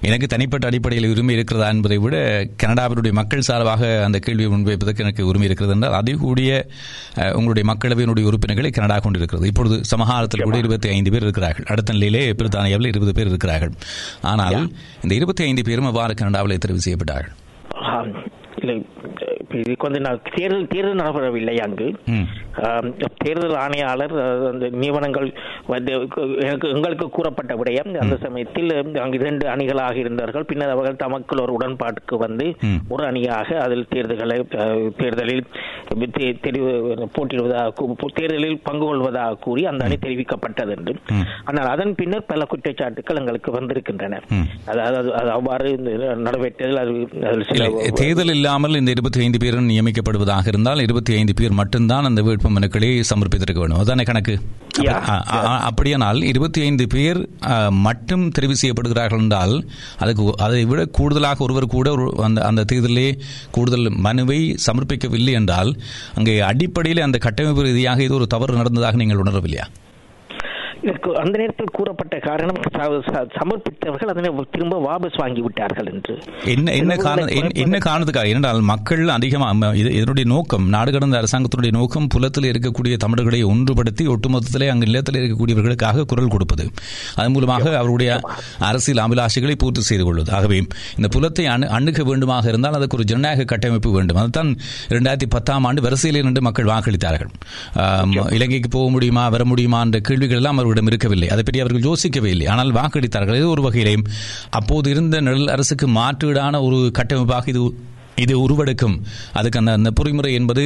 எனக்கு தனிப்பட்ட அடிப்படையில் உரிமை இருக்கிறதா என்பதை விட கனடாவினுடைய மக்கள் சார்பாக அந்த கேள்வியை முன்வைப்பதற்கு எனக்கு உரிமை இருக்கிறது என்றால் அதிகூடிய அஹ், உங்களுடைய மக்களவையினுடைய உறுப்பினர்களை கனடா கொண்டிருக்கிறது. இப்பொழுது சமகாலத்தில் கூட இருபத்தி ஐந்து பேர் இருக்கிறார்கள். அடுத்த நிலையிலே பிரித்தானியாவில் இருபது பேர் இருக்கிறார்கள். ஆனால் இந்த இருபத்தி ஐந்து பேரும் அவ்வாறு கனடாவில் தெரிவு செய்யப்பட்டார்கள். இல்லை வந்து நான் தேர்தல் தேர்தல் நடைபெறவில்லை அங்கு. தேர்தல் ஆணையாளர் அந்த நியமனங்கள் வந்து எனக்கு எங்களுக்கு கூறப்பட்ட விடயம். அந்த சமயத்தில் அங்கு இரண்டு அணிகளாக இருந்தார்கள். பின்னர் அவர்கள் தமக்குள் ஒரு உடன்பாட்டுக்கு வந்து. ஒரு அணியாக அதில் தேர்தல்களை தேர்தலில் தெரிவு போட்டியிடுவதாக தேர்தலில் பங்கு கொள்வதாக கூறி அந்த அணி தெரிவிக்கப்பட்டது என்று. ஆனால் அதன் பின்னர் பல குற்றச்சாட்டுகள் எங்களுக்கு வந்திருக்கின்றன. அதாவது அது- அது அவ்வாறு நடைபெற்றதில் அது சில தேர்தல் இல்லாமல் இந்த இருபத்தி ஐந்து பேரும் நியமிக்கப்படுவதாக இருந்தால் இருபத்தி ஐந்து பேர் மட்டும்தான் அந்த வேட்பு மனுக்களை சமர்ப்பித்திருக்க வேண்டும். அதுதானே கணக்கு? அப்படியானால் இருபத்தி ஐந்து பேர் மட்டும் தெரிவு செய்யப்படுகிறார்கள் என்றால் அதுக்கு அதை விட கூடுதலாக ஒருவர் கூட அந்த அந்த தேர்தலிலே கூடுதல் மனுவை சமர்ப்பிக்கவில்லை என்றால் அங்கே அடிப்படையில் அந்த கட்டமைப்பு ரீதியாக இது ஒரு தவறு நடந்ததாக நீங்கள் உணரவில்லையா? இதற்கு அந்த நேரத்தில் கூறப்பட்ட காரணம் சமர்ப்பித்தவர்கள் அதனை திரும்ப வாபஸ் வாங்கி விட்டார்கள் என்று. என்ன என்ன காரணம் என்ன- என்ன காரணத்துக்காக? ஏனென்றால் மக்கள் அதிகமாக இது இதனுடைய நோக்கம் நாடு கடந்த அரசாங்கத்தினுடைய நோக்கம் புலத்தில் இருக்கக்கூடிய தமிழர்களை ஒன்றுபடுத்தி ஒட்டுமொத்தத்திலே அங்கு நிலத்தில் இருக்கக்கூடியவர்களுக்காக குரல் கொடுப்பது. அதன் மூலமாக அவருடைய அரசியல் அபிலாஷைகளை பூர்த்தி செய்து கொள்வது. ஆகவே இந்த புலத்தை அணு அணுக வேண்டுமாக இருந்தால் அதுக்கு ஒரு ஜனநாயக கட்டமைப்பு வேண்டும். அதுதான் இரண்டாயிரத்தி பத்தாம் ஆண்டு வரிசையில் நின்று மக்கள் வாக்களித்தார்கள். இலங்கைக்கு போக முடியுமா வர முடியுமா என்ற கேள்விகள் எல்லாம் அவர்களிடம் இருக்கவில்லை. அதை பற்றி அவர்கள் யோசிக்கவே இல்லை. ஆனால் வாக்களித்தார்கள். இது ஒரு வகையிலேயும் அப்போது இருந்த நிழல் அரசுக்கு மாற்றீடான ஒரு கட்டமைப்பாக இது இது உருவெடுக்கும். அதுக்கு அந்த அந்த பொறிமுறை என்பது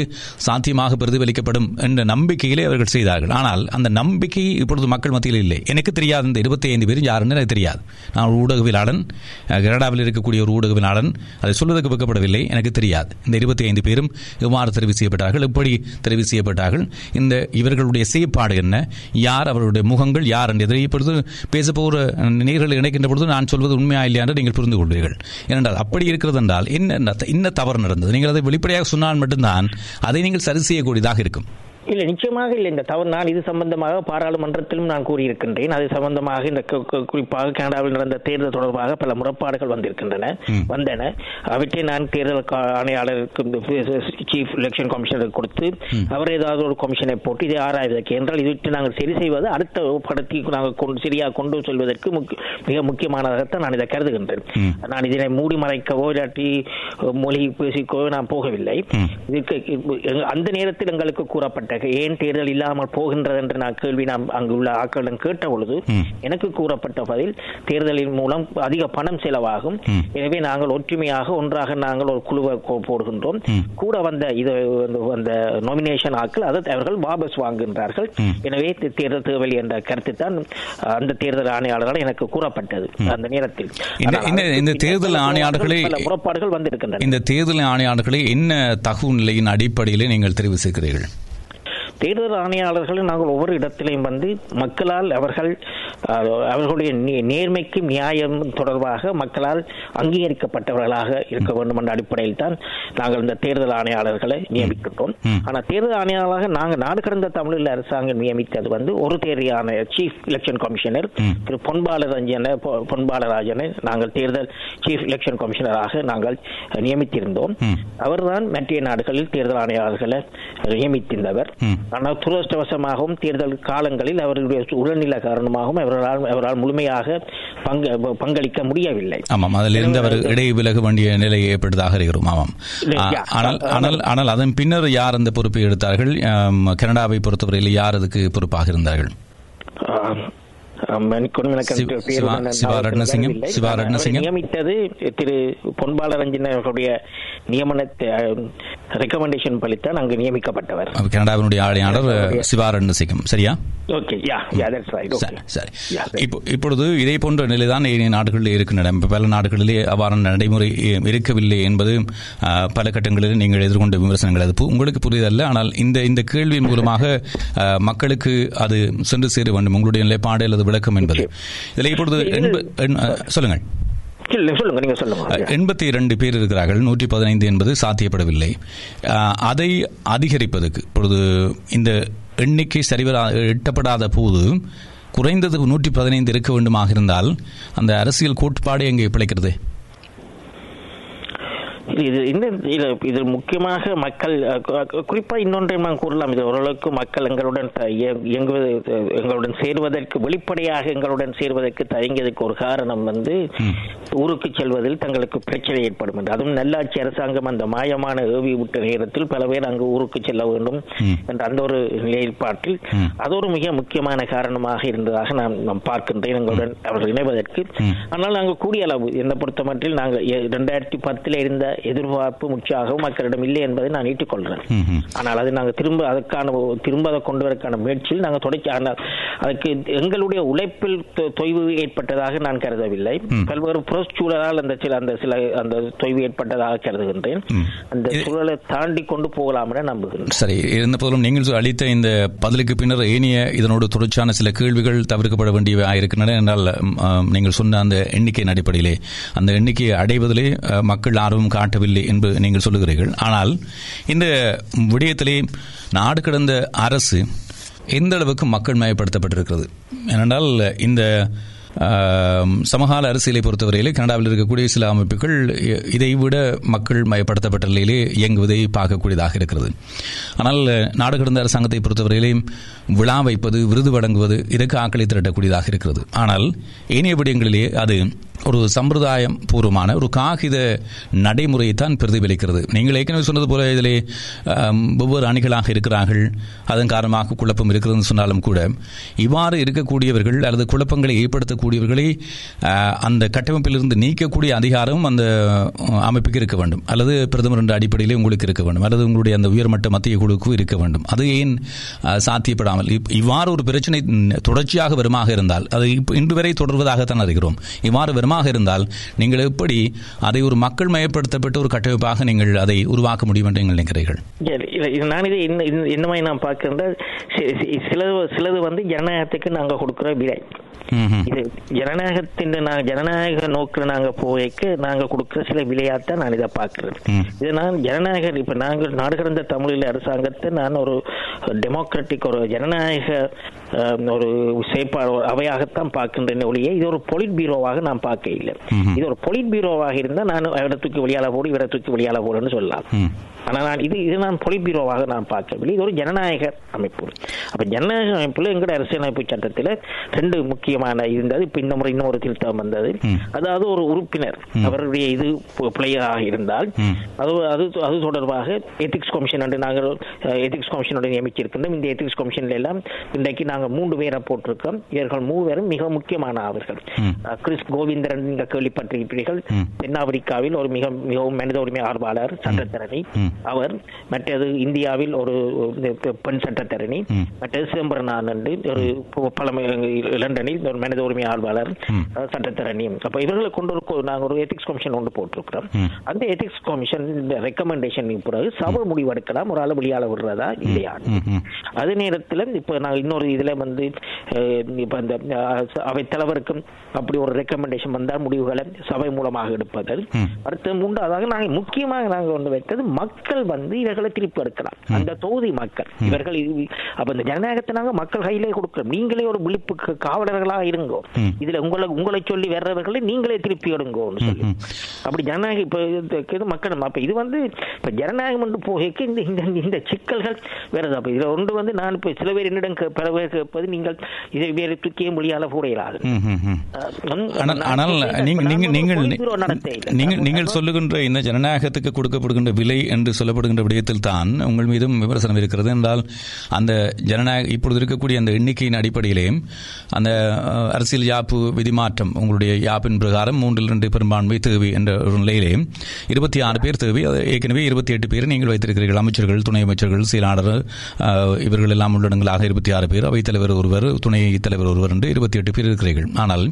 சாத்தியமாக பிரதிபலிக்கப்படும் என்ற நம்பிக்கையிலே அவர்கள் செய்தார்கள். ஆனால் அந்த நம்பிக்கை இப்பொழுது மக்கள் மத்தியில் இல்லை. எனக்கு தெரியாது. இந்த இருபத்தி ஐந்து பேரும் யாருன்னு எனக்கு தெரியாது. நான் ஒரு ஊடகவியலாளன். கனடாவில் இருக்கக்கூடிய ஒரு ஊடகவியலாளன். அதை சொல்வதற்கு வைக்கப்படவில்லை எனக்கு தெரியாது. இந்த இருபத்தி ஐந்து பேரும் எவ்வாறு தெரிவு செய்யப்பட்டார்கள்? எப்படி தெரிவு செய்யப்பட்டார்கள்? இந்த இவர்களுடைய செயற்பாடு என்ன? யார் அவருடைய முகங்கள்? யார்? என்று இதை இப்பொழுது பேசப்போகிற நேர்களை இணைக்கின்ற பொழுது நான் சொல்வது உண்மையா இல்லையா என்று நீங்கள் புரிந்து கொள்வீர்கள். ஏனென்றால் அப்படி இருக்கிறது என்றால் என்ன என்ன தவறு நடந்தது. நீங்கள் அதை வெளிப்படையாக சொன்னால் மட்டும்தான் அதை நீங்கள் சரி செய்யக்கூடியதாக இருக்கும். இல்லை நிச்சயமாக இல்லை. இந்த தவறு நான் இது சம்பந்தமாக பாராளுமன்றத்திலும் நான் கூறியிருக்கின்றேன். அது சம்பந்தமாக இந்த குறிப்பாக கனடாவில் நடந்த தேர்தல் தொடர்பாக பல முறைப்பாடுகள் வந்திருக்கின்றன வந்தன. அவற்றை நான் தேர்தல் ஆணையாளருக்கு சீஃப் எலெக்ஷன் கமிஷனருக்கு கொடுத்து அவர் ஏதாவது ஒரு கமிஷனை போட்டு இதை ஆராய்வதற்கு என்றால் இதை நாங்கள் சரி செய்வது அடுத்த படத்தை நாங்கள் கொண்டு சரியாக கொண்டு செல்வதற்கு மிக முக்கியமானதாகத்தான் நான் இதை கருதுகின்றேன். நான் இதனை மூடி மறைக்கவோ இல்லாட்டி மொழி பேசிக்கவோ நான் போகவில்லை. அந்த நேரத்தில் எங்களுக்கு கூறப்பட்ட ஏன் தேர்தல் இல்லாமல் போகின்றது என்று நான் கேள்வி நாம் அங்கு உள்ள ஆக்களிடம் கேட்ட பொழுது எனக்கு கூறப்பட்ட பதில் தேர்தலின் மூலம் அதிக பணம் செலவாகும். எனவே நாங்கள் ஒற்றுமையாக ஒன்றாக நாங்கள் ஒரு குழுவை போடுகின்றோம். கூட வந்த இது அந்த நாமினேஷன் ஆக்கள் அதை அவர்கள் வாபஸ் வாங்குகின்றார்கள். எனவே தேர்தல் தேவையில்லை என்ற கருத்து தான் அந்த தேர்தல் ஆணையாளரால் எனக்கு கூறப்பட்டது அந்த நேரத்தில். இந்த- தேர்தல் ஆணையாளர்களை- பல முறைப்பாடுகள் வந்திருக்கின்றன. இந்த தேர்தல் ஆணையாளர்களை என்ன தகவல் நிலையின் அடிப்படையிலே நீங்கள் தெரிவு செய்கிறீர்கள்? தேர்தல் ஆணையாளர்கள் நாங்கள் ஒவ்வொரு இடத்திலையும் வந்து மக்களால் அவர்கள் அவர்களுடைய நேர்மைக்கு நியாயம் தொடர்பாக மக்களால் அங்கீகரிக்கப்பட்டவர்களாக இருக்க வேண்டும் என்ற அடிப்படையில் தான் நாங்கள் இந்த தேர்தல் ஆணையாளர்களை நியமிக்கின்றோம். ஆனால் தேர்தல் ஆணையாளராக நாங்கள் நாடு கடந்த தமிழில் அரசாங்கம் நியமித்தது வந்து ஒரு தேர்தல் ஆணையர் சீஃப் எலெக்ஷன் கமிஷனர் திரு பொன்பாலரஞ்சனை பொன்பாலராஜனை நாங்கள் தேர்தல் சீஃப் எலெக்ஷன் கமிஷனராக நாங்கள் நியமித்திருந்தோம். அவர்தான் மற்ற நாடுகளில் தேர்தல் ஆணையாளர்களை நியமித்திருந்தவர். ஆனால் துரதிருஷ்டவசமாகவும் தேர்தல் காலங்களில் அவர்களுடைய உடல்நிலை காரணமாகவும் அவர்களால் அவரால் முழுமையாக பங்கு பங்களிக்க முடியவில்லை. ஆமாம் அதில் இருந்து அவர் இடை விலக வேண்டிய நிலை ஏற்பட்டதாக இருக்கிறோம். ஆமாம். ஆனால் ஆனால் ஆனால் அதன் பின்னர் யார் அந்த பொறுப்பை எடுத்தார்கள்? கனடாவை பொறுத்தவரையில் யார் அதுக்கு பொறுப்பாக இருந்தார்கள்? நியமித்தது திரு பொன்பாலரஞ்சன் அவர்களுடைய நியமனத்தை ரெக்கமெண்டேஷன் பலித்தான் அங்கு நியமிக்கப்பட்டவர். கனடாவினுடைய ஆணையாளர் சிவாரண்ய சிங்கம் சரியா? இப்பொழுது இதே போன்ற நிலைதான் ஏனைய நாடுகளில் இருக்கின்றன பல நாடுகளிலே அவ்வாறான நடைமுறை இருக்கவில்லை என்பது பல கட்டங்களில் நீங்கள் எதிர்கொண்ட விமர்சனங்கள். அது உங்களுக்கு புரியுதல்ல ஆனால் இந்த இந்த கேள்வியின் மூலமாக மக்களுக்கு அது சென்று சேர வேண்டும். உங்களுடைய நிலைப்பாடு அல்லது விளக்கம் என்பது. இதில் இப்பொழுது சொல்லுங்கள். எண்பத்தி இரண்டு பேர் இருக்கிறார்கள் நூற்றி பதினைந்து என்பது சாத்தியப்படவில்லை. அதை அதிகரிப்பதற்கு இப்பொழுது இந்த எண்ணிக்கை சரிவரா எட்டப்படாத போது குறைந்தது நூற்றி பதினைந்து இருக்க வேண்டுமாக இருந்தால் அந்த அரசியல் கோட்பாடு எங்கே பிழைக்கிறது? இது இந்த இது இது முக்கியமாக மக்கள் அஹ், கு- குறிப்பா இன்னொன்றை நான் கூறலாம். இது ஓரளவுக்கு மக்கள் எங்களுடன் இயங்குவது எங்களுடன் சேருவதற்கு வெளிப்படையாக எங்களுடன் சேருவதற்கு தயங்கியதுக்கு ஒரு காரணம் வந்து ஊருக்கு செல்வதில் தங்களுக்கு பிரச்சனை ஏற்படும் என்று. அதுவும் நல்லாட்சி அரசாங்கம் அந்த மாயமான ஏவி விட்ட நேரத்தில் பல பேர் அங்கு ஊருக்கு செல்ல வேண்டும் என்ற அந்த ஒரு நிலைப்பாட்டில் அது ஒரு மிக முக்கியமான காரணமாக இருந்ததாக நான் நான் பார்க்கின்றேன் எங்களுடன் அவர்கள் இணைவதற்கு. ஆனால் நாங்கள் கூடிய அளவு என்னை பொறுத்த மட்டில் நாங்கள் இரண்டாயிரத்தி பத்தில் இருந்த எதிர்பார்ப்பு உற்சாகம் மக்களிடம் இல்லை என்பதை நான் ஏற்றுக்கொள்கிறேன் ஆனால் அது நாங்கள் திரும்ப அதற்கான திரும்ப அதை கொண்டு வரக்கான முயற்சியில் நாங்கள் தொடக்கி அதுக்கு எங்களுடைய உழைப்பில் தொய்வு ஏற்பட்டதாக நான் கருதவில்லை. பல்வேறு புறச்சூழலால் அந்த சில அந்த சில அந்த தொய்வு ஏற்பட்டதாக கருதுகின்றேன். அந்த சூழலை தாண்டி கொண்டு போகலாம் என நம்புகின்றேன். சரி இருந்த போதிலும் நீங்கள் அளித்த இந்த பதிலுக்கு பின்னர் ஏனைய இதனோடு தொடர்ச்சியான சில கேள்விகள் தவிர்க்கப்பட வேண்டியவை இருக்கின்றன என்றால் நீங்கள் சொன்ன அந்த எண்ணிக்கையின் அடிப்படையிலே அந்த எண்ணிக்கையை அடைவதிலே மக்கள் ஆர்வம் காட்டவில்லை என்று நீங்கள் சொல்லுகிறீர்கள். ஆனால் இந்த விடயத்திலே நாடு கடந்த அரசு எந்த அளவுக்கு மக்கள் மயப்படுத்தப்பட்டிருக்கிறது? ஏனென்றால் இந்த சமகால அரசியலை பொறுத்தவரையிலே கனடாவில் இருக்கக்கூடிய சில அமைப்புகள் இதை இதைவிட மக்கள் மயப்படுத்தப்பட்ட நிலையிலே இயங்குவதை பார்க்கக்கூடியதாக இருக்கிறது. ஆனால் நாடு கடந்த அரசாங்கத்தை பொறுத்தவரையிலே விழா வைப்பது விருது வழங்குவது இதற்கு ஆக்களை திரட்டக்கூடியதாக இருக்கிறது. ஆனால் ஏனைய விடயங்களிலே அது ஒரு சம்பிரதாயம் பூர்வமான ஒரு காகித நடைமுறையை தான் பிரதிபலிக்கிறது. நீங்கள் ஏற்கனவே சொன்னது போல இதிலே ஒவ்வொரு அணிகளாக இருக்கிறார்கள். அதன் காரணமாக குழப்பம் இருக்கிறதுன்னு சொன்னாலும் கூட இவ்வாறு இருக்கக்கூடியவர்கள் அல்லது குழப்பங்களை ஏற்படுத்தக்கூடியவர்களை அந்த கட்டமைப்பிலிருந்து நீக்கக்கூடிய அதிகாரம் அந்த அமைப்புக்கு இருக்க வேண்டும். அல்லது பிரதமர் என்ற அடிப்படையிலே உங்களுக்கு இருக்க வேண்டும். அல்லது உங்களுடைய அந்த உயர்மட்ட மத்திய குழுக்கும் இருக்க வேண்டும். அது ஏன் ஆ, சாத்தியப்படாமல் இப்- இவ்வாறு ஒரு பிரச்சனை தொடர்ச்சியாக வருமாக இருந்தால் அது இன்று வரை தொடர்வதாகத்தான் அறிகிறோம். இவ்வாறு வருமாக இருந்தால் நீங்கள் எப்படி அதை ஒரு மக்கள் மயப்படுத்தப்பட்ட ஒரு கட்டமைப்பாக நீங்கள் அதை உருவாக்க முடியும் என்று நீங்கள் நினைக்கிறீர்கள்? நான் இதை என்ன இந்த மாதிரி நான் பார்க்கிறேன் சிலது சிலது வந்து ஜனநாயகத்துக்கு நாங்கள் கொடுக்குற விலை. இது ஜனநாயகத்தின் நான் ஜனநாயக நோக்கில் நாங்க போய்க்கு நாங்க கொடுக்குற சில விளையாட்டை நான் இதை பார்க்கிறேன் ம். இது நான் ஜனநாயக இப்ப நாங்கள் நாடு கடந்த தமிழில் அரசாங்கத்தை நான் ஒரு டெமோக்ராட்டிக் ஒரு ஜனநாயக ஒரு செயற்பாடு அவையாகத்தான் பார்க்கின்றேன் ஒழிய இது ஒரு பொலிட் பீரோவாக நான் பார்க்க இல்லை. இது ஒரு பொலிட் பீரோவாக இருந்தால் நான் அவரை தூக்கி வெளியால போடு இவரை தூக்கி வெளியால போடுன்னு சொல்லலாம். ம். ஆனா நான் இது இது நான் பொலிட் பீரோவாக நான் பார்க்கவில்லை. இது ஒரு ஜனநாயக அமைப்பு. அப்ப ஜனநாயக அமைப்புல எங்கட அரசியலமைப்பு சட்டத்தில் ரெண்டு முக்கியமான இருந்தது. இப்ப இந்த முறை இன்னொரு திருத்தம் வந்தது. அதாவது ஒரு உறுப்பினர் அவருடைய இது பிள்ளையாக இருந்தால். அது அது அது தொடர்பாக எத்திக்ஸ் கமிஷன் என்று நாங்கள் எத்திக்ஸ் கமிஷனோட நியமிச்சிருக்கின்றோம் இந்த எத்திக்ஸ் கமிஷன்ல எல்லாம் இன்றைக்கு நாங்கள் மூன்று பேரை போட்டிருக்கோம். இவர்கள் மூவரும் மிக முக்கியமான அவர்கள். கிறிஸ் கோவிந்தரன் நீங்க கேள்விப்பட்டிருப்பீர்கள். ம். தென்னாப்பிரிக்காவில் ஒரு மிக மிகவும் மனித உரிமை ஆர்வலர் சட்டத்தரணி. ம். அவர் மற்றது இந்தியாவில் ஒரு பெண் சட்டத்தரணி. மற்றது சிதம்பரனான் என்று ஒரு பழமை லண்டனில் ஒரு மனித உரிமை ஆர்வலர் சட்டத்தரணி. அப்ப இவர்களை கொண்டு ஒரு கொ- நாங்க ஒரு எத்திக்ஸ் கமிஷன் ஒன்று போட்டிருக்கிறோம். அந்த எத்திக்ஸ் கமிஷன் ரெக்கமெண்டேஷன் பிறகு சபை முடிவெடுக்கலாம். ஒரு ஆளு வெளியால விடுறதா? இல்லையா. அதே நேரத்தில் இப்ப நான் இன்னொரு இதுல வந்து இப்ப அந்த அவை தலைவருக்கும் அப்படி ஒரு ரெக்கமெண்டேஷன் வந்தால் முடிவுகளை சபை மூலமாக எடுப்பது. அடுத்து மூன்றாவதாக நாங்கள் முக்கியமாக நாங்கள் கொண்டு வைத்தது மக்கள் வந்து இவர்களை திருப்பி எடுக்கலாம் அந்த தொகுதி மக்கள். இவர்கள் அப்ப இந்த ஜனநாயகத்தை நாங்கள் மக்கள் கையிலே கொடுக்கிறோம். நீங்களே ஒரு விழிப்பு காவலர்களாக இருங்கோ. இதுல உங்களை உங்களை சொல்லி வர்றவர்களை நீங்களே திருப்பி எடுங்கோன்னு சொல்லி. அப்படி ஜனநாயகம் இப்ப மக்கள் அப்ப இது வந்து இப்ப ஜனநாயகம் என்று போகைக்கு இந்த இந்த இந்த சிக்கல்கள் வேறது? அப்ப இதுல ஒன்று வந்து நான் இப்ப சில பேர் என்னிடம் பேர் கேட்பது நீங்கள் இதை வேறு தூக்கியே மொழியால கூட இயலாது ம், ம், ம். அஹ் ஆனால் நீங்கள் நீங்கள் நீங்கள் சொல்லுகின்ற இந்த ஜனநாயகத்துக்கு கொடுக்கப்படுகின்ற விலை என்று சொல்லப்படுகின்ற விடயத்தில் தான் உங்கள் மீதும் விமர்சனம் இருக்கிறது என்றால் அந்த ஜனநாயக இப்பொழுது இருக்கக்கூடிய அந்த எண்ணிக்கையின் அடிப்படையிலே அந்த அரசியல் யாப்பு விதிமாற்றம் உங்களுடைய யாப்பின் பிரகாரம் மூன்றில் இரண்டு பெரும்பான்மை தேவை என்ற ஒரு நிலையிலே இருபத்தி ஆறு பேர் தேவை. ஏற்கனவே இருபத்தி எட்டு பேர் நீங்கள் வைத்திருக்கிறீர்கள். அமைச்சர்கள் துணை அமைச்சர்கள் செயலாளர் இவர்கள் எல்லாம் உள்ளடங்களாக இருபத்தி ஆறு பேர். அவைத்தலைவர் ஒருவர் துணை தலைவர் ஒருவர் என்று இருபத்தி எட்டு பேர் இருக்கிறீர்கள். ஆனால்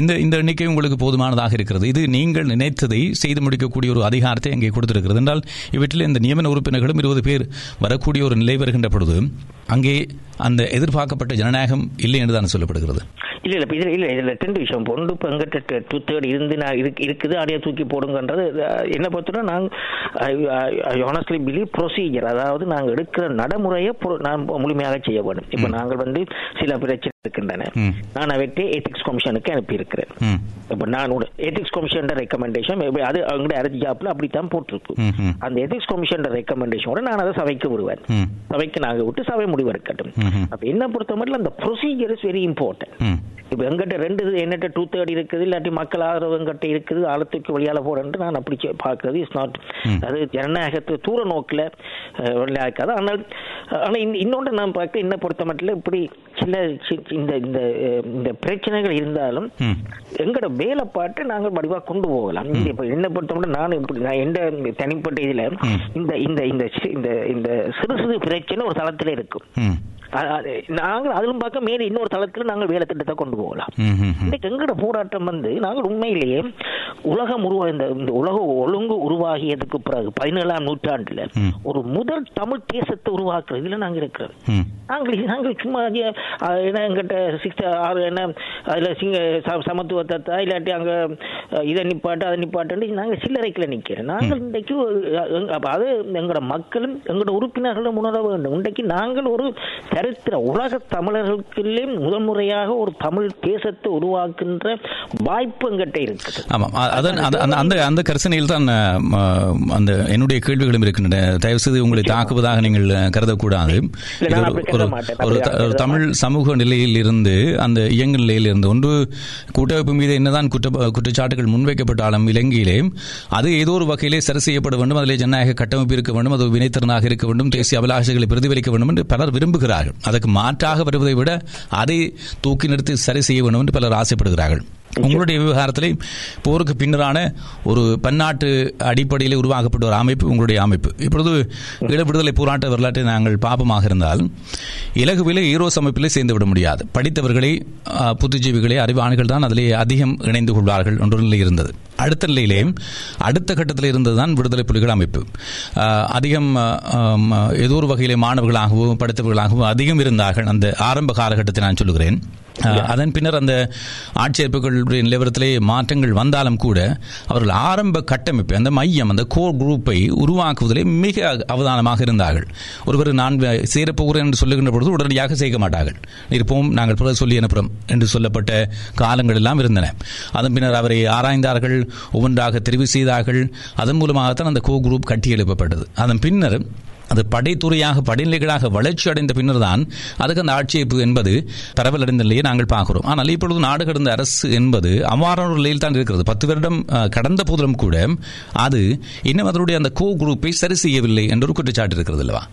இந்த இந்த எண்ணிக்கை உங்களுக்கு போதுமானதாக இருக்கிறது. இது நீங்கள் நினைத்ததை செய்து முடிக்கக்கூடிய ஒரு அதிகாரத்தை அங்கே கொடுத்திருக்கிறது. என்றால் இவற்றில் இந்த நியமன உறுப்பினர்களும் இருபது பேர் வரக்கூடிய ஒரு நிலை வருகின்ற பொழுது அங்கே அந்த எதிர்பார்க்கப்பட்ட ஜனநாயகம் இல்லை என்று தான் சொல்லப்படுகிறது? இல்ல இல்ல இதுல இல்ல இதுல ரெண்டு விஷயம். ஒன்று இப்ப எங்கிட்ட டூ தேர்ட் இருந்து நான் இருக்கு இருக்குது அதையே தூக்கி போடுங்கன்றது என்ன பொறுத்தவரை நாங்கள் ஆனஸ்ட்லி பிலீவ் ப்ரொசீஜர் அதாவது நாங்கள் எடுக்கிற நடைமுறையை நான் முழுமையாக செய்ய வேண்டும். இப்ப நாங்கள் வந்து சில பிரச்சனை இருக்கின்றன. நான் அவற்றை எத்திக்ஸ் கமிஷனுக்கு அனுப்பி இருக்கிறேன் ம். இப்ப நான் எத்திக்ஸ் கமிஷன் ரெக்கமெண்டேஷன் அது அவங்களுடைய அரசு ஜாப்ல அப்படித்தான் போட்டிருக்கு. அந்த எத்திக்ஸ் கமிஷன் ரெக்கமெண்டேஷனோட நான் அதை சபைக்கு விடுவேன். சபைக்கு நாங்க விட்டு சபை முடிவெடுக்கட்டும். அப்ப என்ன பொறுத்த மட்டும் அந்த ப்ரொசீஜர் இஸ் வெரி இம்பார்ட்டன்ட் இப்ப எங்கிட்ட ரெண்டு இது என்னட்ட டூ தேர்ட் இருக்குது இல்லாட்டி மக்கள் ஆதரவு எங்கிட்ட இருக்குது ஆழத்துக்கு வெளியால போறேன்ட்டு நான் அப்படி பார்க்கிறது. இஸ் நாட் அது ஜனநாயகத்து தூர நோக்கில் இருக்காது ஆனால் ஆனா இந்த- இன்னொன்று நான் பார்க்க என்ன பொறுத்த மட்டும் இப்படி சில இந்த இந்த இந்த பிரச்சனைகள் இருந்தாலும் எங்கட வேலைப்பாட்டை நாங்கள் வடிவா கொண்டு போகலாம். இப்ப என்ன பொறுத்த மட்டும் நான் இப்படி நான் எந்த தனிப்பட்ட இதுல இந்த இந்த இந்த இந்த சிறு சிறு பிரச்சனை ஒரு தளத்துல இருக்கும். நாங்கள் அதிலும் பார்க்க மேலே இன்னொரு தளத்தில் நாங்கள் வேலை திட்டத்தை கொண்டு போகலாம். இன்னைக்கு எங்கட போராட்டம் வந்து நாங்கள் உண்மையிலேயே உலகம் உருவா இந்த உலக ஒழுங்கு உருவாகியதுக்கு பிறகு பதினேழாம் நூற்றாண்டுல. ஒரு முதல் தமிழ் தேசத்தை உருவாக்குறதுல நாங்கள் இருக்கிறோம். ம். நாங்கள் நாங்கள் சும்மா என்ன எங்கிட்ட சிக்ஸ் ஆறு என்ன அதுல சிங்க சமத்துவத்தை இல்லாட்டி அங்க இதை நிப்பாட்டு அதை நிப்பாட்டு நாங்கள் சில்லறைக்குள்ள நிக்கிறோம். நாங்கள் இன்றைக்கு அது எங்களோட மக்களும் எங்களோட உறுப்பினர்களும் உணர வேண்டும். இன்றைக்கு நாங்கள் ஒரு சரித்திர உலக தமிழர்களுக்குள்ளே முதல் முறையாக ஒரு தமிழ் தேசத்தை உருவாக்குகின்ற வாய்ப்பு எங்கிட்ட இருக்குது. ஆமாம். அந்த- அந்த- கரிசனையில் தான் அந்த என்னுடைய கேள்விகளும் இருக்கின்றன. தயவு செய்து உங்களை தாக்குவதாக நீங்கள் கருதக்கூடாது. ஒரு- தமிழ் சமூக நிலையில் இருந்து அந்த இயங்கு நிலையில் இருந்து ஒன்று கூட்டமைப்பு மீது என்னதான் குற்ற குற்றச்சாட்டுகள் முன்வைக்கப்பட்டாலும் இலங்கையிலே அது ஏதோ ஒரு வகையிலே சரி செய்யப்பட வேண்டும். அதிலே ஜனநாயக கட்டமைப்பு இருக்க வேண்டும். அது வினைத்திறனாக இருக்க வேண்டும். தேசிய அபிலாஷைகளை பிரதிபலிக்க வேண்டும் என்று பலர் விரும்புகிறார்கள். அதற்கு மாற்றாக வருவதை விட அதை தூக்கி நிறுத்தி சரி செய்ய வேண்டும் என்று பலர் ஆசைப்படுகிறார்கள். உங்களுடைய விவகாரத்திலே போருக்கு பின்னரான ஒரு பன்னாட்டு அடிப்படையில் உருவாக்கப்பட்ட ஒரு அமைப்பு உங்களுடைய அமைப்பு. இப்பொழுது ஈழ விடுதலை போராட்ட வரலாற்றை நாங்கள் பாப்பமாக இருந்தால் இலகுவிலே ஈரோஸ் அமைப்பிலே சேர்ந்து விட முடியாது. படித்தவர்களை புத்திஜீவிகளே அறிவாணிகள் தான் அதிலே அதிகம் இணைந்து கொள்வார்கள் என்ற நிலை இருந்தது. அடுத்த நிலையிலே அடுத்த கட்டத்தில் இருந்ததுதான் விடுதலை புலிகள் அமைப்பு. அதிகம் ஏதோ ஒரு வகையிலே மாணவர்களாகவும் படித்தவர்களாகவும் அதிகம் இருந்தார்கள் அந்த ஆரம்ப காலகட்டத்தை நான் சொல்லுகிறேன். அதன் பின்னர் அந்த ஆட்சேர்ப்புகளுடைய நிலவரத்திலே மாற்றங்கள் வந்தாலும் கூட அவர்கள் ஆரம்ப கட்டமைப்பு அந்த மையம் அந்த கோர் குரூப்பை உருவாக்குவதிலே மிக அவதானமாக இருந்தார்கள். ஒருவர் நான் சேரப்போகிறேன் என்று சொல்லுகின்ற பொழுது உடனடியாக சேர்க்க மாட்டார்கள். இருப்போம் நாங்கள் பிறகு சொல்லி அனுப்புகிறோம் என்று சொல்லப்பட்ட காலங்கள் எல்லாம் இருந்தன. அதன் பின்னர் அவரை ஆராய்ந்தார்கள். ஒவ்வொன்றாக தெரிவு செய்தார்கள். அதன் மூலமாகத்தான் அந்த கோ குரூப் கட்டி எழுப்பப்பட்டது. அதன் பின்னர் அது படைத்துறையாக படைநிலைகளாக வளர்ச்சி அடைந்த பின்னர் தான் அதுக்கு அந்த ஆட்சேப்பு என்பது பரவலடைந்த நிலையை நாங்கள் பார்க்கிறோம். ஆனால் இப்பொழுது நாடு கடந்த அரசு என்பது அவ்வாறான ஒரு நிலையில் தான் இருக்கிறது. பத்து வருடம் அஹ், கடந்த போதிலும் கூட அது இன்னும் அதனுடைய அந்த கோ குரூப்பை சரி செய்யவில்லை என்ற ஒரு குற்றச்சாட்டு இருக்கிறது அல்லவா?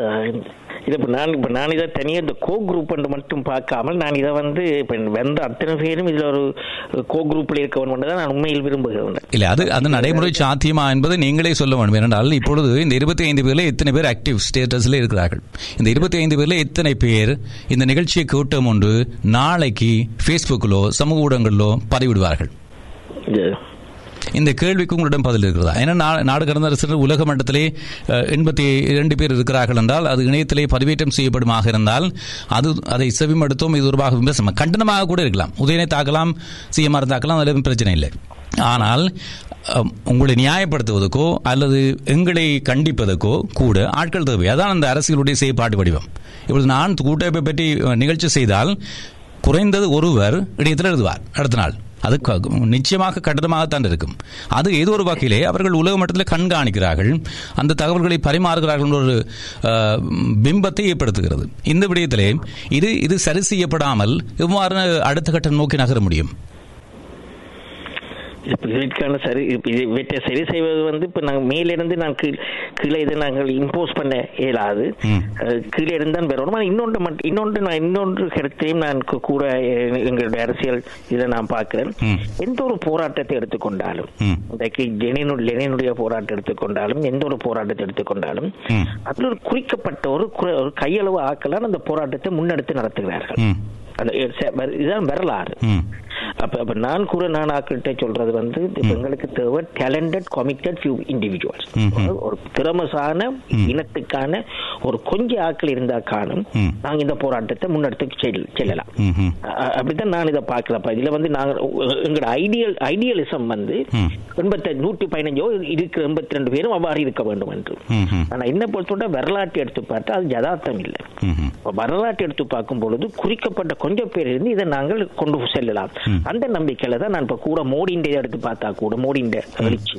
இது இப்போ நான் இப்போ நான் இதை தனியாக இந்த கோ குரூப் மட்டும் பார்க்காமல் நான் இதை வந்து இப்போ வந்த அத்தனை பேரும் இதில் ஒரு கோ குரூப்பில் இருக்கவன் தான் நான் உண்மையில் விரும்புகிறேன் இல்லை அது அது நடைமுறை சாத்தியமா என்பதை நீங்களே சொல்ல வேண்டும். ஏனென்றால் இப்பொழுது இந்த இருபத்தி ஐந்து பேரில் எத்தனை பேர் ஆக்டிவ் ஸ்டேட்டஸில் இருக்கிறார்கள்? இந்த இருபத்தி ஐந்து பேரில் எத்தனை பேர் இந்த நிகழ்ச்சியை கூட்டம் ஒன்று நாளைக்கு ஃபேஸ்புக்கிலோ சமூக ஊடகங்களிலோ பதிவிடுவார்கள்? இந்த கேள்விக்கு உங்களிடம் பதில் இருக்கிறதா? ஏன்னா நாடு கடந்த அரசு உலக மட்டத்திலே எண்பத்தி இரண்டு பேர் இருக்கிறார்கள் என்றால் அது இணையத்திலே பதிவேற்றம் செய்யப்படுமாக இருந்தால் அது அதை செவிமடுத்தோம் இது தொடர்பாக விமர்சனம். கண்டனமாக கூட இருக்கலாம். உதயனை தாக்கலாம் சிஎம்ஆர் தாக்கலாம் அதில் பிரச்சனை இல்லை. ஆனால் உங்களை நியாயப்படுத்துவதற்கோ அல்லது எங்களை கண்டிப்பதற்கோ கூட ஆட்கள் தேவை. அதான் அந்த அரசியலுடைய செயற்பாட்டு வடிவம். இப்பொழுது நான் கூட்டமைப்பை பற்றி நிகழ்ச்சி செய்தால் குறைந்தது ஒருவர் இடையத்தில் எழுதுவார் அடுத்த நாள். அது நிச்சயமாக கடினமாகத்தான் இருக்கும். அது ஏதோ ஒரு வகையிலே அவர்கள் உலக மட்டத்தில் கண்காணிக்கிறார்கள். அந்த தகவல்களை பரிமாறுகிறார்கள் ஒரு பிம்பத்தை ஏற்படுத்துகிறது. இந்த விடயத்திலே இது இது சரி செய்யப்படாமல் எவ்வாறு அடுத்த கட்டம் நோக்கி நகர முடியும்? இதற்கான சரி இவற்றை சரி செய்வது வந்து இப்போ நாங்கள் மேலிருந்து நான் கீழ் கீழே இதை நாங்கள் இம்போஸ் பண்ண இயலாது கீழே இருந்தான் பெறணும் இன்னொன்று மட்டும் இன்னொன்று நான் இன்னொன்று கருத்தையும் நான் கு- கூட எ- எங்களுடைய அரசியல் இதை நான் பார்க்கிறேன். எந்த ஒரு போராட்டத்தை எடுத்துக்கொண்டாலும். இன்றைக்கு லெனினு லெனினுடைய போராட்டம் எடுத்துக்கொண்டாலும் எந்த ஒரு போராட்டத்தை எடுத்துக்கொண்டாலும். அதில் ஒரு குறிக்கப்பட்ட ஒரு கையளவு ஆக்கலால் அந்த போராட்டத்தை முன்னெடுத்து நடத்துகிறார்கள் இதுதான் வரலாறு. அப்ப அப்ப நான் கூட நான் ஆக்கிட்ட சொல்றது வந்து எங்களுக்கு தேவை டேலண்டட் கமிட்டட் ஃபியூ இண்டிவிஜுவல்ஸ். ஒரு திறமசான இனத்துக்கான ஒரு கொஞ்ச ஆட்கள் இருந்தா காணும். நாங்க இந்த போராட்டத்தை முன்னெடுத்து செல்- செல்லலாம். அப்படித்தான் நான் இதை பார்க்கலப்பா இதுல வந்து நாங்க எங்களோட ஐடியல் ஐடியலிசம் வந்து. எண்பத்தி நூற்றி பதினஞ்சோ இருக்கிற எண்பத்தி ரெண்டு பேரும் அவ்வாறு இருக்க வேண்டும் என்று. ஆனா என்ன பொறுத்தவரை வரலாற்றை எடுத்து பார்த்தா அது யதார்த்தம் இல்லை. வரலாற்றை எடுத்து பார்க்கும் பொழுது குறிக்கப்பட்ட கொஞ்சம் பேர் இருந்து இதை நாங்கள் கொண்டு செல்லலாம். அந்த நம்பிக்கையில தான் நான் இப்ப கூட இதை எடுத்து பார்த்தா கூட மோடியின் வளர்ச்சி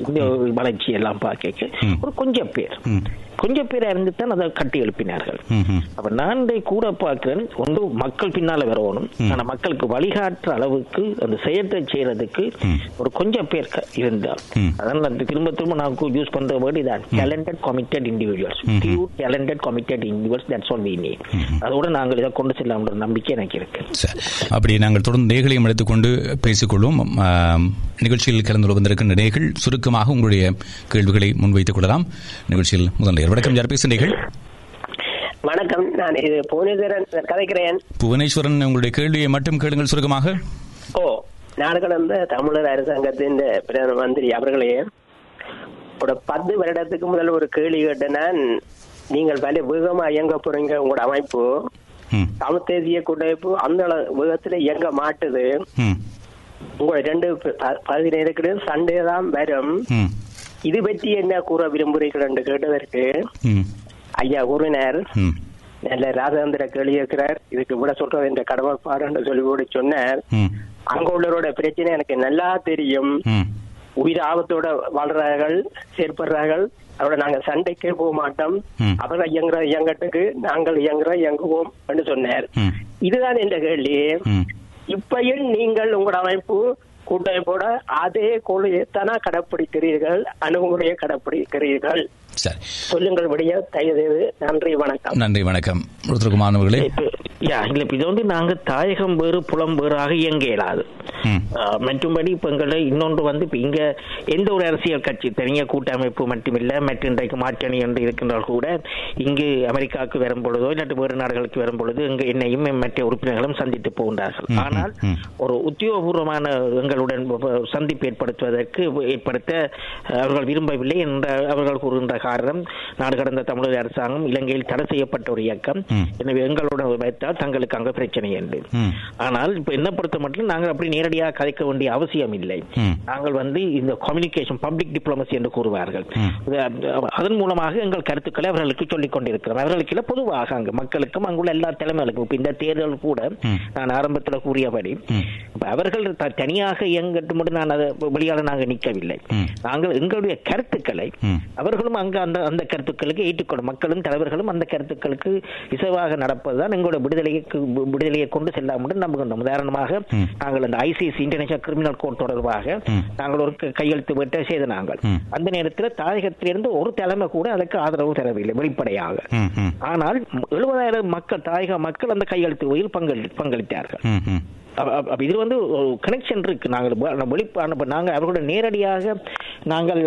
வளர்ச்சி எல்லாம் பார்க்க. ஒரு கொஞ்சம் பேர். கொஞ்சம் பேர் இருந்து தான் அதை கட்டி எழுப்பினார்கள். அப்ப நான் இதை கூட பார்க்கிறேன் ஒன்று மக்கள் பின்னால வரணும். ஆனா மக்களுக்கு வழிகாட்டுற அளவுக்கு அந்த செயற்றை செய்யறதுக்கு ஒரு கொஞ்சம் பேர் இருந்தால். ம். அதான் நான் திரும்ப திரும்ப நான் யூஸ் பண்ற வேர்டு இதான். Talented committed individuals few talented committed individuals that's all we need அதோட நாங்கள் இதை கொண்டு செல்லலாம்ன்ற நம்பிக்கை எனக்கு இருக்கு. சரி. அப்படி நாங்கள் தொடர்ந்து நேகளையும் எடுத்துக்கொண்டு பேசிக்கொள்வோம். ஆம், நிகழ்ச்சியில் கலந்து வந்திருக்கின்ற நேர்கள் சுருக்கமாக உங்களுடைய கேள்விகளை முன்வைத்துக் கொள்ளலாம். நிகழ்ச்சியில் முதல் நேர் வணக்கம் யார் பேசுகிறீர்கள்? வணக்கம் நான் இது புவனேஸ்வரன் கதைக்கிறேன் புவனேஸ்வரன் உங்களுடைய கேள்வியை மட்டும் கேளுங்கள் சுருக்கமாக. ஓ நாடு கடந்த தமிழர் அரசாங்கத்தின் பிரதம மந்திரி அவர்களே ஒரு பத்து வருடத்துக்கு முதல் ஒரு கேள்வி கேட்டேன். நான் நீங்கள் வலி வேகமா இயங்க போறீங்க உங்களோட அமைப்பு. ம். தமிழ் தேசிய கூட்டமைப்பு அந்த வேகத்துல இயங்க மாட்டுது. ம். உங்களை ரெண்டு பதினேழுக்கு சண்டே தான் வரும். இது பற்றி என்ன கூற விரும்புகிறீர்கள் என்று கேட்டதற்கு. ஐயா ம். நல்ல ராஜேந்திர கேள்வி இருக்கிறார் இதுக்கு விட சொல்றது இந்த கடமைப்பாடுன்னு சொல்லி கூட சொன்னார். அங்க உள்ளவரோட பிரச்சனை எனக்கு நல்லா தெரியும். உயிர் ஆபத்தோட வாழ்றார்கள் செயற்படுறார்கள் அதோட நாங்க சண்டைக்கே போக மாட்டோம். அவர்கள் இயங்குற இயங்கட்டுக்கு நாங்கள் இயங்குற இயங்குவோம் என்று சொன்னார். இதுதான் என்ற கேள்வி. இப்பயும் நீங்கள் உங்களோட அமைப்பு கூட்டமைப்போட அதே கொள்கையைத்தானா கடைப்பிடிக்கிறீர்கள் அணுகுமுறையை கடைப்பிடிக்கிறீர்கள். சரி. சொல்லுங்கள் விடிய தயவு நன்றி வணக்கம். நன்றி வணக்கம். ருத்ரகுமார் அவர்களே. யா இல்ல இப்ப இது வந்து நாங்க தாயகம் வேறு புலம் வேறாக இயங்க இயலாது. மற்றும்படி இப்ப எங்களை இன்னொன்று வந்து இப்ப இங்க எந்த ஒரு அரசியல் கட்சி தனிய கூட்டமைப்பு மட்டுமில்ல மற்ற இன்றைக்கு மாற்றணி என்று இருக்கின்றால் கூட இங்கு அமெரிக்காவுக்கு வரும் பொழுதோ இல்லாட்டி வேறு நாடுகளுக்கு வரும் பொழுது இங்கு என்னையும் மற்ற உறுப்பினர்களும் சந்தித்து போகின்றார்கள். ஆனால். ஒரு உத்தியோகபூர்வமான எங்களுடன் சந்திப்பு ஏற்படுத்துவதற்கு ஏற்படுத்த அவர்கள் விரும்பவில்லை என்ற அவர்கள் கூறுகின்ற காரணம் நாடு கடந்த தமிழக அரசாங்கம் இலங்கையில் தடை செய்யப்பட்ட ஒரு இயக்கம். எனவே எங்களுடன் வைத்தால் தங்களுக்கு அங்க பிரச்சனை என்று. ஆனால் இப்ப என்ன பொறுத்த மட்டும் நாங்கள் அப்படி நேரடியாக கதைக்க வேண்டிய அவசியம் இல்லை. நாங்கள் வந்து இந்த கம்யூனிகேஷன் பப்ளிக் டிப்ளமசி என்று கூறுவார்கள் அதன் மூலமாக எங்கள் கருத்துக்களை அவர்களுக்கு சொல்லிக் கொண்டிருக்கிறோம் அவர்களுக்கு இல்ல, பொதுவாக அங்கு மக்களுக்கும் அங்குள்ள எல்லா தலைமைகளுக்கும் இப்ப இந்த தேர்தல் கூட. நான் ஆரம்பத்தில் கூறியபடி அவர்கள் தனியாக இயங்கட்டும் மட்டும் நான் அதை வெளியால நாங்கள் நிற்கவில்லை. நாங்கள் எங்களுடைய கருத்துக்களை. அவர்களும் அங்க அந்த அந்த கருத்துக்களுக்கு ஏற்றுக்கொள்ளும் மக்களும் தலைவர்களும் அந்த கருத்துக்களுக்கு இசைவாக நடப்பதுதான் எங்களுடைய விடுதலைக்கு விடுதலையை கொண்டு செல்லாமல் என்று நம்புகின்றோம் உதாரணமாக. நாங்கள் அந்த ஐசிசி இன்டர்நேஷனல் கிரிமினல் கோர்ட் தொடர்பாக. நாங்கள் ஒரு கையெழுத்து விட்ட செய்த நாங்கள். அந்த நேரத்தில் தாயகத்திலிருந்து ஒரு தலைமை கூட அதற்கு ஆதரவு தரவில்லை வெளிப்படையாக. ஆனால் எழுபதாயிரம் மக்கள் தாயக மக்கள் அந்த கையெழுத்து பங்களி பங்களித்தார்கள். அப்ப- இது வந்து ஒரு கனெக்ஷன் இருக்கு நாங்கள் வ- நம்ம வெளி அப்ப நாங்கள் அவர்களுடன் நேரடியாக நாங்கள்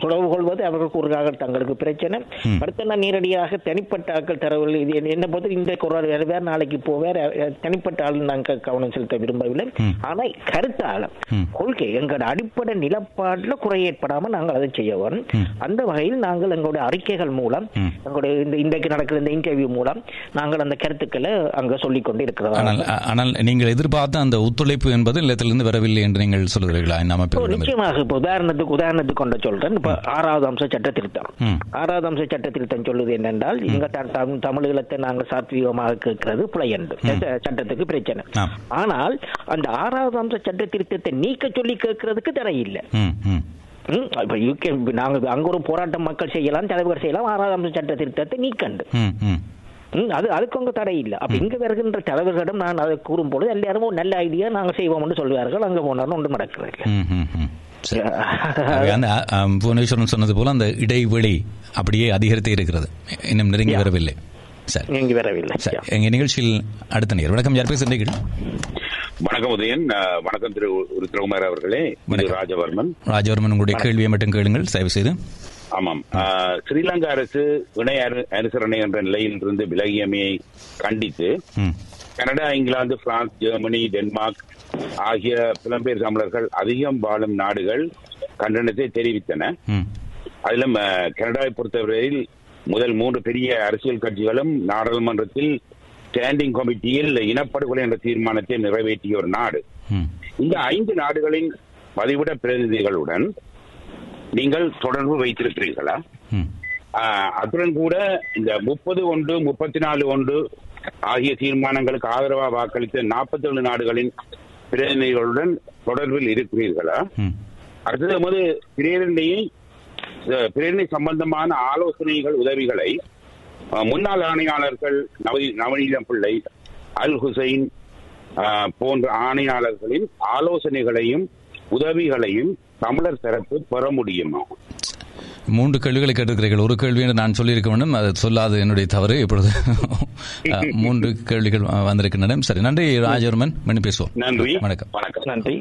தொடர்பு கொள்வது அவர்கள் கூறுகிறாக தங்களுக்கு பிரச்சனை. அடுத்த நேரடியாக தனிப்பட்ட ஆட்கள் தரவுகள் இது என்ன- பொறுத்து இந்த குரல் வேறு வேறு நாளைக்கு போவேர் தனிப்பட்ட ஆள் நாங்கள் கவனம் செலுத்த விரும்பவில்லை. ஆனால் கருத்தால ம். கொள்கை எங்களோட அடிப்படை நிலப்பாட்டில் குறை ஏற்படாமல் நாங்கள் அதை செய்ய வரும். அந்த வகையில் நாங்கள் எங்களுடைய அறிக்கைகள் மூலம். எங்களுடைய இந்த இன்றைக்கு நடக்கிற இந்த இன்டர்வியூ மூலம் நாங்கள் அந்த கருத்துக்களை அங்க சொல்லிக் கொண்டு இருக்கிறோம் ஆனால் நீங்கள் எதிர்பார்த்த அந்த ஒத்துழைப்பு என்பது இல்லத்திலிருந்து வரவில்லை என்று நீங்கள் சொல்கிறீர்களா? இந்த இப்போ அமைப்பில். நிச்சயமாக. இப்போ உதாரணத்துக்கு உதாரணத்துக்கு கொண்ட சொல்றேன். இப்ப ஆறாவது அம்ச சட்ட திருத்தம். ஆறாவது அம்ச சட்ட திருத்தம் சொல்லுது என்னென்றால் இங்க த- தம்- தமிழீழத்தை நாங்கள் சாத்வீகமாக கேட்கிறது பிழை என்று சட்ட- சட்டத்துக்கு பிரச்சனை. ஆனால் அந்த ஆறாவது அம்ச சட்ட திருத்தத்தை நீக்க சொல்லி கேட்கறதுக்கு தடை இல்லை. இப்ப யூகே நாங்க அங்க ஒரு போராட்டம் மக்கள் செய்யலாம் தலைவர் செய்யலாம் ஆறாவது அம்ச சட்ட திருத்தத்தை நீக்கண்டு. அது அதுக்கு அங்க தடை இல்லை. அப்ப இங்க வருகின்ற தலைவர்களிடம் நான் அதை கூறும் பொழுது எல்லாரும் ஒரு நல்ல ஐடியா நாங்க செய்வோம்னு சொல்வார்கள் அங்க போனாலும் ஒன்றும் நடக்கிறது. புவனேஸ்வரன் சொன்னது போல அந்த இடைவெளி அப்படியே அதிகரித்தே இருக்கிறது. இன்னும் நெருங்கி வரவில்லை. சரி. இங்க வரவில்லை. சரி. எங்க நிகழ்ச்சியில் அடுத்த நேர். வணக்கம் யார் பேசுறீர்கள் வணக்கம் உதயன். வணக்கம் திரு உருத்திரகுமார் அவர்களே. ராஜவர்மன். ராஜவர்மன் உங்களுடைய கேள்வியை மட்டும் கேளுங்கள். தயவு செய்து ஆமாம் ஸ்ரீலங்கா அரசு இணை அனு- அனுசரணை என்ற நிலையில் இருந்து விலகியமையை கண்டித்து. Canada England France Germany Denmark ஆகிய புலம்பெயர் தமிழர்கள் அதிகம் வாழும் நாடுகள் கண்டனத்தை தெரிவித்தன. அதிலும் கனடாவை பொறுத்தவரையில் முதல் மூன்று பெரிய அரசியல் கட்சிகளும் நாடாளுமன்றத்தில் ஸ்டாண்டிங் கமிட்டியில் இனப்படுகொலை என்ற தீர்மானத்தை நிறைவேற்றிய ஒரு நாடு. இந்த ஐந்து நாடுகளின் பதிவிட பிரதிநிதிகளுடன் நீங்கள் தொடர்பு வைத்திருக்கிறீர்களா? அத்துடன் கூட இந்த முப்பது ஒன்று முப்பத்தி நாலு ஒன்று ஆகிய தீர்மானங்களுக்கு ஆதரவாக வாக்களித்த நாற்பத்தேழு நாடுகளின் பிரதிநிதிகளுடன் தொடர்பில் இருக்கிறீர்களா. அடுத்தது நமது பிரேரணையை பிரேரணை சம்பந்தமான ஆலோசனைகள் உதவிகளை முன்னாள் ஆணையாளர்கள் நவ நவநீதம் பிள்ளை அல் ஹுசைன் போன்ற ஆணையாளர்களின் ஆலோசனைகளையும் உதவிகளையும் தமிழர் சிறப்பு பெற முடியுமா? மூன்று கேள்விகளை கேட்டிருக்கிறீர்கள். ஒரு கேள்வி என்று நான் சொல்லியிருக்க வேண்டும். அது சொல்லாது என்னுடைய தவறு. இப்பொழுது மூன்று கேள்விகள் வந்திருக்கின்றன. சரி நன்றி ராஜவர்மன். மணி பேசுவோம். நன்றி. வணக்கம். வணக்கம். நன்றி.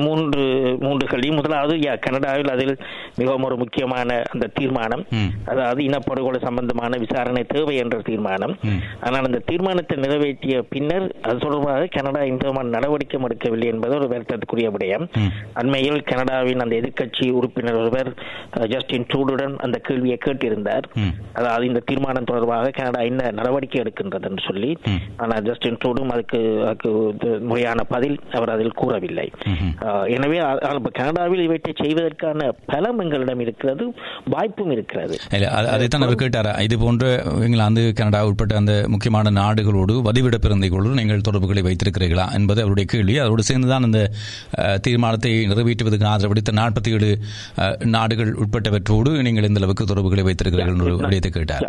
மூன்று மூன்று கல்வி முதலாவது கனடாவில் அதில் மிகவும் ஒரு முக்கியமான அந்த தீர்மானம். அதாவது இனப்படுகொலை சம்பந்தமான விசாரணை தேவை என்ற தீர்மானம். ஆனால் அந்த தீர்மானத்தை நிறைவேற்றிய பின்னர் அது தொடர்பாக கனடா இந்த நடவடிக்கை எடுக்கவில்லை என்பது ஒரு வருத்தத்துக்குரிய விடயம். அண்மையில் கனடாவின் அந்த எதிர்க்கட்சி உறுப்பினர் ஒருவர் அஹ், ஜஸ்டின் ட்ரூடுடன் அந்த கேள்வியை கேட்டிருந்தார். அதாவது இந்த தீர்மானம் தொடர்பாக கனடா என்ன நடவடிக்கை எடுக்கின்றது என்று சொல்லி. ஆனால் ஜஸ்டின் ட்ரூடும் அதுக்கு முறையான பதில் அவர் அதில் கூறவில்லை. எனவே கனடாவில் இவற்றை செய்வதற்கான பலம் எங்களிடம் இருக்கிறது வாய்ப்பும் இருக்கிறது. அதைத்தான் அவர் கேட்டார். இது போன்ற இங்கிலாந்து கனடா உட்பட்ட அந்த முக்கியமான நாடுகளோடு வதிவிட பிறந்தைகளோடு நீங்கள் தொடர்புகளை வைத்திருக்கிறீர்களா என்பது அவருடைய கேள்வி. அதோடு சேர்ந்துதான் அந்த தீர்மானத்தை நிறைவேற்றுவதற்கு ஆதரவளித்த நாற்பத்தி ஏழு நாடுகள் உட்பட்டவற்றோடு நீங்கள் இந்த அளவுக்கு தொடர்புகளை வைத்திருக்கிறீர்கள் என்ற விடயத்தை கேட்டார்.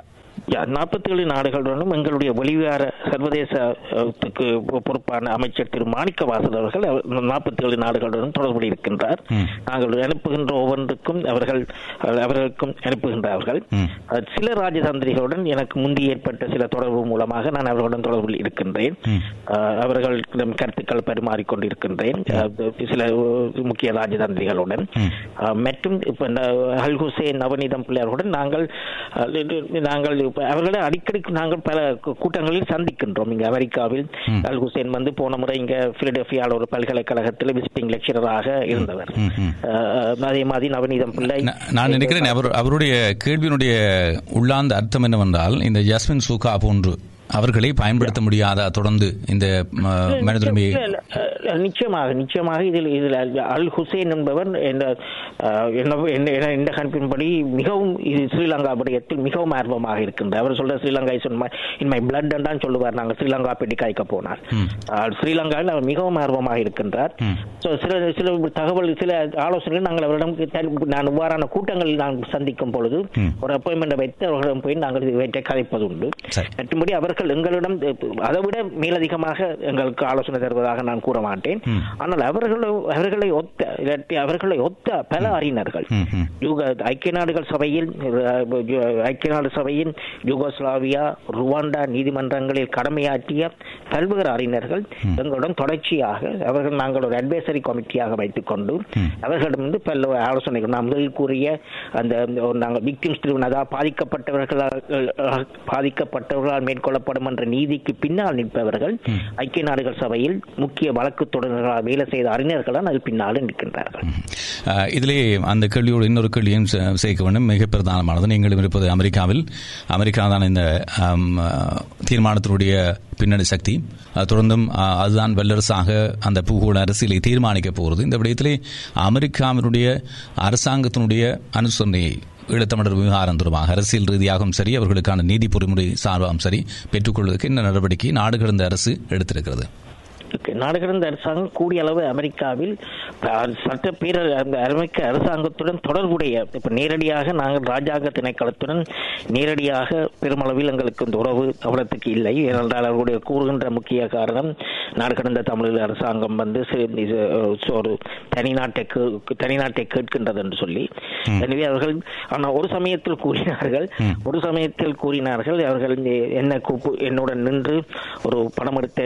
நாற்பத்தி ஏழு நாடுகளுடனும் எங்களுடைய வெளிவார சர்வதேசத்துக்கு பொறுப்பான அமைச்சர் திரு மாணிக்க வாசல் அவர்கள் நாற்பத்தி ஏழு நாடுகளுடன் தொடர்பு இருக்கின்றார். நாங்கள் அனுப்புகின்ற ஒவ்வொன்றுக்கும் அவர்கள் அவர்களுக்கும் அனுப்புகின்றார்கள். சில ராஜதந்திரிகளுடன் எனக்கு முந்தி ஏற்பட்ட சில தொடர்பு மூலமாக நான் அவர்களுடன் தொடர்பில் இருக்கின்றேன். அஹ், அவர்களிடம் கருத்துக்கள் பரிமாறிக்கொண்டிருக்கின்றேன். சில முக்கிய ராஜதந்திரிகளுடன். மற்றும் இப்ப இந்த அல் ஹுசேன் நவநீதம் பிள்ளையார்களுடன் நாங்கள் நாங்கள் இப்ப அவர்களை அடிக்கடி நாங்கள் பல கூட்டங்களில் சந்திக்கின்றோம். இங்க அமெரிக்காவில் அல் ஹுசேன் வந்து போன முறை இங்க பிலடெல்பியாவில் ஒரு பல்கலைக்கழகத்தில் விசிட்டிங் லெக்சரராக இருந்தவர். அதே மாதிரி நவநீதம் பிள்ளை நான் நினைக்கிறேன் அவர் அவருடைய கேள்வியினுடைய உள்ளார்ந்த அர்த்தம் என்னவென்றால் இந்த ஜஸ்மின் சூகா போன்று அவர்களை பயன்படுத்த முடியாத தொடர்ந்து இந்த ம, மனித உரிமை இல்ல, இல்ல, அஹ், நிச்சயமாக நிச்சயமாக இதில் இதில் அல் ஹுசேன் என்பவர் இந்த கணிப்பின்படி மிகவும் இது ஸ்ரீலங்கா விடயத்தில் மிகவும் ஆர்வமாக இருக்கின்றார். அவர் சொல்ற Sri Lanka is in my blood தான் சொல்லுவார். நாங்கள் ஸ்ரீலங்கா பெட்டி காய்க்க போனார் ஸ்ரீலங்காவில் அவர் மிகவும் ஆர்வமாக இருக்கின்றார். So, சில சில தகவல் சில ஆலோசனைகள் நாங்கள் அவரிடம் நான் இவ்வாறான கூட்டங்களில் நான் சந்திக்கும் பொழுது ஒரு அப்பாயின்மெண்ட் வைத்து அவர்களிடம் போய் நாங்கள் இவற்றை கதைப்பது உண்டு. மற்றும்படி அவர்கள் எங்களிடம் அதை விட மேலதிகமாக எங்களுக்கு ஆலோசனை தருவதாக நான் கூற மாட்டேன். ஆனால் அவர்களை அவர்களை ஒத்த இல்லாட்டி அவர்களை ஒத்த பல அறிஞர்கள். யூக ஐக்கிய நாடுகள் சபையில் ஐக்கிய நாடு சபையின் யூகோஸ்லாவியா ருவாண்டா நீதிமன்றங்களில் கடமையாற்றிய பல்வேறு அறிஞர்கள் எங்களுடன் தொடர்ச்சியாக அவர்கள் நாங்கள் ஒரு அட்வைசரி கமிட்டியாக வைத்துக் கொண்டு அவர்களிடமிருந்து பல ஆலோசனைகள் நாம் கூறிய அந்த நாங்கள் விக்டிம்ஸ் பாதிக்கப்பட்டவர்களால் பாதிக்கப்பட்டவர்களால் மேற்கொள்ளப்படும் என்ற நீதிக்கு பின்னால் நிற்பவர்கள் ஐக்கிய நாடுகள் சபையில் முக்கிய வழக்கு தொடர்களால் வேலை செய்த அறிஞர்கள் அதில் பின்னால் நிற்கின்றார்கள். இதிலே அந்த கேள்வியோடு இன்னொரு கேள்வியும் சேர்க்க வேண்டும். மிக பிரதானமானது. நீங்களும் இருப்பது அமெரிக்காவில். அமெரிக்கா தான் இந்த தீர்மானத்தினுடைய பின்னணி சக்தி. தொடர்ந்தும் அதுதான் வல்லரசாக அந்த பூகோள அரசியலை தீர்மானிக்க போகிறது. இந்த விடயத்திலே அமெரிக்காவினுடைய அரசாங்கத்தினுடைய அனுசரணையை ஈழத்தமிழர் விவகாரம் தொடர்பாக அரசியல் ரீதியாகவும் சரி அவர்களுக்கான நீதி பொறிமுறை சார்பாகவும் சரி பெற்றுக்கொள்வதற்கு இந்த நடவடிக்கை நாடு கடந்த அரசு எடுத்திருக்கிறது. இருக்கு. நாடு கடந்த அரசாங்கம் கூடிய அளவு அமெரிக்காவில் சட்டப்பேர அந்த அமெரிக்க அரசாங்கத்துடன் தொடர்புடைய இப்ப நேரடியாக நாங்கள் ராஜாங்க திணைக்களத்துடன் நேரடியாக பெருமளவில் எங்களுக்கு இந்த உறவு அவ்வளத்துக்கு இல்லை. ஏனென்றால் அவர்களுடைய கூறுகின்ற முக்கிய காரணம் நாடு கடந்த தமிழக அரசாங்கம் வந்து ஒரு தனிநாட்டை தனிநாட்டை கேட்கின்றது என்று சொல்லி. எனவே அவர்கள் ஆனால் ஒரு சமயத்தில் கூறினார்கள். ஒரு சமயத்தில் கூறினார்கள் அவர்கள் என்ன கூப்பு என்னுடன் நின்று ஒரு படம் எடுத்து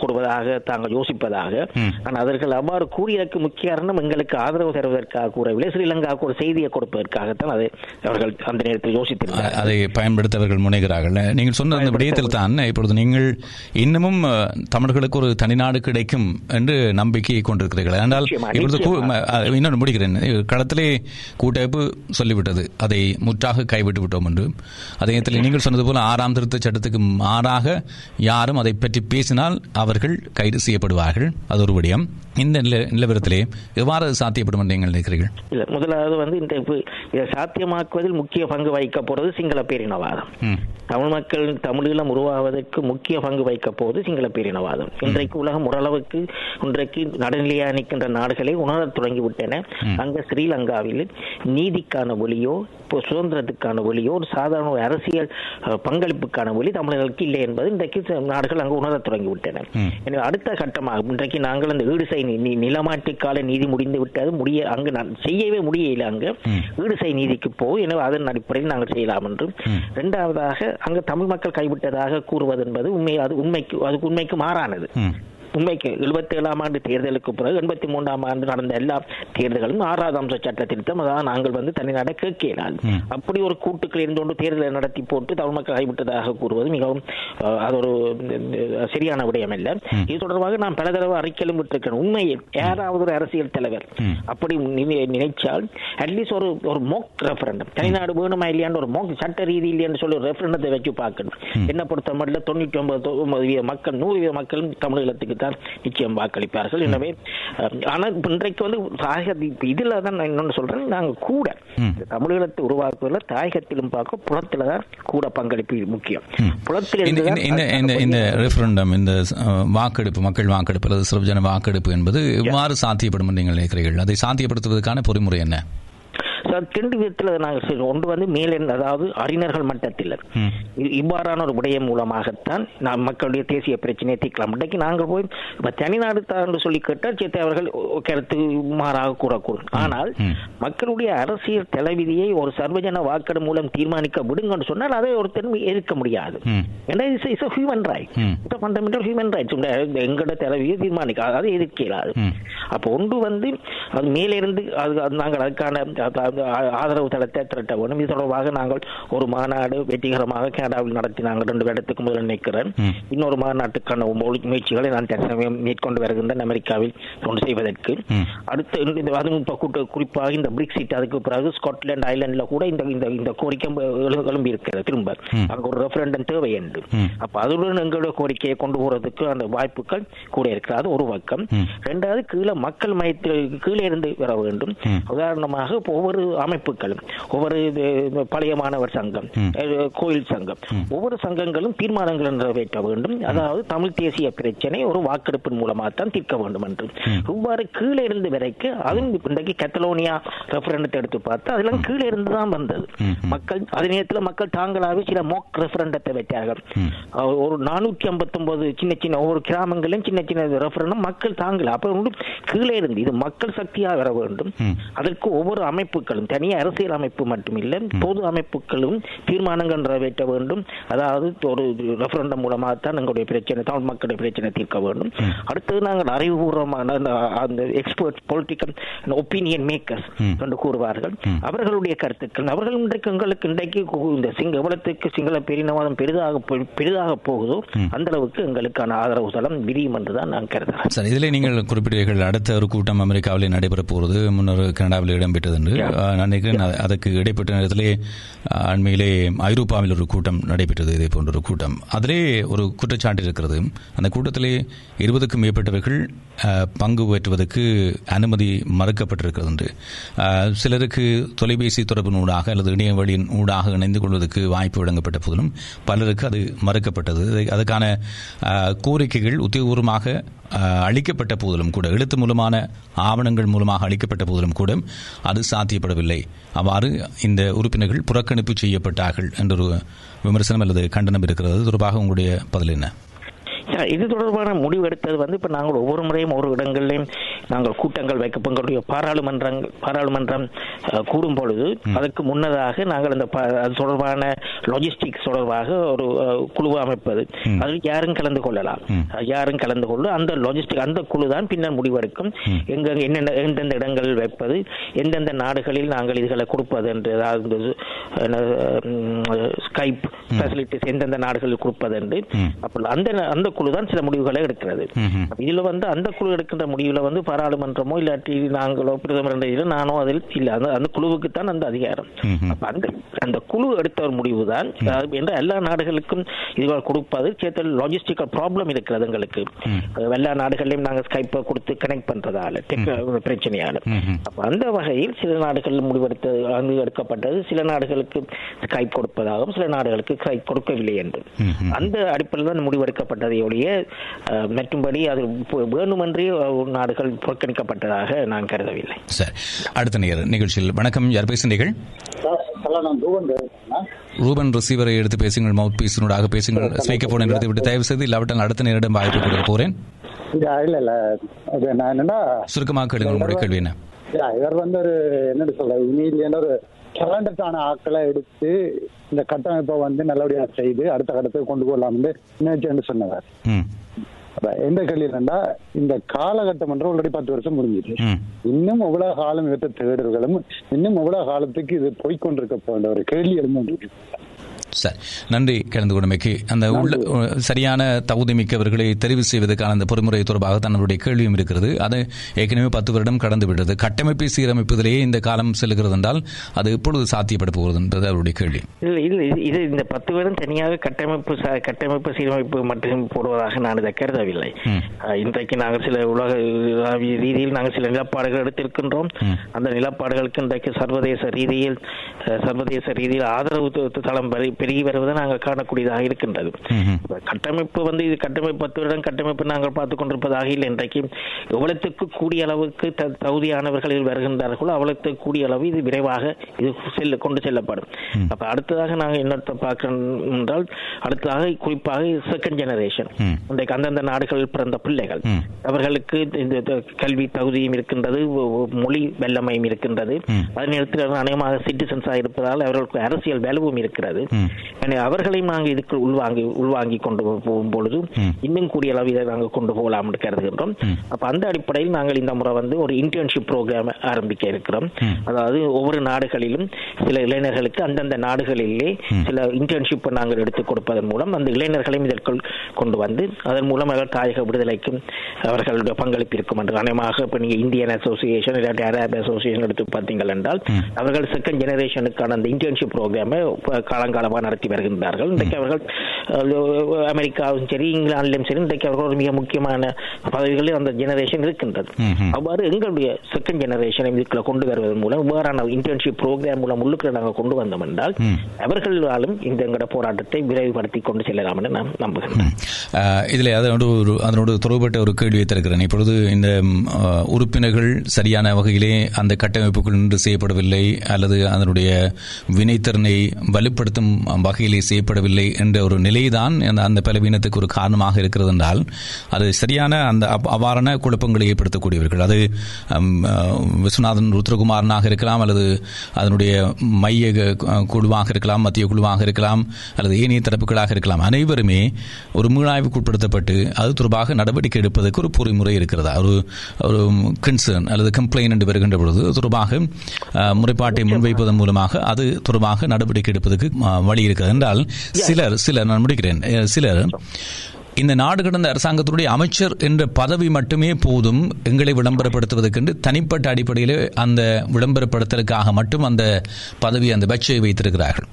போடுவதாக தாங்கள் யோசிப்பதாக. ஆனால் அவர்கள் அவ்வாறு கூறியதற்கு முக்கிய காரணம் எங்களுக்கு ஆதரவு தருவதற்காக கூறவில்லை ஸ்ரீலங்காவுக்கு ஒரு செய்தியை கொடுப்பதற்காகத்தான் அதை அவர்கள் அந்த நேரத்தில் யோசித்திருந்தார்கள். அதை பயன்படுத்த அவர்கள் முனைகிறார்கள். நீங்கள் சொன்ன அந்த விடயத்தில் தான் இப்பொழுது நீங்கள் இன்னமும் தமிழர்களுக்கு ஒரு தனிநாடு கிடைக்கும் என்று நம்பிக்கையை கொண்டிருக்கிறீர்கள். ஆனால் இப்பொழுது கூ- இன்னொன்று முடிக்கிறேன். களத்திலே கூட்டமைப்பு சொல்லிவிட்டது. அதை முற்றாக கைவிட்டு விட்டோம் என்று. அதே நேரத்தில் நீங்கள் சொன்னது போல ஆறாம் திருத்த சட்டத்துக்கு மாறாக யாரும் அதை பற்றி பேசினால் அவர்கள் கைது செய்யப்படுவார்கள். அது ஒரு விடயம். இந்த நில- நிலவரத்திலே எவ்வாறு சாத்தியப்படும் என்று நீங்கள் நினைக்கிறீர்கள்? இல்ல முதலாவது வந்து இந்த இதை சாத்தியமாக்குவதில் முக்கிய பங்கு வகிக்க போறது சிங்கள பேரினவாதம். தமிழ் மக்கள் தமிழீழம் உருவாவதற்கு முக்கிய பங்கு வைக்க போவது சிங்கள பேரினவாதம் இன்றைக்கு உலகம் ஓரளவுக்கு இன்றைக்கு நடுநிலையா நிற்கின்ற நாடுகளை உணரத் தொடங்கிவிட்டன அங்க ஸ்ரீலங்காவில் நீதிக்கான ஒளியோ இப்போ சுதந்திரத்துக்கான ஒளியோ ஒரு சாதாரண அரசியல் பங்களிப்புக்கான ஒளி தமிழர்களுக்கு இல்லை என்பது இன்றைக்கு நாடுகள் அங்கு உணரத் தொடங்கிவிட்டன எனவே அடுத்த கட்டமாக இன்றைக்கு நாங்கள் அந்த ஈடுசை நி- நி- நிலமாற்றுக்கால நீதி முடிந்து விட்டது. முடிய அங்கு நான் செய்யவே முடியல அங்கு. ஈடுசை நீதிக்கு போய் எனவே அதன் அடிப்படையில் நாங்கள் செய்யலாம் என்று. இரண்டாவதாக அங்கு தமிழ் மக்கள் கைவிட்டதாக கூறுவது என்பது உண்மை அது உண்மைக்கு அதுக்கு உண்மைக்கு மாறானது. உண்மைக்கு எழுபத்தி ஏழாம் ஆண்டு தேர்தலுக்கு பிறகு எண்பத்தி மூன்றாம் ஆண்டு நடந்த எல்லா தேர்தல்களும் ஆறாவது அம்ச சட்ட திருத்தம். அதான் நாங்கள் வந்து தனிநாட கேட்கலாம் அப்படி ஒரு கூட்டுக்கள் இருந்து கொண்டு தேர்தலை நடத்தி போட்டு தமிழ் மக்கள் கைவிட்டதாக கூறுவது மிகவும் அது ஒரு சரியான விடயம் அல்ல இது தொடர்பாக நான் பல தடவை அறிக்கையிலும் விட்டிருக்கிறேன். உண்மையில் யாராவது ஒரு அரசியல் தலைவர் அப்படி நினை- நினைச்சால் அட்லீஸ்ட் ஒரு ஒரு மோக் ரெஃபரண்டம் தனிநாடு வேணுமா இல்லையான்னு ஒரு மோக் சட்ட ரீதியில் என்று சொல்லி ஒரு ரெஃபரண்டத்தை வச்சு பார்க்கணும். என்ன பொறுத்த மட்டும் தொண்ணூற்றி ஒன்பது ஒன்பது வீத மக்கள் நூறு வீத மக்கள் தமிழகத்துக்கு தான் நிச்சயம் வாக்களிப்பார்கள். எனவே ஆனால் இன்றைக்கு வந்து தாயக இதுல தான் நான் இன்னொன்று சொல்றேன். நாங்க கூட தமிழகத்தை உருவாக்குவதில் தாயகத்திலும் பார்க்க புலத்துல தான் கூட பங்களிப்பு முக்கியம். புலத்தில் இந்த இந்த- ரெஃபரண்டம் இந்த வாக்கெடுப்பு மக்கள் வாக்கெடுப்பு அல்லது சிறப்புஜன வாக்கெடுப்பு என்பது எவ்வாறு சாத்தியப்படும் நீங்கள் நினைக்கிறீர்கள்? அதை சாத்தியப்படுத்துவதற்கான பொறிமுறை என்ன? ரெண்டு விதத்தில் நாங்கள் ஒன்று வந்து மேலே அதாவது அறிஞர்கள் மட்டத்தில். இவ்வாறான ஒரு விடயம் மூலமாகத்தான் நாம் மக்களுடைய தேசிய பிரச்சனையை தீர்க்கலாம். இன்றைக்கு நாங்கள் போய் இப்ப தனிநாடு தான் சொல்லி கேட்டால் சேத்தை அவர்கள் கருத்து மாறாக கூறக்கூடும். ஆனால். மக்களுடைய அரசியல் தலைவிதியை ஒரு சர்வஜன வாக்கெடு மூலம் தீர்மானிக்க விடுங்கன்னு சொன்னால் அதை ஒரு திரும்பி எதிர்க்க முடியாது. ஏன்னா it's is human right. It's fundamental human rights எங்களோட தலைவியை தீர்மானிக்க அதை எதிர்க்க இயலாது. அப்போ ஒன்று வந்து அது மேலிருந்து அது நாங்கள் அதுக்கான ஆதரவு தளத்தை திரட்ட வேண்டும் இது தொடர்பாக நாங்கள் ஒரு மாநாடு வெற்றிகரமாக கனடாவில் நடத்தி நாங்கள் ரெண்டு வருடத்துக்கு முதல் நினைக்கிறேன். இன்னொரு மாநாட்டுக்கான முயற்சிகளை நான் தற்சமயம் மேற்கொண்டு வருகின்றேன் அமெரிக்காவில் கொண்டு செய்வதற்கு. அடுத்து இந்த- அதுவும் இப்போ குறிப்பாக இந்த பிரிக்ஸிட் அதுக்கு பிறகு ஸ்காட்லாந்து ஐலாண்டில் கூட இந்த இந்த கோரிக்கை எழு- எழும்பி இருக்கிறது திரும்ப. அங்க ஒரு ரெஃபரண்டம் தேவை என்று. அப்ப அதுடன் எங்களுடைய கோரிக்கையை கொண்டு போறதுக்கு அந்த வாய்ப்புகள் கூட இருக்கிறது ஒரு பக்கம். ரெண்டாவது கீழே மக்கள் மையத்தில் கீழே இருந்து வர வேண்டும். உதாரணமாக ஒவ்வொரு அமைப்புகளும் ஒவ்வொரு பழைய மாணவர் சங்கம் கோயில் சங்கம் ஒவ்வொரு சங்கங்களும் தீர்மானங்களை நிறைவேற்ற வேண்டும். அதாவது தமிழ் தேசிய பிரச்சனை ஒரு வாக்கெடுப்பின் மூலமாக தான் தீர்க்க வேண்டும் என்று. இவ்வாறு கீழே இருந்து வரைக்கும் அதுவும் இன்றைக்கு கத்தலோனியா ரெஃபரண்டத்தை எடுத்து பார்த்தா அதெல்லாம் கீழே இருந்து தான் வந்தது. மக்கள் அதே நேரத்தில் மக்கள் தாங்களாகவே சில மோக் ரெஃபரண்டத்தை வைத்தார்கள். ஒரு நானூற்றி ஐம்பத்தொன்பது சின்ன சின்ன ஒவ்வொரு கிராமங்களிலும் சின்ன சின்ன ரெஃபரண்டம் மக்கள் தாங்கல. அப்ப கீழே இருந்து இது மக்கள் சக்தியாக வர வேண்டும். அதற்கு ஒவ்வொரு அமைப்புகளும் தனியாக அரசியல் அமைப்பு மட்டுமில்லை பொது அமைப்புகளும் தீர்மானங்கள் நிறைவேற்ற வேண்டும். அதாவது ஒரு ரெஃபரண்டம் மூலமாக தான் எங்களுடைய பிரச்சனை தமிழ் மக்களுடைய பிரச்சனை தீர்க்க வேண்டும். அடுத்தது நாங்கள் அறிவுபூர்வமான அந்த- எக்ஸ்பர்ட் பொலிட்டிக்கல் ஒப்பீனியன் மேக்கர்ஸ். என்று கூறுவார்கள். அவர்களுடைய கருத்துக்கள் அவர்கள் இன்றைக்கு எங்களுக்கு இன்றைக்கு இந்த சிங்க எவ்வளத்துக்கு சிங்கள பேரினவாதம் பெரிதாக பெரிதாக போகுதோ அந்த அளவுக்கு எங்களுக்கான ஆதரவு தளம் விரியும் என்றுதான் நான் கருதுகிறேன். சரி இதிலே நீங்கள் குறிப்பிட்டீர்கள் அடுத்த ஒரு கூட்டம் அமெரிக்காவில் நடைபெறப் போகிறது. முன்னர் கனடாவில் இடம்பெற்றது என்று. நான் நினைக்கிறேன் அதற்கு இடைப்பட்ட நேரத்திலே அண்மையிலே ஐரோப்பாவில் ஒரு கூட்டம் நடைபெற்றது. இதே போன்ற ஒரு கூட்டம். அதிலே ஒரு குற்றச்சாட்டு இருக்கிறது. அந்த கூட்டத்திலே இருபதுக்கும் மேற்பட்டவர்கள் பங்கு பெற்றுவதற்கு அனுமதி மறுக்கப்பட்டிருக்கிறது என்று. சிலருக்கு தொலைபேசி தொடர்பின் ஊடாக அல்லது இணைய வழியின் ஊடாக இணைந்து கொள்வதற்கு வாய்ப்பு வழங்கப்பட்ட போதிலும் பலருக்கு அது மறுக்கப்பட்டது. அதை- அதுக்கான கோரிக்கைகள் உத்தியோகபூர்வமாக அளிக்கப்பட்ட போதிலும் கூட எழுத்து மூலமான ஆவணங்கள் மூலமாக அளிக்கப்பட்ட போதிலும் கூட அது சாத்தியப்படவில்லை. அவ்வாறு இந்த உறுப்பினர்கள் புறக்கணிப்பு செய்யப்பட்டார்கள் என்றொரு விமர்சனம் அல்லது கண்டனம் இருக்கிறது. தொடர்பாக உங்களுடைய பதில் என்ன? இது தொடர்பான முடிவு எடுத்தது வந்து இப்ப நாங்கள் ஒவ்வொரு முறையும் ஒரு இடங்களிலும் நாங்கள் கூட்டங்கள் வைக்க எங்களுடைய பாராளுமன்றங்கள் பாராளுமன்றம் கூடும் பொழுது அதற்கு முன்னதாக நாங்கள் அந்த ப- அது தொடர்பான லாஜிஸ்டிக்ஸ் தொடர்பாக ஒரு குழு அமைப்பது. அதில் யாரும் கலந்து கொள்ளலாம். யாரும் கலந்து கொள்ள அந்த லாஜிஸ்டிக் அந்த குழு தான் பின்னர் முடிவெடுக்கும். எங்க என்னென்ன எந்தெந்த இடங்களில் வைப்பது எந்தெந்த நாடுகளில் நாங்கள் இதுகளை கொடுப்பது என்று அதாவது இந்த, ஸ்கைப் ஃபெசிலிட்டிஸ் எந்தெந்த நாடுகளில் கொடுப்பது என்று. அப்ப அந்த அந்த குழு தான் சில முடிவுகளை எடுக்கிறது. இதுல வந்து அந்த குழு எடுக்கின்ற முடிவுல வந்து பாராளுமன்றமோ இல்லாட்டி நாங்களோ பிரதமர் நானோ அதில் இல்ல. அந்த அந்த குழுவுக்கு தான் அந்த அதிகாரம். அந்த அந்த குழு எடுத்த ஒரு முடிவு தான் என்ற எல்லா நாடுகளுக்கும் இதுகள் கொடுப்பது சேர்த்தல் லாஜிஸ்டிக்கல் ப்ராப்ளம் இருக்கிறது எங்களுக்கு. எல்லா நாடுகளையும் நாங்கள் ஸ்கைப்பை கொடுத்து கனெக்ட் பண்றதால பிரச்சனையால. அப்ப அந்த வகையில் சில நாடுகள் முடிவெடுத்து அங்கு எடுக்கப்பட்டது சில நாடுகளுக்கு ஸ்கைப் கொடுப்பதாகவும் சில நாடுகளுக்கு ஸ்கைப் கொடுக்கவில்லை என்று. அந்த அடிப்படையில் தான் முடிவெடுக்கப்பட்டதை ஒழிய மற்றும்படி அது வேண்டுமென்றே நாடுகள் புறக்கணிக்கப்பட்டதாக நான் கருதவில்லை. சரி. அடுத்த நேர் நிகழ்ச்சியில் வணக்கம். யார் பேசுகிறீர்கள் ரூபன் ரிசீவரை எடுத்து பேசுங்கள் மவுத் பீஸினூடாக பேசுங்கள் ஸ்பீக்கர் போன் எடுத்து விட்டு தயவு செய்து இல்லாவிட்டால் அடுத்த நேரிடம் வாய்ப்பு கொடுக்க போறேன். இல்ல இல்ல நான் என்னன்னா சுருக்கமாக கேளுங்க உங்களுடைய கேள்வி என்ன? இவர் வந்து ஒரு என்னன்னு சொல்ற உண்மையிலேயே ஒரு டேலண்டட்டான ஆட்களை எடுத்து இந்த கட்டமைப்பை வந்து நல்லபடியா செய்து அடுத்த கட்டத்துக்கு கொண்டு போகலாம்னு நினைச்சேன்னு சொன்னவர். எந்த கேள்வி என்னன்னா இந்த காலகட்டம் என்று ஆல்ரெடி பத்து வருஷம் முடிஞ்சிட்டு இன்னும் எவ்வளவு காலம் இவற்றை தேடுகளும் இன்னும் எவ்வளவு காலத்துக்கு இது போய்க்கொண்டிருக்க போன்ற ஒரு கேள்வி எழுந்து சரி. நன்றி கலந்து கொண்டமைக்கு அந்த உள்ள சரியான தகுதி மிக்கவர்களை தெரிவு செய்வதற்கான அந்த பொறுமுறை தொடர்பாக தன்னுடைய கேள்வியும் இருக்கிறது. அது ஏற்கனவே பத்து வருடம் கடந்து விட்டது. கட்டமைப்பை சீரமைப்பதிலேயே இந்த காலம் செல்கிறது என்றால் அது எப்பொழுது சாத்தியப்பட போகிறது என்றது அவருடைய கேள்வி. இது- இந்த பத்து பேரும் தனியாக கட்டமைப்பு கட்டமைப்பு சீரமைப்பு மட்டும் போடுவதாக நான் இதை கருதவில்லை. இன்றைக்கு நாங்கள் சில உலக ரீதியில் நாங்கள் சில நிலப்பாடுகள் எடுத்திருக்கின்றோம். அந்த நிலப்பாடுகளுக்கு இன்றைக்கு சர்வதேச ரீதியில் சர்வதேச ரீதியில் ஆதரவு தளம் பெருகி வருவதை நாங்கள் காணக்கூடியதாக இருக்கின்றது. கட்டமைப்பு வந்து இது கட்டமைப்பு பத்து வருடம் கட்டமைப்பு நாங்கள் பார்த்துக் கொண்டிருப்பதாக இல்லை. இன்றைக்கு எவ்வளவுக்கு கூடிய அளவுக்கு தகுதியானவர்கள் வருகின்றார்களோ அவ்வளவுக்கு கூடிய அளவு இது விரைவாக இது செல்ல கொண்டு செல்லப்படும். அப்ப அடுத்ததாக நாங்கள் என்னத்தை பார்க்கிறோம் என்றால் அடுத்ததாக குறிப்பாக செகண்ட் ஜெனரேஷன். இன்றைக்கு அந்தந்த நாடுகளில் பிறந்த பிள்ளைகள். அவர்களுக்கு இந்த கல்வி தகுதியும் இருக்கின்றது மொழி வெள்ளமையும் இருக்கின்றது. அதே நேரத்தில் அநேகமாக சிட்டிசன்ஸாக இருப்பதால் அவர்களுக்கு அரசியல் வலுவும் இருக்கிறது. எனவே அவர்களையும் நாங்கள் இதுக்கு உள்வாங்கி உள்வாங்கி கொண்டு போகும் பொழுது. இன்னும் கூடிய அளவு இதை நாங்கள் கொண்டு போகலாம் என்று கருதுகின்றோம் அப்ப அந்த அடிப்படையில் நாங்கள் இந்த முறை வந்து ஒரு இன்டர்ன்ஷிப் ப்ரோக்ராம் ஆரம்பிக்க இருக்கிறோம். அதாவது ஒவ்வொரு நாடுகளிலும் சில இளைஞர்களுக்கு அந்தந்த நாடுகளிலே சில இன்டர்ன்ஷிப் நாங்கள் எடுத்துக் கொடுப்பதன் மூலம் அந்த இளைஞர்களையும் இதற்குள் கொண்டு வந்து அதன் மூலம் அவர்கள் தாயக விடுதலைக்கும் அவர்களுடைய பங்களிப்பு இருக்கும் என்று அநேகமாக இப்போ நீங்கள் இந்தியன் அசோசியேஷன் இல்லாட்டி அரேப் அசோசியேஷன் எடுத்து பார்த்தீங்கள் என்றால் அவர்கள் செகண்ட் ஜெனரேஷனுக்கான அந்த இன்டர்ன்ஷிப் ப்ரோக்ராமை காலங்காலமாக நடத்தி வருகின்றார்கள். இன்றைக்கு அவர்கள் அமெரிக்காவும் சரி இங்கிலாந்திலும் சரி இன்றைக்கு அவர்கள் மிக முக்கியமான பதவிகளில் அந்த ஜெனரேஷன் இருக்கின்றது. அவ்வாறு எங்களுடைய செகண்ட் ஜெனரேஷனை இதுக்குள்ள கொண்டு வருவதன் மூலம் இவ்வாறான இன்டர்ன்ஷிப் ப்ரோக்ராம் மூலம் உள்ளுக்குள்ள நாங்கள் கொண்டு வந்தோம் என்றால் அவர்களாலும் இந்த எங்களோட போராட்டத்தை விரைவுபடுத்தி கொண்டு செல்லலாம் என்று நான் நம்புகிறேன் ஆஹ் இதில் அதனோடு ஒரு அதனோடு தொடர்பட்ட ஒரு கேள்வியை திறக்கிறேன் இப்பொழுது இந்த உறுப்பினர்கள் சரியான வகையிலே அந்த கட்டமைப்புக்குள் நின்று செய்யப்படவில்லை அல்லது அதனுடைய வினைத்திறனை வலுப்படுத்தும் வகையிலே செய்யப்படவில்லை என்ற ஒரு நிலைதான் அந்த அந்த பலவீனத்துக்கு ஒரு காரணமாக இருக்கிறது என்றால் அது சரியான அந்த அவ்வாறான குழப்பங்களை ஏற்படுத்தக்கூடியவர்கள். அது விஸ்வநாதன் ருத்ரகுமாரனாக இருக்கலாம் அல்லது அதனுடைய மைய குழுவாக இருக்கலாம் மத்திய குழுவாக இருக்கலாம் அல்லது ஏனைய தரப்புகளாக இருக்கலாம். அனைவருமே ஒரு மீளாய்வுக்குட்படுத்தப்பட்டு அது தொடர்பாக நடவடிக்கை எடுப்பதற்கு ஒரு பொறிமுறை இருக்கிறதா? ஒரு ஒரு கன்சர்ன் அல்லது கம்ப்ளைண்ட் என்று வருகின்ற பொழுது தொடர்பாக முறைப்பாட்டை முன்வைப்பதன் மூலமாக அது தொடர்பாக நடவடிக்கை எடுப்பதற்கு வழி வழி இருக்கிறது என்றால் சிலர் சிலர் நான் முடிக்கிறேன். சிலர் இந்த நாடு கடந்த அரசாங்கத்தினுடைய அமைச்சர் என்ற பதவி மட்டுமே போதும் எங்களை விளம்பரப்படுத்துவதற்கென்று தனிப்பட்ட அடிப்படையில் அந்த விளம்பரப்படுத்தலுக்காக மட்டும் அந்த பதவி அந்த பட்சை வைத்திருக்கிறார்கள்.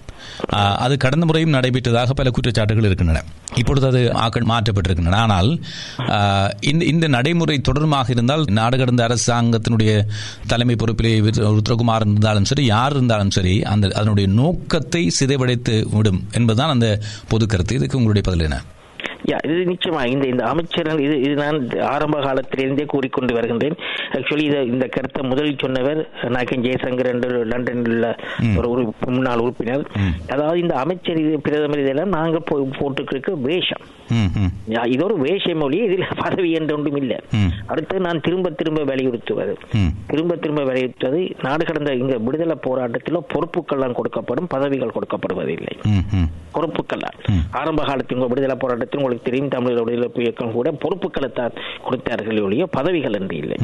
அது கடந்த முறையும் நடைபெற்றதாக பல குற்றச்சாட்டுகள் இருக்கின்றன. இப்பொழுது அது ஆக்கள் மாற்றப்பட்டிருக்கின்றன. ஆனால் இந்த இந்த நடைமுறை தொடர்பாக இருந்தால் நாடு கடந்த அரசாங்கத்தினுடைய தலைமை பொறுப்பிலே ருத்ரகுமார் இருந்தாலும் சரி யார் இருந்தாலும் சரி அந்த அதனுடைய நோக்கத்தை சிதைவடைத்து விடும் என்பதுதான் அந்த பொது கருத்து இதுக்கு உங்களுடைய பதில் என்ன? யா இது நிச்சயமா இந்த இந்த அமைச்சர்கள் இது இது நான் ஆரம்ப காலத்திலிருந்தே கூறிக்கொண்டு வருகின்றேன். ஆக்சுவலி இதை இந்த கருத்தை முதலில் சொன்னவர் நாயக்கன் ஜெயசங்கர் என்று லண்டனில் உள்ள ஒரு முன்னாள் உறுப்பினர். அதாவது இந்த அமைச்சர் இது பிரதமர் இதெல்லாம் நாங்கள் போ- போட்டுக்கிருக்க வேஷம். இது ஒரு வேஷ மொழி இதில் பதவி என்று ஒன்றும் இல்லை. அடுத்து நான் திரும்ப திரும்ப வலியுறுத்துவது. திரும்ப திரும்ப வலியுறுத்துவது நாடு கடந்த இங்க விடுதலை போராட்டத்தில் பொறுப்புக்கெல்லாம் கொடுக்கப்படும் பதவிகள் கொடுக்கப்படுவதில்லை. ம் ம். பொறுப்புகள் ஆரம்ப காலத்தில் விடுதலை போராட்டத்தில் உங்களுக்கு தெரியும் தமிழக விடுதலை இயக்கம் கூட பொறுப்புகளை தான் கொடுத்தார்கள் ஒழிய பதவிகள் என்று இல்லை.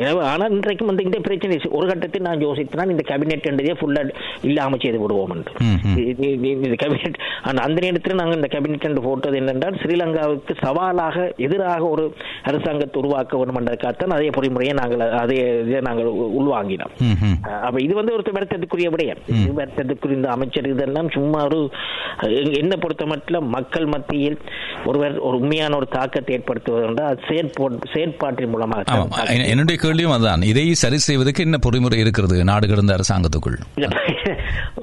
எனவே ஆனால் இன்றைக்கும் வந்து இந்த பிரச்சனை ஒரு கட்டத்தில் நான் யோசித்தேன் இந்த கேபினெட் என்றதே ஃபுல்லா இல்லாம செய்து விடுவோம் என்று. இது கேபினெட் அந்த நேரத்தில் நாங்கள் இந்த கேபினெட் என்று போட்டது என்னென்றால் ஸ்ரீலங்காவுக்கு சவாலாக எதிராக ஒரு அரசாங்கத்தை உருவாக்க வேண்டும் என்றதுக்காகத்தான் அதே பொறிமுறையை நாங்கள் அதே இதை நாங்கள் உள்வாங்கினோம். அப்ப இது வந்து ஒரு வருத்தத்துக்குரிய விடயம். வருத்தத்துக்குரிய இந்த அமைச்சர் இதெல்லாம் சும்மா ஒரு என்ன பொறுத்த மட்டும் மக்கள் மத்தியில் ஒருவர் ஒரு உண்மையான ஒரு தாக்கத்தை ஏற்படுத்துவது என்றால் செயற்போ- செயற்பாட்டின் மூலமாக என்னுடைய கேள்வியும் அதுதான் இதை சரி செய்வதற்கு என்ன பொறிமுறை இருக்கிறது நாடு கடந்த அரசாங்கத்துக்குள்?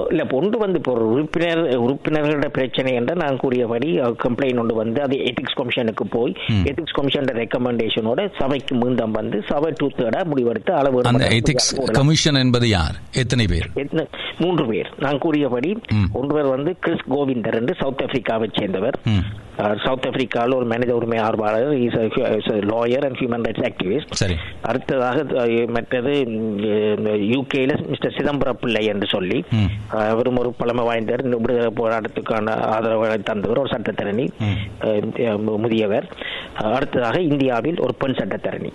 இல்ல ஒன்று வந்து இப்போ ஒரு உறுப்பினர் உறுப்பினர்களோட பிரச்சனை என்று நான் கூறியபடி கம்ப்ளைண்ட் ஒன்று வந்து அது எத்திக்ஸ் கமிஷனுக்கு போய் எத்திக்ஸ் கமிஷன் ரெக்கமெண்டேஷனோட சபைக்கு மீண்டும் வந்து சபை டூ தேர்டா முடிவெடுத்து அளவு அந்த எத்திக்ஸ் கமிஷன் என்பது யார்? எத்தனை பேர்? மூன்று பேர். நான் கூறியபடி ஒருவர் வந்து கிறிஸ் கோவிந்தர் என்று சவுத் ஆப்பிரிக்காவை சேர்ந்தவர். சவுத் ஆப்பிரிக்காவில் ஒரு மனித உரிமை ஆர்வலர். Is lawyer and human rights activist சரி. அடுத்ததாக மற்றது யூகேல மிஸ்டர் சிதம்பரம் பிள்ளை என்று சொல்லி அவரும் ஒரு பழமை வாய்ந்தவர் விடுதலை போராட்டத்துக்கான ஆதரவுகளை தந்தவர் ஒரு சட்டத்தரணி முதியவர். அடுத்ததாக இந்தியாவில் ஒரு பெண் சட்டத்தரணி.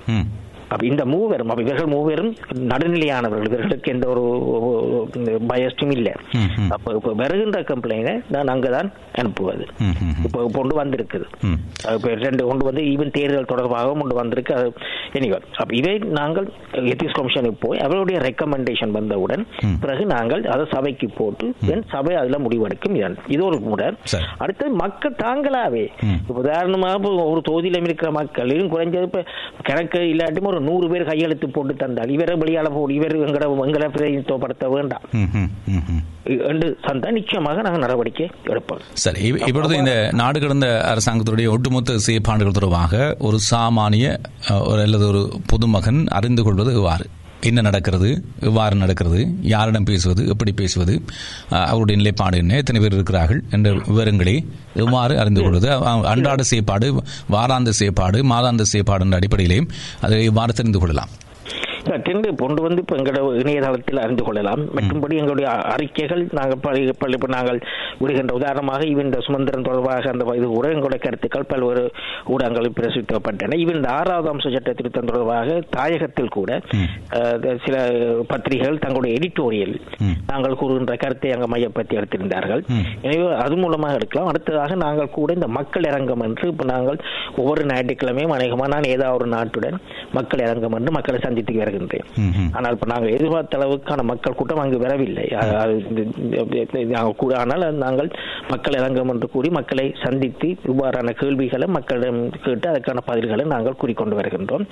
இந்த மூவரும் அப்ப இவர்கள் மூவரும் நடுநிலையானவர்கள். இவர்களுக்கு எந்த ஒரு பயஸ்டும் இல்லை. அப்ப இப்ப வருகின்ற கம்ப்ளைண்ட நான் அங்கதான் அனுப்புவது. இப்ப கொண்டு வந்திருக்குது. இப்ப ரெண்டு கொண்டு வந்து ஈவன் தேர்தல் தொடர்பாகவும் கொண்டு வந்திருக்கு. அது எனிவே அப்ப இதை நாங்கள் எத்திக்ஸ் கமிஷனுக்கு போய் அவருடைய ரெக்கமெண்டேஷன் வந்தவுடன் பிறகு நாங்கள் அதை சபைக்கு போட்டு தென் சபை அதுல முடிவெடுக்கும். இது ஒரு முறை சரி. அடுத்தது மக்கள் தாங்களாவே. உதாரணமாக ஒரு தொகுதியில இருக்கிற மக்கள் குறைஞ்சது இப்ப கணக்கு இல்லாட்டும் ஒரு நூறு பேர் கையெழுத்து போட்டு தந்தால் இவரை வெளியால போடு இவர் எங்களை எங்களை பிரதிநிதித்துவப்படுத்த வேண்டாம். என்று தந்தா நிச்சயமாக நாங்கள் நடவடிக்கை எடுப்போம். சரி இப்பொழுது இந்த நாடு கடந்த அரசாங்கத்துடைய ஒட்டுமொத்த செயற்பாடுகள் தொடர்பாக ஒரு சாமானிய ஒரு அல்லது ஒரு பொதுமகன் அறிந்து கொள்வது எவ்வாறு என்ன நடக்கிறது? எவ்வாறு நடக்கிறது? யாரிடம் பேசுவது? எப்படி பேசுவது? அவருடைய நிலைப்பாடு என்ன? எத்தனை பேர் இருக்கிறார்கள்? என்ற விவரங்களை எவ்வாறு அறிந்து கொள்வது? அன்றாட செயற்பாடு வாராந்த செயற்பாடு மாதாந்த செயற்பாடு என்ற அடிப்படையிலேயும் அதை எவ்வாறு தெரிந்து கொள்ளலாம்? டெண்டு கொண்டு வந்து இப்போ எங்களோட இணையதளத்தில் அறிந்து கொள்ளலாம். மற்றும்படி எங்களுடைய அறிக்கைகள் நாங்கள் பள்ளி நாங்கள் விடுகின்ற உதாரணமாக இவன் இந்த சுமந்திரன் தொடர்பாக அந்த இது கூட எங்களுடைய கருத்துக்கள் பல்வேறு ஊடகங்களில் பிரசுரிக்கப்பட்டன. இவன் இந்த ஆறாவது அம்ச சட்ட திருத்தம் தொடர்பாக தாயகத்தில் கூட சில பத்திரிகைகள் தங்களுடைய எடிட்டோரியல். நாங்கள் கூறுகின்ற கருத்தை அங்கே மையப்படுத்தி எடுத்திருந்தார்கள். எனவே அது மூலமாக எடுக்கலாம். அடுத்ததாக நாங்கள் கூட இந்த மக்கள் இறங்கம் என்று இப்போ நாங்கள் ஒவ்வொரு ஞாயிற்றுக்கிழமையும் அநேகமாக நான் ஏதாவது ஒரு நாட்டுடன் மக்கள் இறங்கம் என்று மக்களை சந்தித்து வருகின்றேன். ஆனால் இப்ப நாங்கள் எதிர்பார்த்த அளவுக்கான மக்கள் கூட்டம் அங்கு வரவில்லை. நாங்கள் கூட ஆனால் நாங்கள் மக்கள் இறங்கம் என்று கூறி மக்களை சந்தித்து இவ்வாறான கேள்விகளை மக்களிடம் கேட்டு அதற்கான பதில்களை நாங்கள் கூறிக்கொண்டு வருகின்றோம்.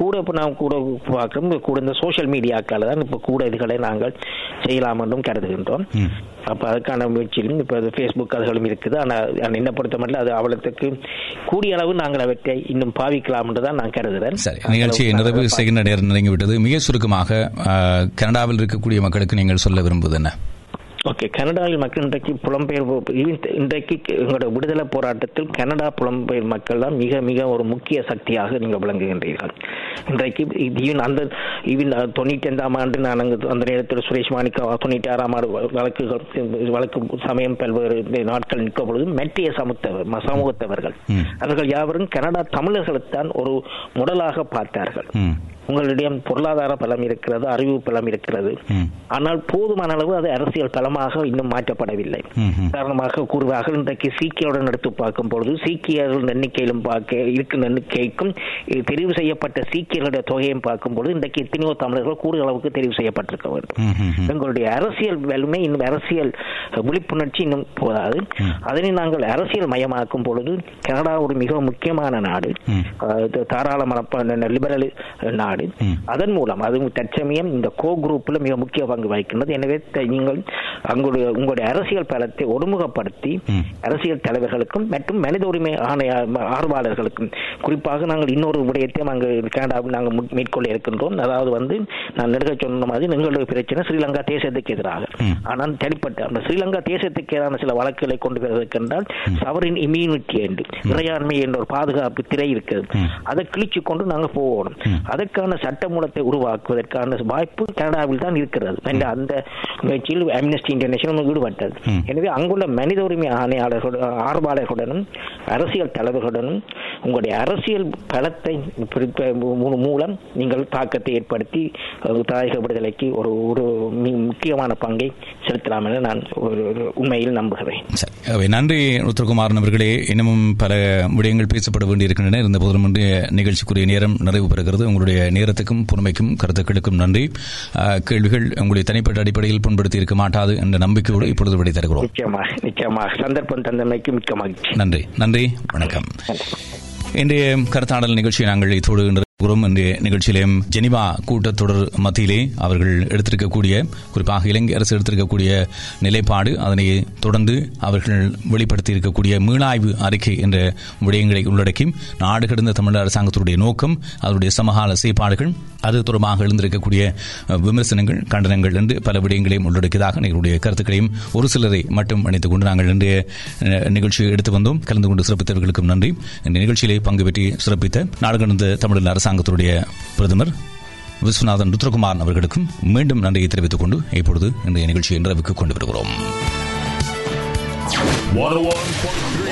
கூட இப்போ நாம் கூட பார்க்கிறோம் கூட இந்த சோஷியல் மீடியாக்கால தான் இப்போ கூட இதுகளை நாங்கள் செய்யலாம் என்றும் கருதுகின்றோம். அப்ப அதுக்கான முயற்சியிலும் இப்போ அது ஃபேஸ்புக் அதுகளும் இருக்குது. ஆனால் என்ன பொறுத்த மட்டும் அது அவ்வளவுக்கு கூடிய அளவு நாங்கள் அவற்றை இன்னும் பாவிக்கலாம் என்று தான் நான் கருதுகிறேன் சரி நிகழ்ச்சியை நிறைவு செய்கின்ற நேரம் நெருங்கிவிட்டது மிக சுருக்கமாக கனடாவில் இருக்கக்கூடிய மக்களுக்கு நீங்கள் சொல்ல விரும்புவது என்ன? ஓகே கனடாவில் மக்கள் இன்றைக்கு புலம்பெயர்வு இன்- இன்றைக்கு எங்களோட விடுதலை போராட்டத்தில் கனடா புலம்பெயர் மக்கள் தான் மிக மிக ஒரு முக்கிய சக்தியாக நீங்கள் விளங்குகின்றீர்கள் இன்றைக்கு even அந்த ஈவன் தொண்ணூற்றி ஐந்தாம் ஆண்டு நான் அங்கு அந்த நேரத்தில் சுரேஷ் மாணிக்க தொண்ணூற்றி ஆறாம் ஆண்டு வழக்குகள் வழக்கு சமயம் பல்வேறு நாட்கள் நிற்க பொழுது மெட்டிய சமூகத்தவர் சமூகத்தவர்கள். அவர்கள் யாவரும் கனடா தமிழர்களைத்தான் ஒரு முடலாக பார்த்தார்கள். உங்களிடம் பொருளாதார பலம் இருக்கிறது அறிவு பலம் இருக்கிறது. ஆனால் போதுமான அளவு அது அரசியல் பலமாக இன்னும் மாற்றப்படவில்லை. ம்ஹும். உதாரணமாக கூறுவார்கள் இன்றைக்கு சீக்கியருடன் எடுத்து பார்க்கும் பொழுது சீக்கியர்கள் எண்ணிக்கையிலும் பார்க்க இருக்கும் எண்ணிக்கைக்கும் தெரிவு செய்யப்பட்ட சீக்கியர்களுடைய தொகையும் பார்க்கும் பொழுது இன்றைக்கு எத்தனையோ தமிழர்கள் கூடுதல் அளவுக்கு தெரிவு செய்யப்பட்டிருக்க வேண்டும். எங்களுடைய அரசியல் வலிமை இன்னும் அரசியல் விழிப்புணர்ச்சி இன்னும் போதாது. அதனை நாங்கள் அரசியல் மயமாக்கும் பொழுது கனடா ஒரு மிக முக்கியமான நாடு. தாராள மனப்பான லிபரல் நாடு. ம். அதன் மூலம் அது தற்சமயம் இந்த கோ குரூப்ல மிக முக்கிய பங்கு வகிக்கின்றது. எனவே நீங்கள் உங்களுடைய உங்களுடைய அரசியல் பலத்தை ஒடுமுகப்படுத்தி. அரசியல் தலைவர்களுக்கும் மற்றும் மனித உரிமை ஆணைய ஆர்வலர்களுக்கும். குறிப்பாக நாங்கள் இன்னொரு விடயத்தையும் அங்கு கனடாவில் நாங்கள் மேற்கொள்ள இருக்கின்றோம். அதாவது வந்து நான் நெடுக சொன்ன மாதிரி எங்களுடைய பிரச்சனை ஸ்ரீலங்கா தேசத்துக்கு எதிராக. ஆனால் தனிப்பட்ட அந்த ஸ்ரீலங்கா தேசத்துக்கு எதிரான சில வழக்குகளை கொண்டு வருவதற்கென்றால் சவரின் இம்யூனிட்டி என்று இறையாண்மை என்ற ஒரு பாதுகாப்பு திரை இருக்குது. ம். அதை கிழிச்சு கொண்டு நாங்கள் போகணும் அதற்கான சட்டமூலத்தை உருவாக்குவதற்கான வாய்ப்பு கனடாவில் தான் இருக்கிறது. அந்த முயற்சியில் அம்னஸ்டி இன்டர்நேஷனல் ஈடுபட்டது. எனவே அங்குள்ள மனித உரிமை ஆணையாளர்கள் ஆர்வலர்களுடனும் அரசியல் தலைவர்களுடனும் உங்களுடைய அரசியல் பலத்தை மூலம் நீங்கள் தாக்கத்தை ஏற்படுத்தி தாயக விடுதலைக்கு ஒரு ஒரு முக்கியமான பங்கை செலுத்தலாம் என நான் ஒரு உண்மையில் நம்புகிறேன். நன்றி உத்தரகுமாரன் அவர்களே. இன்னமும் பல விடயங்கள் பேசப்பட வேண்டியிருக்கின்றன. இருந்த போதிலும் நிகழ்ச்சிக்குரிய நேரம் நிறைவு பெறுகிறது. உங்களுடைய நேரத்துக்கும் பொறுமைக்கும் கருத்துக்களுக்கும் நன்றி. கேள்விகள் உங்களுடைய தனிப்பட்ட அடிப்படையில் புண்படுத்தி இருக்க மாட்டாது என்ற நம்பிக்கையோடு இப்பொழுது விடை தருகிறோம். நிச்சயமாக நிச்சயமாக சந்தர்ப்பம் தந்தமைக்கு மிக்க மகிழ்ச்சி. நன்றி. நன்றி. வணக்கம். இன்றைய கருத்தாடல் நிகழ்ச்சியை நாங்கள் இதோடு புறம் இன்றைய நிகழ்ச்சியிலேயும் ஜெனிவா கூட்டத்தொடர் மத்தியிலே அவர்கள் எடுத்திருக்கக்கூடிய குறிப்பாக இலங்கை அரசு எடுத்திருக்கக்கூடிய நிலைப்பாடு அதனை தொடர்ந்து அவர்கள் வெளிப்படுத்தி இருக்கக்கூடிய மீளாய்வு அறிக்கை என்ற விடயங்களை உள்ளடக்கி நாடு கடந்த தமிழ் அரசாங்கத்துடைய நோக்கம் அதனுடைய சமகால செயற்பாடுகள் அது தொடர்பாக எழுந்திருக்கக்கூடிய விமர்சனங்கள் கண்டனங்கள் என்று பல விடயங்களையும் உள்ளடக்கியதாக எங்களுடைய கருத்துக்களையும் ஒரு சிலரை மட்டும் அணைத்துக் கொண்டு நாங்கள் இன்றைய நிகழ்ச்சியை எடுத்து வந்தோம். கலந்து கொண்டு சிறப்பித்தவர்களுக்கும் நன்றி. இந்த நிகழ்ச்சியிலே பங்கு பெற்றி சிறப்பித்த நாடு கடந்த தமிழ் அரசாங்கத்துடைய பிரதமர் விஸ்வநாதன் ருத்ரகுமாரன் அவர்களுக்கும் மீண்டும் நன்றியை தெரிவித்துக் கொண்டு இப்பொழுது இன்றைய நிகழ்ச்சியை நிறைவுக்கு கொண்டு வருகிறோம். 101.3